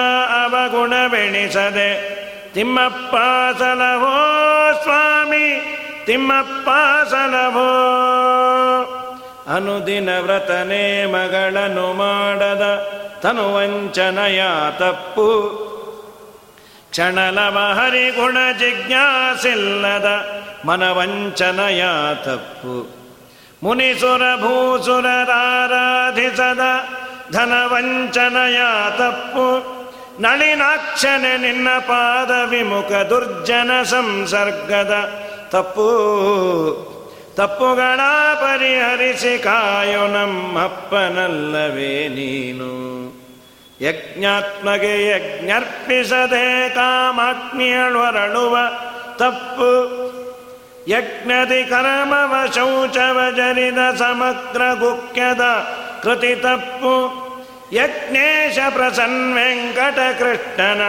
ಅವಗುಣವೆಣಿಸದೆ, ತಿಮ್ಮಪ್ಪ ಸಲವೋ ಸ್ವಾಮಿ, ತಿಮ್ಮಪ್ಪ ಸಲವೋ. ಅನುದಿನ ವ್ರತನೇ ಮಗಳನ್ನು ಮಾಡದ ತನುವಂಚನಯ ತಪ್ಪು. ಕ್ಷಣಲವ ಹರಿಗುಣ ಜಿಜ್ಞಾಸಿಲ್ಲದ ಮನವಂಚನಯ ತಪ್ಪು. ಮುನಿಸುರ ಭೂಸುರರಾರಾಧಿಸದ ಧನವಂಚನಯ ತಪ್ಪು. ನಳಿನಾಕ್ಷನೆ ನಿನ್ನ ಪಾದ ವಿಮುಖ ದುರ್ಜನ ಸಂಸರ್ಗದ ತಪ್ಪು. ತಪ್ಪುಗಳ ಪರಿಹರಿಸಿ ಕಾಯೋ ನಮ್ಮಪ್ಪನಲ್ಲವೇ ನೀನು. ಯಜ್ಞಾತ್ಮಗೆ ಯಜ್ಞರ್ಪಿಸದೆ ಕಾಮಾಗ್ನಿಯಳೊರಳುವ ತಪ್ಪು. ಯಜ್ಞದಿ ಕರಮವ ಶೌಚವ ಜರಿದ ಸಮಗ್ರ ಗುಖ್ಯದ ಕೃತಿ ತಪ್ಪು. ಯಜ್ಞೇಶ ಪ್ರಸನ್ ವೆಂಕಟ ಕೃಷ್ಣನ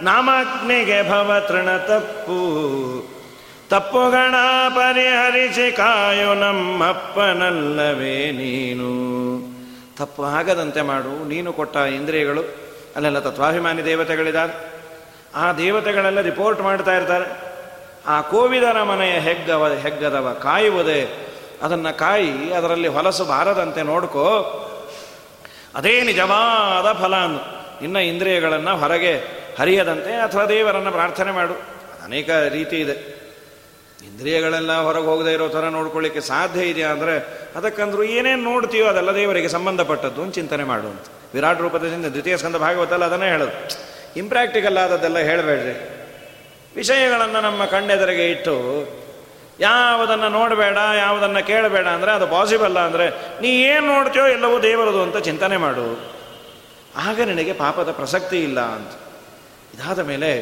ನಾಮಗ್ನಿಗೆ ಭವತೃಣ ತಪ್ಪು. ತಪ್ಪುಗಳ ಪರಿಹರಿಸಿ ಕಾಯೋ ನಮ್ಮಪ್ಪನಲ್ಲವೇ ನೀನು. ತಪ್ಪು ಆಗದಂತೆ ಮಾಡು, ನೀನು ಕೊಟ್ಟ ಇಂದ್ರಿಯಗಳು, ಅಲ್ಲೆಲ್ಲ ತತ್ವಾಭಿಮಾನಿ ದೇವತೆಗಳಿದ್ದಾರೆ ಆ ದೇವತೆಗಳೆಲ್ಲ ರಿಪೋರ್ಟ್ ಮಾಡ್ತಾ ಇರ್ತಾರೆ. ಆ ಕೋವಿದರ ಮನೆಯ ಹೆಗ್ಗವ, ಹೆಗ್ಗದವ ಕಾಯುವುದೇ, ಅದನ್ನು ಕಾಯಿ ಅದರಲ್ಲಿ ಹೊಲಸು ಬಾರದಂತೆ ನೋಡ್ಕೋ. ಅದೇ ನಿಜವಾದ ಫಲ ಅನ್ನು ನಿನ್ನ ಇಂದ್ರಿಯಗಳನ್ನು ಹೊರಗೆ ಹರಿಯದಂತೆ ಅಥವಾ ದೇವರನ್ನು ಪ್ರಾರ್ಥನೆ ಮಾಡು. ಅನೇಕ ರೀತಿ ಇದೆ. ಇಂದ್ರಿಯಗಳೆಲ್ಲ ಹೊರಗೆ ಹೋಗದೆ ಇರೋ ಥರ ನೋಡ್ಕೊಳ್ಳಿಕ್ಕೆ ಸಾಧ್ಯ ಇದೆಯಾ ಅಂದರೆ, ಅದಕ್ಕಂದ್ರು ಏನೇನು ನೋಡ್ತೀಯೋ ಅದೆಲ್ಲ ದೇವರಿಗೆ ಸಂಬಂಧಪಟ್ಟದ್ದು ಅಂತ ಚಿಂತನೆ ಮಾಡುವಂತ ವಿರಾಟ್ ರೂಪದಿಂದ ದ್ವಿತೀಯ ಸ್ಕಂದ ಭಾಗವತಲ್ಲ ಅದನ್ನೇ ಹೇಳೋದು. ಇಂಪ್ರಾಕ್ಟಿಕಲ್ ಆದದ್ದೆಲ್ಲ ಹೇಳಬೇಡ್ರಿ. ವಿಷಯಗಳನ್ನು ನಮ್ಮ ಕಣ್ಣೆದರಿಗೆ ಇಟ್ಟು, ಯಾವುದನ್ನು ನೋಡಬೇಡ, ಯಾವುದನ್ನು ಕೇಳಬೇಡ ಅಂದರೆ ಅದು ಪಾಸಿಬಲ್ ಅಂದರೆ, ನೀ ಏನು ನೋಡ್ತೀಯೋ ಎಲ್ಲವೂ ದೇವರದು ಅಂತ ಚಿಂತನೆ ಮಾಡು. ಆಗ ನಿನಗೆ ಪಾಪದ ಪ್ರಸಕ್ತಿ ಇಲ್ಲ ಅಂತ. ಇದಾದ ಮೇಲೆ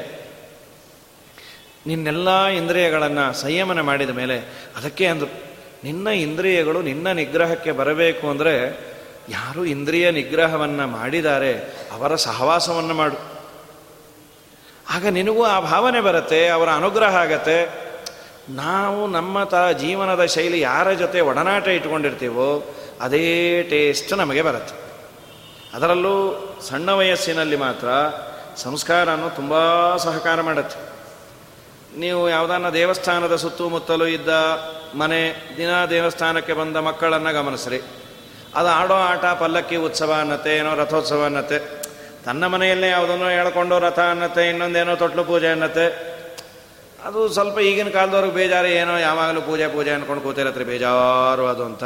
ನಿನ್ನೆಲ್ಲ ಇಂದ್ರಿಯಗಳನ್ನು ಸಂಯಮನ ಮಾಡಿದ ಮೇಲೆ ಅದಕ್ಕೆ ಅಂದರು, ನಿನ್ನ ಇಂದ್ರಿಯಗಳು ನಿನ್ನ ನಿಗ್ರಹಕ್ಕೆ ಬರಬೇಕು ಅಂದರೆ ಯಾರು ಇಂದ್ರಿಯ ನಿಗ್ರಹವನ್ನು ಮಾಡಿದ್ದಾರೆ ಅವರ ಸಹವಾಸವನ್ನು ಮಾಡು. ಆಗ ನಿನಗೂ ಆ ಭಾವನೆ ಬರುತ್ತೆ, ಅವರ ಅನುಗ್ರಹ ಆಗತ್ತೆ. ನಾವು ನಮ್ಮ ತ ಜೀವನದ ಶೈಲಿ ಯಾರ ಜೊತೆ ಒಡನಾಟ ಇಟ್ಕೊಂಡಿರ್ತೀವೋ ಅದೇ ಟೇಸ್ಟ್ ನಮಗೆ ಬರುತ್ತೆ. ಅದರಲ್ಲೂ ಸಣ್ಣ ವಯಸ್ಸಿನಲ್ಲಿ ಮಾತ್ರ ಸಂಸ್ಕಾರನೂ ತುಂಬ ಸಹಕಾರ ಮಾಡುತ್ತೆ. ನೀವು ಯಾವುದನ್ನ ದೇವಸ್ಥಾನದ ಸುತ್ತಮುತ್ತಲೂ ಇದ್ದ ಮನೆ ದಿನ ದೇವಸ್ಥಾನಕ್ಕೆ ಬಂದ ಮಕ್ಕಳನ್ನು ಗಮನಿಸ್ರಿ. ಅದು ಆಡೋ ಆಟ, ಪಲ್ಲಕ್ಕಿ ಉತ್ಸವ ಅನ್ನತ್ತೆ, ಏನೋ ರಥೋತ್ಸವ ಅನ್ನತ್ತೆ. ತನ್ನ ಮನೆಯಲ್ಲೇ ಯಾವುದನ್ನೋ ಹೇಳ್ಕೊಂಡು ರಥ ಅನ್ನತ್ತೆ, ಇನ್ನೊಂದೇನೋ ತೊಟ್ಲು ಪೂಜೆ ಅನ್ನತ್ತೆ. ಅದು ಸ್ವಲ್ಪ ಈಗಿನ ಕಾಲದವ್ರಿಗೆ ಬೇಜಾರು, ಏನೋ ಯಾವಾಗಲೂ ಪೂಜೆ ಪೂಜೆ ಅನ್ಕೊಂಡು ಕೂತಿರತ್ರಿ, ಬೇಜಾರು ಅದು ಅಂತ.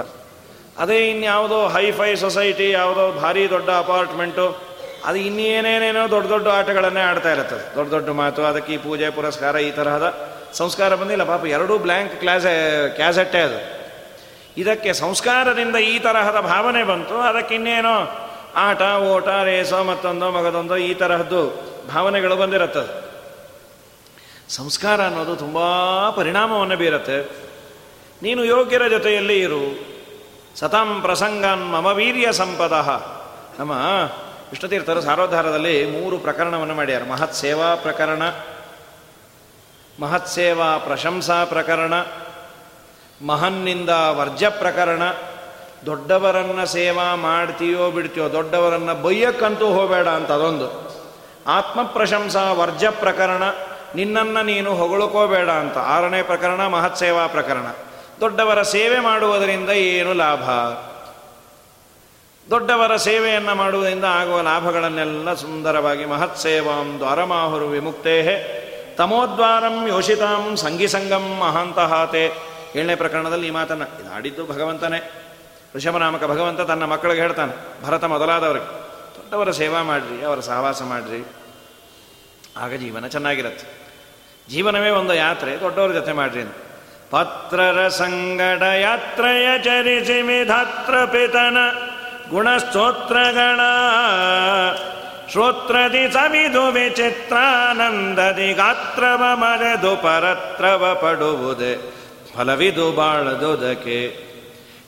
ಅದೇ ಇನ್ಯಾವುದೋ ಹೈಫೈ ಸೊಸೈಟಿ, ಯಾವುದೋ ಭಾರಿ ದೊಡ್ಡ ಅಪಾರ್ಟ್ಮೆಂಟು ಅದು ಇನ್ನೇನೇನೇನೋ ದೊಡ್ಡ ದೊಡ್ಡ ಆಟಗಳನ್ನೇ ಆಡ್ತಾ ಇರುತ್ತದೆ. ದೊಡ್ಡ ದೊಡ್ಡ ಮಾತು, ಅದಕ್ಕೆ ಈ ಪೂಜೆ, ಪುರಸ್ಕಾರ ಈ ತರಹದ ಸಂಸ್ಕಾರ ಬಂದಿಲ್ಲ. ಪಾಪ ಎರಡೂ ಬ್ಲ್ಯಾಂಕ್ ಕ್ಲಾಸೆ, ಕ್ಯಾಸೆಟ್ಟೇ ಅದು. ಇದಕ್ಕೆ ಸಂಸ್ಕಾರದಿಂದ ಈ ತರಹದ ಭಾವನೆ ಬಂತು. ಅದಕ್ಕೆ ಇನ್ನೇನೋ ಆಟ, ಓಟ, ರೇಸೋ, ಮತ್ತೊಂದೋ, ಮಗದೊಂದೋ ಈ ತರಹದ್ದು ಭಾವನೆಗಳು ಬಂದಿರುತ್ತದೆ. ಸಂಸ್ಕಾರ ಅನ್ನೋದು ತುಂಬ ಪರಿಣಾಮವನ್ನು ಬೀರತ್ತೆ. ನೀನು ಯೋಗ್ಯರ ಜೊತೆಯಲ್ಲಿ ಇರು. ಸತಾಂ ಪ್ರಸಂಗನ್ ಮಮ ವೀರ್ಯ ಸಂಪದ. ನಮ್ಮ ವಿಷ್ಣುತೀರ್ಥರು ಸಾರೋದ್ಧಾರದಲ್ಲಿ ಮೂರು ಪ್ರಕರಣವನ್ನು ಮಾಡ್ಯಾರ. ಮಹತ್ ಸೇವಾ ಪ್ರಕರಣ, ಮಹತ್ ಸೇವಾ ಪ್ರಶಂಸಾ ಪ್ರಕರಣ, ಮಹನ್ನಿಂದ ವರ್ಜ ಪ್ರಕರಣ, ದೊಡ್ಡವರನ್ನ ಸೇವಾ ಮಾಡ್ತೀಯೋ ಬಿಡ್ತೀಯೋ, ದೊಡ್ಡವರನ್ನ ಬೈಯಕ್ಕಂತೂ ಹೋಗಬೇಡ ಅಂತ ಅದೊಂದು. ಆತ್ಮ ಪ್ರಶಂಸಾ ವರ್ಜ ಪ್ರಕರಣ, ನಿನ್ನನ್ನು ನೀನು ಹೊಗಳಕೋಬೇಡ ಅಂತ. ಆರನೇ ಪ್ರಕರಣ ಮಹತ್ ಸೇವಾ ಪ್ರಕರಣ. ದೊಡ್ಡವರ ಸೇವೆ ಮಾಡುವುದರಿಂದ ಏನು ಲಾಭ? ದೊಡ್ಡವರ ಸೇವೆಯನ್ನು ಮಾಡುವುದರಿಂದ ಆಗುವ ಲಾಭಗಳನ್ನೆಲ್ಲ ಸುಂದರವಾಗಿ ಮಹತ್ ಸೇವಾಂ ದ್ವಾರಮಾಹುರು ವಿಮುಕ್ತೇ ತಮೋದ್ವಾರಂ ಯೋಷಿತಾಂ ಸಂಗಂ ಮಹಾಂತಹಾತೆ ಏಳನೇ ಪ್ರಕರಣದಲ್ಲಿ ಈ ಮಾತನ್ನು, ಇದಾಡಿದ್ದು ಭಗವಂತನೇ. ಋಷಭನಾಮಕ ಭಗವಂತ ತನ್ನ ಮಕ್ಕಳಿಗೆ ಹೇಳ್ತಾನೆ, ಭರತ ಮೊದಲಾದವರಿಗೆ, ದೊಡ್ಡವರ ಸೇವಾ ಮಾಡಿರಿ, ಅವರ ಸಹವಾಸ ಮಾಡಿರಿ. ಆಗ ಜೀವನ ಚೆನ್ನಾಗಿರುತ್ತೆ. ಜೀವನವೇ ಒಂದು ಯಾತ್ರೆ, ದೊಡ್ಡವರ ಜೊತೆ ಮಾಡ್ರಿ ಅಂತ. ಪತ್ರರ ಸಂಗಡ ಯಾತ್ರೆಯ ಚರಿಸಿ ಮಿಧಾತ್ರ ಪಿತನ. ಗುಣಸ್ತೋತ್ರಗಳ ಶ್ರೋತ್ರದಿ ಸವಿದು ವಿಚಿತ್ರಾನಂದದಿ ಗಾತ್ರವ ಮರೆದು ಪರತ್ರವ ಪಡುವುದೇ. ಫಲವಿದು ಬಾಳದುದಕೆ.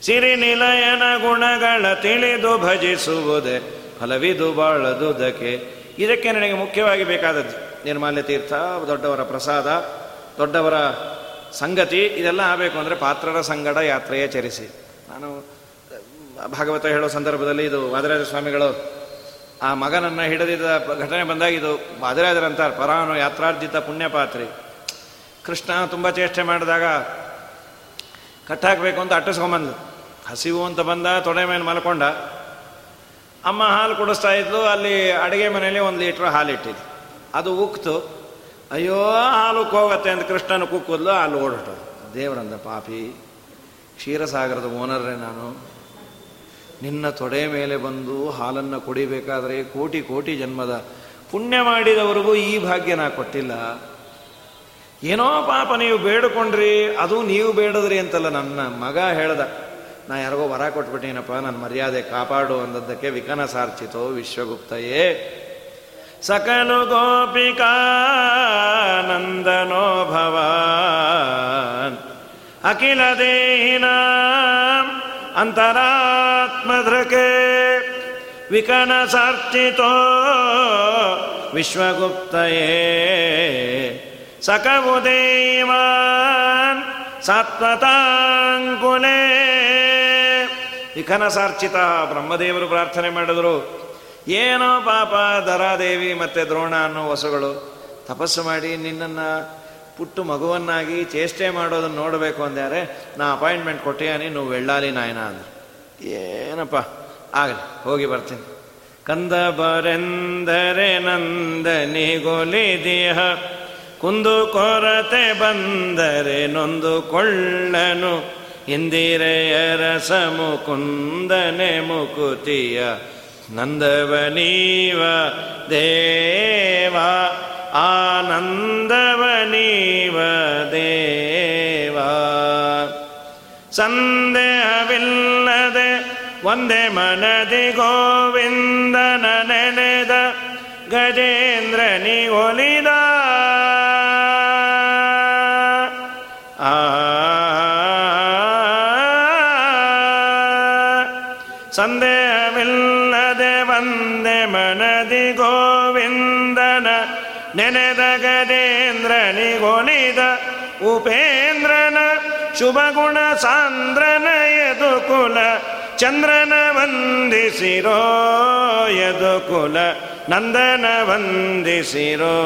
ಸಿರಿ ನಿಲಯನ ಗುಣಗಳ ತಿಳಿದು ಭಜಿಸುವುದೇ. ಫಲವಿದು ಬಾಳದುದಕೆ. ಇದಕ್ಕೆ ನನಗೆ ಮುಖ್ಯವಾಗಿ ಬೇಕಾದದ್ದು ನಿರ್ಮಾಲ್ಯ ತೀರ್ಥ, ದೊಡ್ಡವರ ಪ್ರಸಾದ, ದೊಡ್ಡವರ ಸಂಗತಿ, ಇದೆಲ್ಲ ಆಗಬೇಕು ಅಂದರೆ ಪಾತ್ರರ ಸಂಗಡ ಯಾತ್ರೆಯ ಚರಿಸಿ. ನಾನು ಭಾಗವತ ಹೇಳೋ ಸಂದರ್ಭದಲ್ಲಿ ಇದು ವಾದರಾಜ ಸ್ವಾಮಿಗಳು, ಆ ಮಗನನ್ನು ಹಿಡಿದಿದ್ದ ಘಟನೆ ಬಂದಾಗ ಇದು ವಾದರಾಜರಂತಾರೆ ಪರಾನು ಯಾತ್ರಾರ್ಜಿತ ಪುಣ್ಯಪಾತ್ರಿ. ಕೃಷ್ಣ ತುಂಬ ಚೇಷ್ಟೆ ಮಾಡಿದಾಗ, ಕಟ್ಟಾಕಬೇಕು ಅಂತ ಅಟ್ಟಿಸ್ಕೊಂಬಂದು. ಹಸಿವು ಅಂತ ಬಂದ, ತೊಡೆ ಮೇಲೆ ಮಲ್ಕೊಂಡ. ಅಮ್ಮ ಹಾಲು ಕುಡಿಸ್ತಾ ಇದ್ಲು, ಅಲ್ಲಿ ಅಡುಗೆ ಮನೆಯಲ್ಲಿ ಒಂದು ಲೀಟ್ರ್ ಹಾಲು ಇಟ್ಟಿದ್ದು ಅದು ಉಕ್ತು. ಅಯ್ಯೋ, ಹಾಲು ಹೋಗತ್ತೆ ಅಂತ ಕೃಷ್ಣನ ಕುಕ್ಕುದ್ಲು ಅಲ್ಲಿ ಓಡೋಟು ದೇವರಂದ ಪಾಪಿ. ಕ್ಷೀರಸಾಗರದ ಓನರ್ರೆ ನಾನು. ನಿನ್ನ ತೊಡೆ ಮೇಲೆ ಬಂದು ಹಾಲನ್ನು ಕುಡಿಬೇಕಾದ್ರೆ ಕೋಟಿ ಕೋಟಿ ಜನ್ಮದ ಪುಣ್ಯ ಮಾಡಿದವರಿಗೂ ಈ ಭಾಗ್ಯ ನಾ ಕೊಟ್ಟಿಲ್ಲ. ಏನೋ ಪಾಪ ನೀವು ಬೇಡಿಕೊಂಡ್ರಿ, ಅದು ನೀವು ಬೇಡದ್ರಿ ಅಂತಲ್ಲ ನನ್ನ ಮಗ ಹೇಳ್ದ. ನಾ ಯಾರಿಗೋ ವರ ಕೊಟ್ಬಿಟ್ಟೇನಪ್ಪ ನನ್ನ ಮರ್ಯಾದೆ ಕಾಪಾಡು ಅಂದದ್ದಕ್ಕೆ ವಿಕನ ಸಾರ್ಚಿತೋ ವಿಶ್ವಗುಪ್ತಯೇ. ಸಕಲು ಗೋಪಿಕಾನಂದನೋ ಭವಾನ್, ಅಖಿಲ ದೇಹಿನ ಅಂತರಾತ್ಮಧೃಕೆ ವಿಕನ ಸಾರ್ಚಿತೋ ವಿಶ್ವಗುಪ್ತಯೇ सकवु देवान् ಸಾತ್ವತಾಂಕುಲೇ ವಿಖನಸಾರ್ಚಿತ ಬ್ರಹ್ಮದೇವರು ಪ್ರಾರ್ಥನೆ ಮಾಡಿದ್ರು ಏನೋ ಪಾಪ ದರಾದೇವಿ ಮತ್ತೆ ದ್ರೋಣ ಅನ್ನೋ ವಸುಗಳು ತಪಸ್ಸು ಮಾಡಿ ನಿನ್ನನ್ನು ಪುಟ್ಟು ಮಗುವನ್ನಾಗಿ ಚೇಷ್ಟೆ ಮಾಡೋದನ್ನು ನೋಡಬೇಕು ಅಂದ್ಯಾರೆ, ನಾ ಅಪಾಯಿಂಟ್ಮೆಂಟ್ ಕೊಟ್ಟಿಯಾನಿ ನೀನು ವೆಳ್ಳಾಲಿ ನಾಯನ ಅಂದ್ರೆ. ಏನಪ್ಪ? ಆಗಲಿ, ಹೋಗಿ ಬರ್ತೀನಿ. ಕಂದ ಬರೆಂದರೆ ದೇಹ ಕುಂದು ಕೊರತೆ ಬಂದರೆ ನೊಂದು ಕೊಳ್ಳನು ಇಂದಿರೆಯರ ಮುಕುಂದನೆ ಮುಕುತಿಯ ನಂದವನೀವ ದೇವ ಆನಂದವನೀವ ದೇವ ಸಂದೇಹವಿಲ್ಲದೆ ಒಂದೇ ಮನದಿ ಗೋವಿಂದನ ನೆನೆದ ಗಜೇಂದ್ರನಿ ಒಲಿದ ಗಜೇಂದ್ರನಿಗೊಲಿದ ಉಪೇಂದ್ರನ ಶುಭ ಗುಣ ಸಾಂದ್ರನ ಕುಲ ಚಂದ್ರನ ವಂದಿಸಿರೋ ಕುಲ ನಂದನ ವಂದಿಸಿರೋ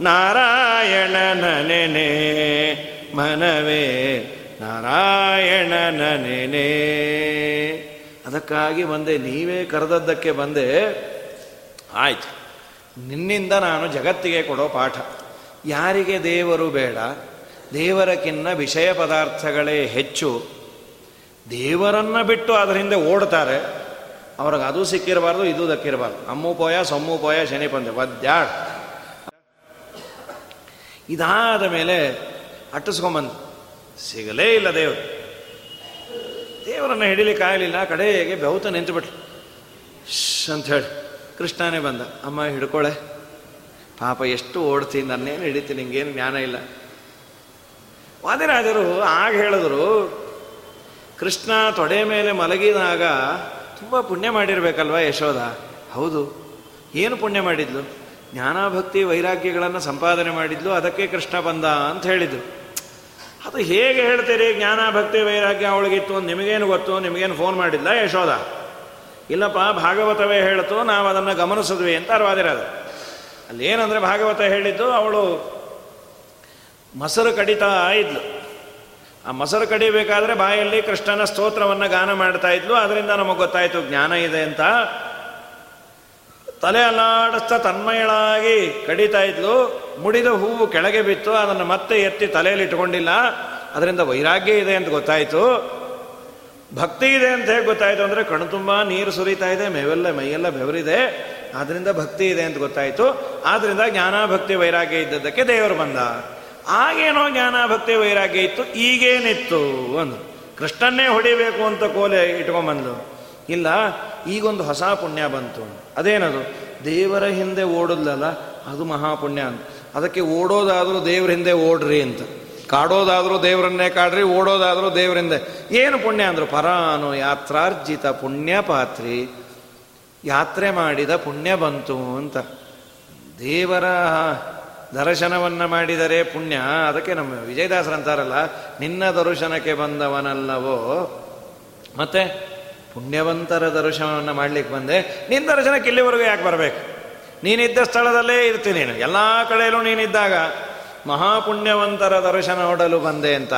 ನಾರಾಯಣನ ಮನವೇ ನಾರಾಯಣನ ಅದಕ್ಕಾಗಿ ಬಂದೆ, ನೀವೇ ಕರೆದದ್ದಕ್ಕೆ ಬಂದೆ. ಆಯ್ತು. ನಿನ್ನಿಂದ ನಾನು ಜಗತ್ತಿಗೆ ಕೊಡೋ ಪಾಠ. ಯಾರಿಗೆ ದೇವರು ಬೇಡ ದೇವರಕ್ಕಿನ್ನ ವಿಷಯ ಪದಾರ್ಥಗಳೇ ಹೆಚ್ಚು. ದೇವರನ್ನ ಬಿಟ್ಟು ಅದರ ಹಿಂದೆ ಓಡ್ತಾರೆ. ಅವ್ರಿಗೆ ಅದು ಸಿಕ್ಕಿರಬಾರ್ದು, ಇದು ದಕ್ಕಿರಬಾರ್ದು. ಅಮ್ಮು ಪೋಯ, ಸೊಮ್ಮು ಪೋಯ, ಶನಿ ಪಂದೆ ಇದಾದ ಮೇಲೆ ಅಟ್ಟಿಸ್ಕೊಂಬಂದು, ಸಿಗಲೇ ಇಲ್ಲ ದೇವರು. ದೇವರನ್ನು ಹಿಡಿಲಿಕ್ಕೆ ಆಗಲಿಲ್ಲ, ಕಡೆಗೆ ಬೆವತ ನಿಂತುಬಿಟ್ಲು. ಅಂತ ಹೇಳಿ. ಕೃಷ್ಣನೇ ಬಂದ, ಅಮ್ಮ, ಹಿಡ್ಕೊಳೆ. ಪಾಪ, ಎಷ್ಟು ಓಡ್ತೀನಿ ನನ್ನೇನು ಹಿಡಿತೀನಿ ನಿಂಗೇನು ಜ್ಞಾನ ಇಲ್ಲ. ವಾದಿರಾಜರು ಆಗ ಹೇಳಿದ್ರು, ಕೃಷ್ಣ ತೊಡೆ ಮೇಲೆ ಮಲಗಿದಾಗ ತುಂಬ ಪುಣ್ಯ ಮಾಡಿರಬೇಕಲ್ವ ಯಶೋಧ? ಹೌದು. ಏನು ಪುಣ್ಯ ಮಾಡಿದ್ಲು? ಜ್ಞಾನಭಕ್ತಿ ವೈರಾಗ್ಯಗಳನ್ನು ಸಂಪಾದನೆ ಮಾಡಿದ್ಲು, ಅದಕ್ಕೆ ಕೃಷ್ಣ ಬಂದ, ಅಂತ ಹೇಳಿದ್ರು. ಅದು ಹೇಗೆ ಹೇಳ್ತೀರಿ ಜ್ಞಾನ ಭಕ್ತಿ ವೈರಾಗ್ಯ ಅವಳಿಗಿತ್ತು ನಿಮಗೇನು ಗೊತ್ತು? ನಿಮಗೇನು ಫೋನ್ ಮಾಡಿಲ್ಲ ಯಶೋಧ? ಇಲ್ಲಪ್ಪ, ಭಾಗವತವೇ ಹೇಳಿತು, ನಾವು ಅದನ್ನು ಗಮನಿಸಿದ್ವಿ ಅಂತ ಅರ್ವಾದಿರೋದು ಅಲ್ಲಿ ಏನಂದರೆ ಭಾಗವತ ಹೇಳಿದ್ದು, ಅವಳು ಮೊಸರು ಕಡಿತಾ ಇದ್ಲು. ಆ ಮೊಸರು ಕಡಿಬೇಕಾದ್ರೆ ಬಾಯಲ್ಲಿ ಕೃಷ್ಣನ ಸ್ತೋತ್ರವನ್ನು ಗಾನ ಮಾಡ್ತಾ ಇದ್ಲು ಅದರಿಂದ ನಮಗೆ ಗೊತ್ತಾಯಿತು, ಜ್ಞಾನ ಇದೆ ಅಂತ. ತಲೆ ಅಲ್ಲಾಡಿಸ್ತಾ ತನ್ಮಯಳಾಗಿ ಕಡಿತಾ ಇದ್ಲು. ಮುಡಿದ ಹೂವು ಕೆಳಗೆ ಬಿತ್ತು, ಅದನ್ನು ಮತ್ತೆ ಎತ್ತಿ ತಲೆಯಲ್ಲಿ ಇಟ್ಕೊಂಡಿಲ್ಲ. ಅದರಿಂದ ವೈರಾಗ್ಯ ಇದೆ ಅಂತ ಗೊತ್ತಾಯಿತು. ಭಕ್ತಿ ಇದೆ ಅಂತ ಹೇಗೆ ಗೊತ್ತಾಯಿತು ಅಂದರೆ ತುಂಬ ನೀರು ಸುರಿತಾ ಇದೆ, ಮೇವೆಲ್ಲ ಮೈಯೆಲ್ಲ ಬೆವರಿದೆ. ಆದ್ದರಿಂದ ಭಕ್ತಿ ಇದೆ ಅಂತ ಗೊತ್ತಾಯಿತು. ಆದ್ದರಿಂದ ಜ್ಞಾನ ಭಕ್ತಿ ವೈರಾಗ್ಯ ಇದ್ದದ್ದಕ್ಕೆ ದೇವರು ಬಂದ. ಆಗೇನೋ ಜ್ಞಾನ ಭಕ್ತಿ ವೈರಾಗ್ಯ ಇತ್ತು, ಈಗೇನಿತ್ತು ಒಂದು ಕೃಷ್ಣನ್ನೇ ಹೊಡಿಬೇಕು ಅಂತ ಕೋಲೆ ಇಟ್ಕೊಂಬಂದ್ಲು. ಇಲ್ಲ, ಈಗೊಂದು ಹೊಸ ಪುಣ್ಯ ಬಂತು ಅದೇನದು? ದೇವರ ಹಿಂದೆ ಓಡೋದ್ಲಲ್ಲ, ಅದು ಮಹಾಪುಣ್ಯ ಅಂತ. ಅದಕ್ಕೆ ಓಡೋದಾದರೂ ದೇವ್ರ ಹಿಂದೆ ಓಡ್ರಿ ಅಂತ. ಕಾಡೋದಾದರೂ ದೇವರನ್ನೇ ಕಾಡ್ರಿ, ಓಡೋದಾದರೂ ದೇವರಿಂದ. ಏನು ಪುಣ್ಯ ಅಂದರು ಪರಾನು ಯಾತ್ರಾರ್ಜಿತ ಪುಣ್ಯ ಪಾತ್ರಿ. ಯಾತ್ರೆ ಮಾಡಿದ ಪುಣ್ಯ ಬಂತು ಅಂತ. ದೇವರ ದರ್ಶನವನ್ನು ಮಾಡಿದರೆ ಪುಣ್ಯ. ಅದಕ್ಕೆ ನಮ್ಮ ವಿಜಯದಾಸರಂತಾರಲ್ಲ ನಿನ್ನ ದರ್ಶನಕ್ಕೆ ಬಂದವನಲ್ಲವೋ. ಮತ್ತೆ ಪುಣ್ಯವಂತರ ದರ್ಶನವನ್ನು ಮಾಡ್ಲಿಕ್ಕೆ ಬಂದೆ. ನಿನ್ನ ದರ್ಶನಕ್ಕೆ ಇಲ್ಲಿವರೆಗೂ ಯಾಕೆ ಬರಬೇಕು? ನೀನಿದ್ದ ಸ್ಥಳದಲ್ಲೇ ಇರ್ತೀನಿ ಎಲ್ಲ ಕಡೆಯಲ್ಲೂ ನೀನಿದ್ದಾಗ ಮಹಾಪುಣ್ಯವಂತರ ದರ್ಶನ ನೋಡಲು ಬಂದೆ ಅಂತ.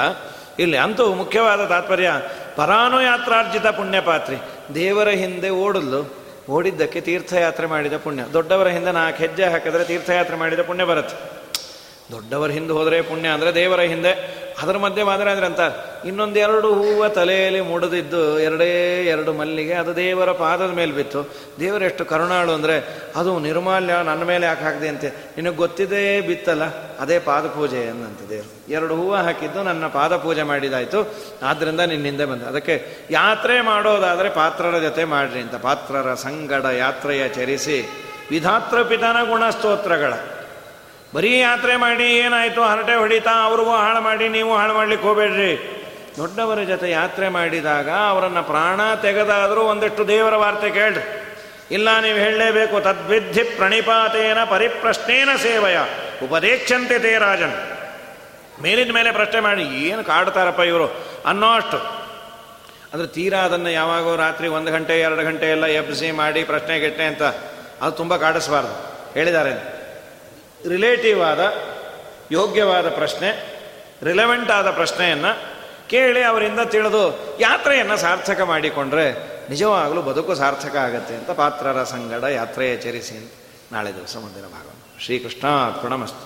ಇಲ್ಲಿ ಅಂತೂ ಮುಖ್ಯವಾದ ತಾತ್ಪರ್ಯ, ಪರಾನುಯಾತ್ರಾರ್ಜಿತ ಪುಣ್ಯಪಾತ್ರಿ. ದೇವರ ಹಿಂದೆ ಓಡಲು, ಓಡಿದ್ದಕ್ಕೆ ತೀರ್ಥಯಾತ್ರೆ ಮಾಡಿದ ಪುಣ್ಯ. ದೊಡ್ಡವರ ಹಿಂದೆ ನಾಲ್ಕು ಹೆಜ್ಜೆ ಹಾಕಿದ್ರೆ ತೀರ್ಥಯಾತ್ರೆ ಮಾಡಿದ ಪುಣ್ಯ ಬರುತ್ತೆ. ದೊಡ್ಡವರ ಹಿಂದೆ ಹೋದರೆ ಪುಣ್ಯ ಅಂದರೆ ದೇವರ ಹಿಂದೆ ಅದರ ಮಧ್ಯೆ ಮಾದರಾದ್ರೆ ಅಂತ ಇನ್ನೊಂದೆರಡು ಹೂವ ತಲೆಯಲ್ಲಿ ಮುಡಿದಿದ್ದು ಎರಡೇ ಎರಡು ಮಲ್ಲಿಗೆ, ಅದು ದೇವರ ಪಾದದ ಮೇಲೆ ಬಿತ್ತು. ದೇವರೆಷ್ಟು ಕರುಣಾಳು ಅಂದರೆ, ಅದು ನಿರ್ಮಾಲ್ಯ ನನ್ನ ಮೇಲೆ ಯಾಕೆ ಹಾಕಿದೆ ಅಂತೆ? ನಿನಗೆ ಗೊತ್ತಿದೆ ಬಿತ್ತಲ್ಲ? ಅದೇ ಪಾದ ಪೂಜೆ ಅನ್ನಂತ ದೇವರು. ಎರಡು ಹೂವು ಹಾಕಿದ್ದು ನನ್ನ ಪಾದ ಪೂಜೆ ಮಾಡಿದಾಯಿತು. ಆದ್ದರಿಂದ ನಿನ್ನಿಂದೆ ಬಂದ. ಅದಕ್ಕೆ ಯಾತ್ರೆ ಮಾಡೋದಾದರೆ ಪಾತ್ರರ ಜೊತೆ ಮಾಡ್ರಿ ಅಂತ. ಪಾತ್ರರ ಸಂಗಡ ಯಾತ್ರೆಯ ಚರಿಸಿ. ವಿಧಾತ್ರ ಪಿತನ ಗುಣಸ್ತೋತ್ರಗಳ. ಬರೀ ಯಾತ್ರೆ ಮಾಡಿ ಏನಾಯಿತು? ಹರಟೆ ಹೊಡಿತಾ ಅವ್ರಿಗೂ ಹಾಳು ಮಾಡಿ ನೀವು ಹಾಳು ಮಾಡ್ಲಿಕ್ಕೆ ಹೋಗಬೇಡ್ರಿ. ದೊಡ್ಡವರ ಜೊತೆ ಯಾತ್ರೆ ಮಾಡಿದಾಗ ಅವರನ್ನು ಪ್ರಾಣ ತೆಗೆದಾದರೂ ಒಂದಷ್ಟು ದೇವರ ವಾರ್ತೆ ಕೇಳ್ರಿ. ಇಲ್ಲ, ನೀವು ಹೇಳಲೇಬೇಕು. ತದ್ವಿಧಿ ಪ್ರಣಿಪಾತೇನ ಪರಿಪ್ರಶ್ನೇನ ಸೇವಯ. ಉಪದೇಕ್ಷಂತೆ ತೇ ರಾಜನ್. ಮೇಲಿದ ಮೇಲೆ ಪ್ರಶ್ನೆ ಮಾಡಿ, ಏನು ಕಾಡ್ತಾರಪ್ಪ ಇವರು? ಅನ್ನೋ ಅಷ್ಟು ಅಂದರೆ ತೀರಾ ಅದನ್ನು ಯಾವಾಗೋ ರಾತ್ರಿ ಒಂದು ಗಂಟೆ, ಎರಡು ಗಂಟೆ ಎಲ್ಲ ಎಬ್ಸಿ ಮಾಡಿ ಪ್ರಶ್ನೆ ಗೆಟ್ಟೆ ಅಂತ. ಅದು ತುಂಬ ಕಾಡಿಸ್ಬಾರ್ದು. ಹೇಳಿದ್ದಾರೆ ರಿಲೇಟಿವ್ ಆದ, ಯೋಗ್ಯವಾದ ಪ್ರಶ್ನೆ ರಿಲೆವೆಂಟ್ ಆದ ಪ್ರಶ್ನೆಯನ್ನು ಕೇಳಿ ಅವರಿಂದ ತಿಳಿದು ಯಾತ್ರೆಯನ್ನು ಸಾರ್ಥಕ ಮಾಡಿಕೊಂಡ್ರೆ ನಿಜವಾಗಲೂ ಬದುಕು ಸಾರ್ಥಕ ಆಗತ್ತೆ ಅಂತ ಪಾತ್ರರ ಸಂಗಡ ಯಾತ್ರೆಯ ಚರಿಸಿ ನಾಳೆ ದಿವಸ ಮುಂದಿನ ಭಾಗ ಶ್ರೀಕೃಷ್ಣ ಪ್ರಣಮಸ್ತು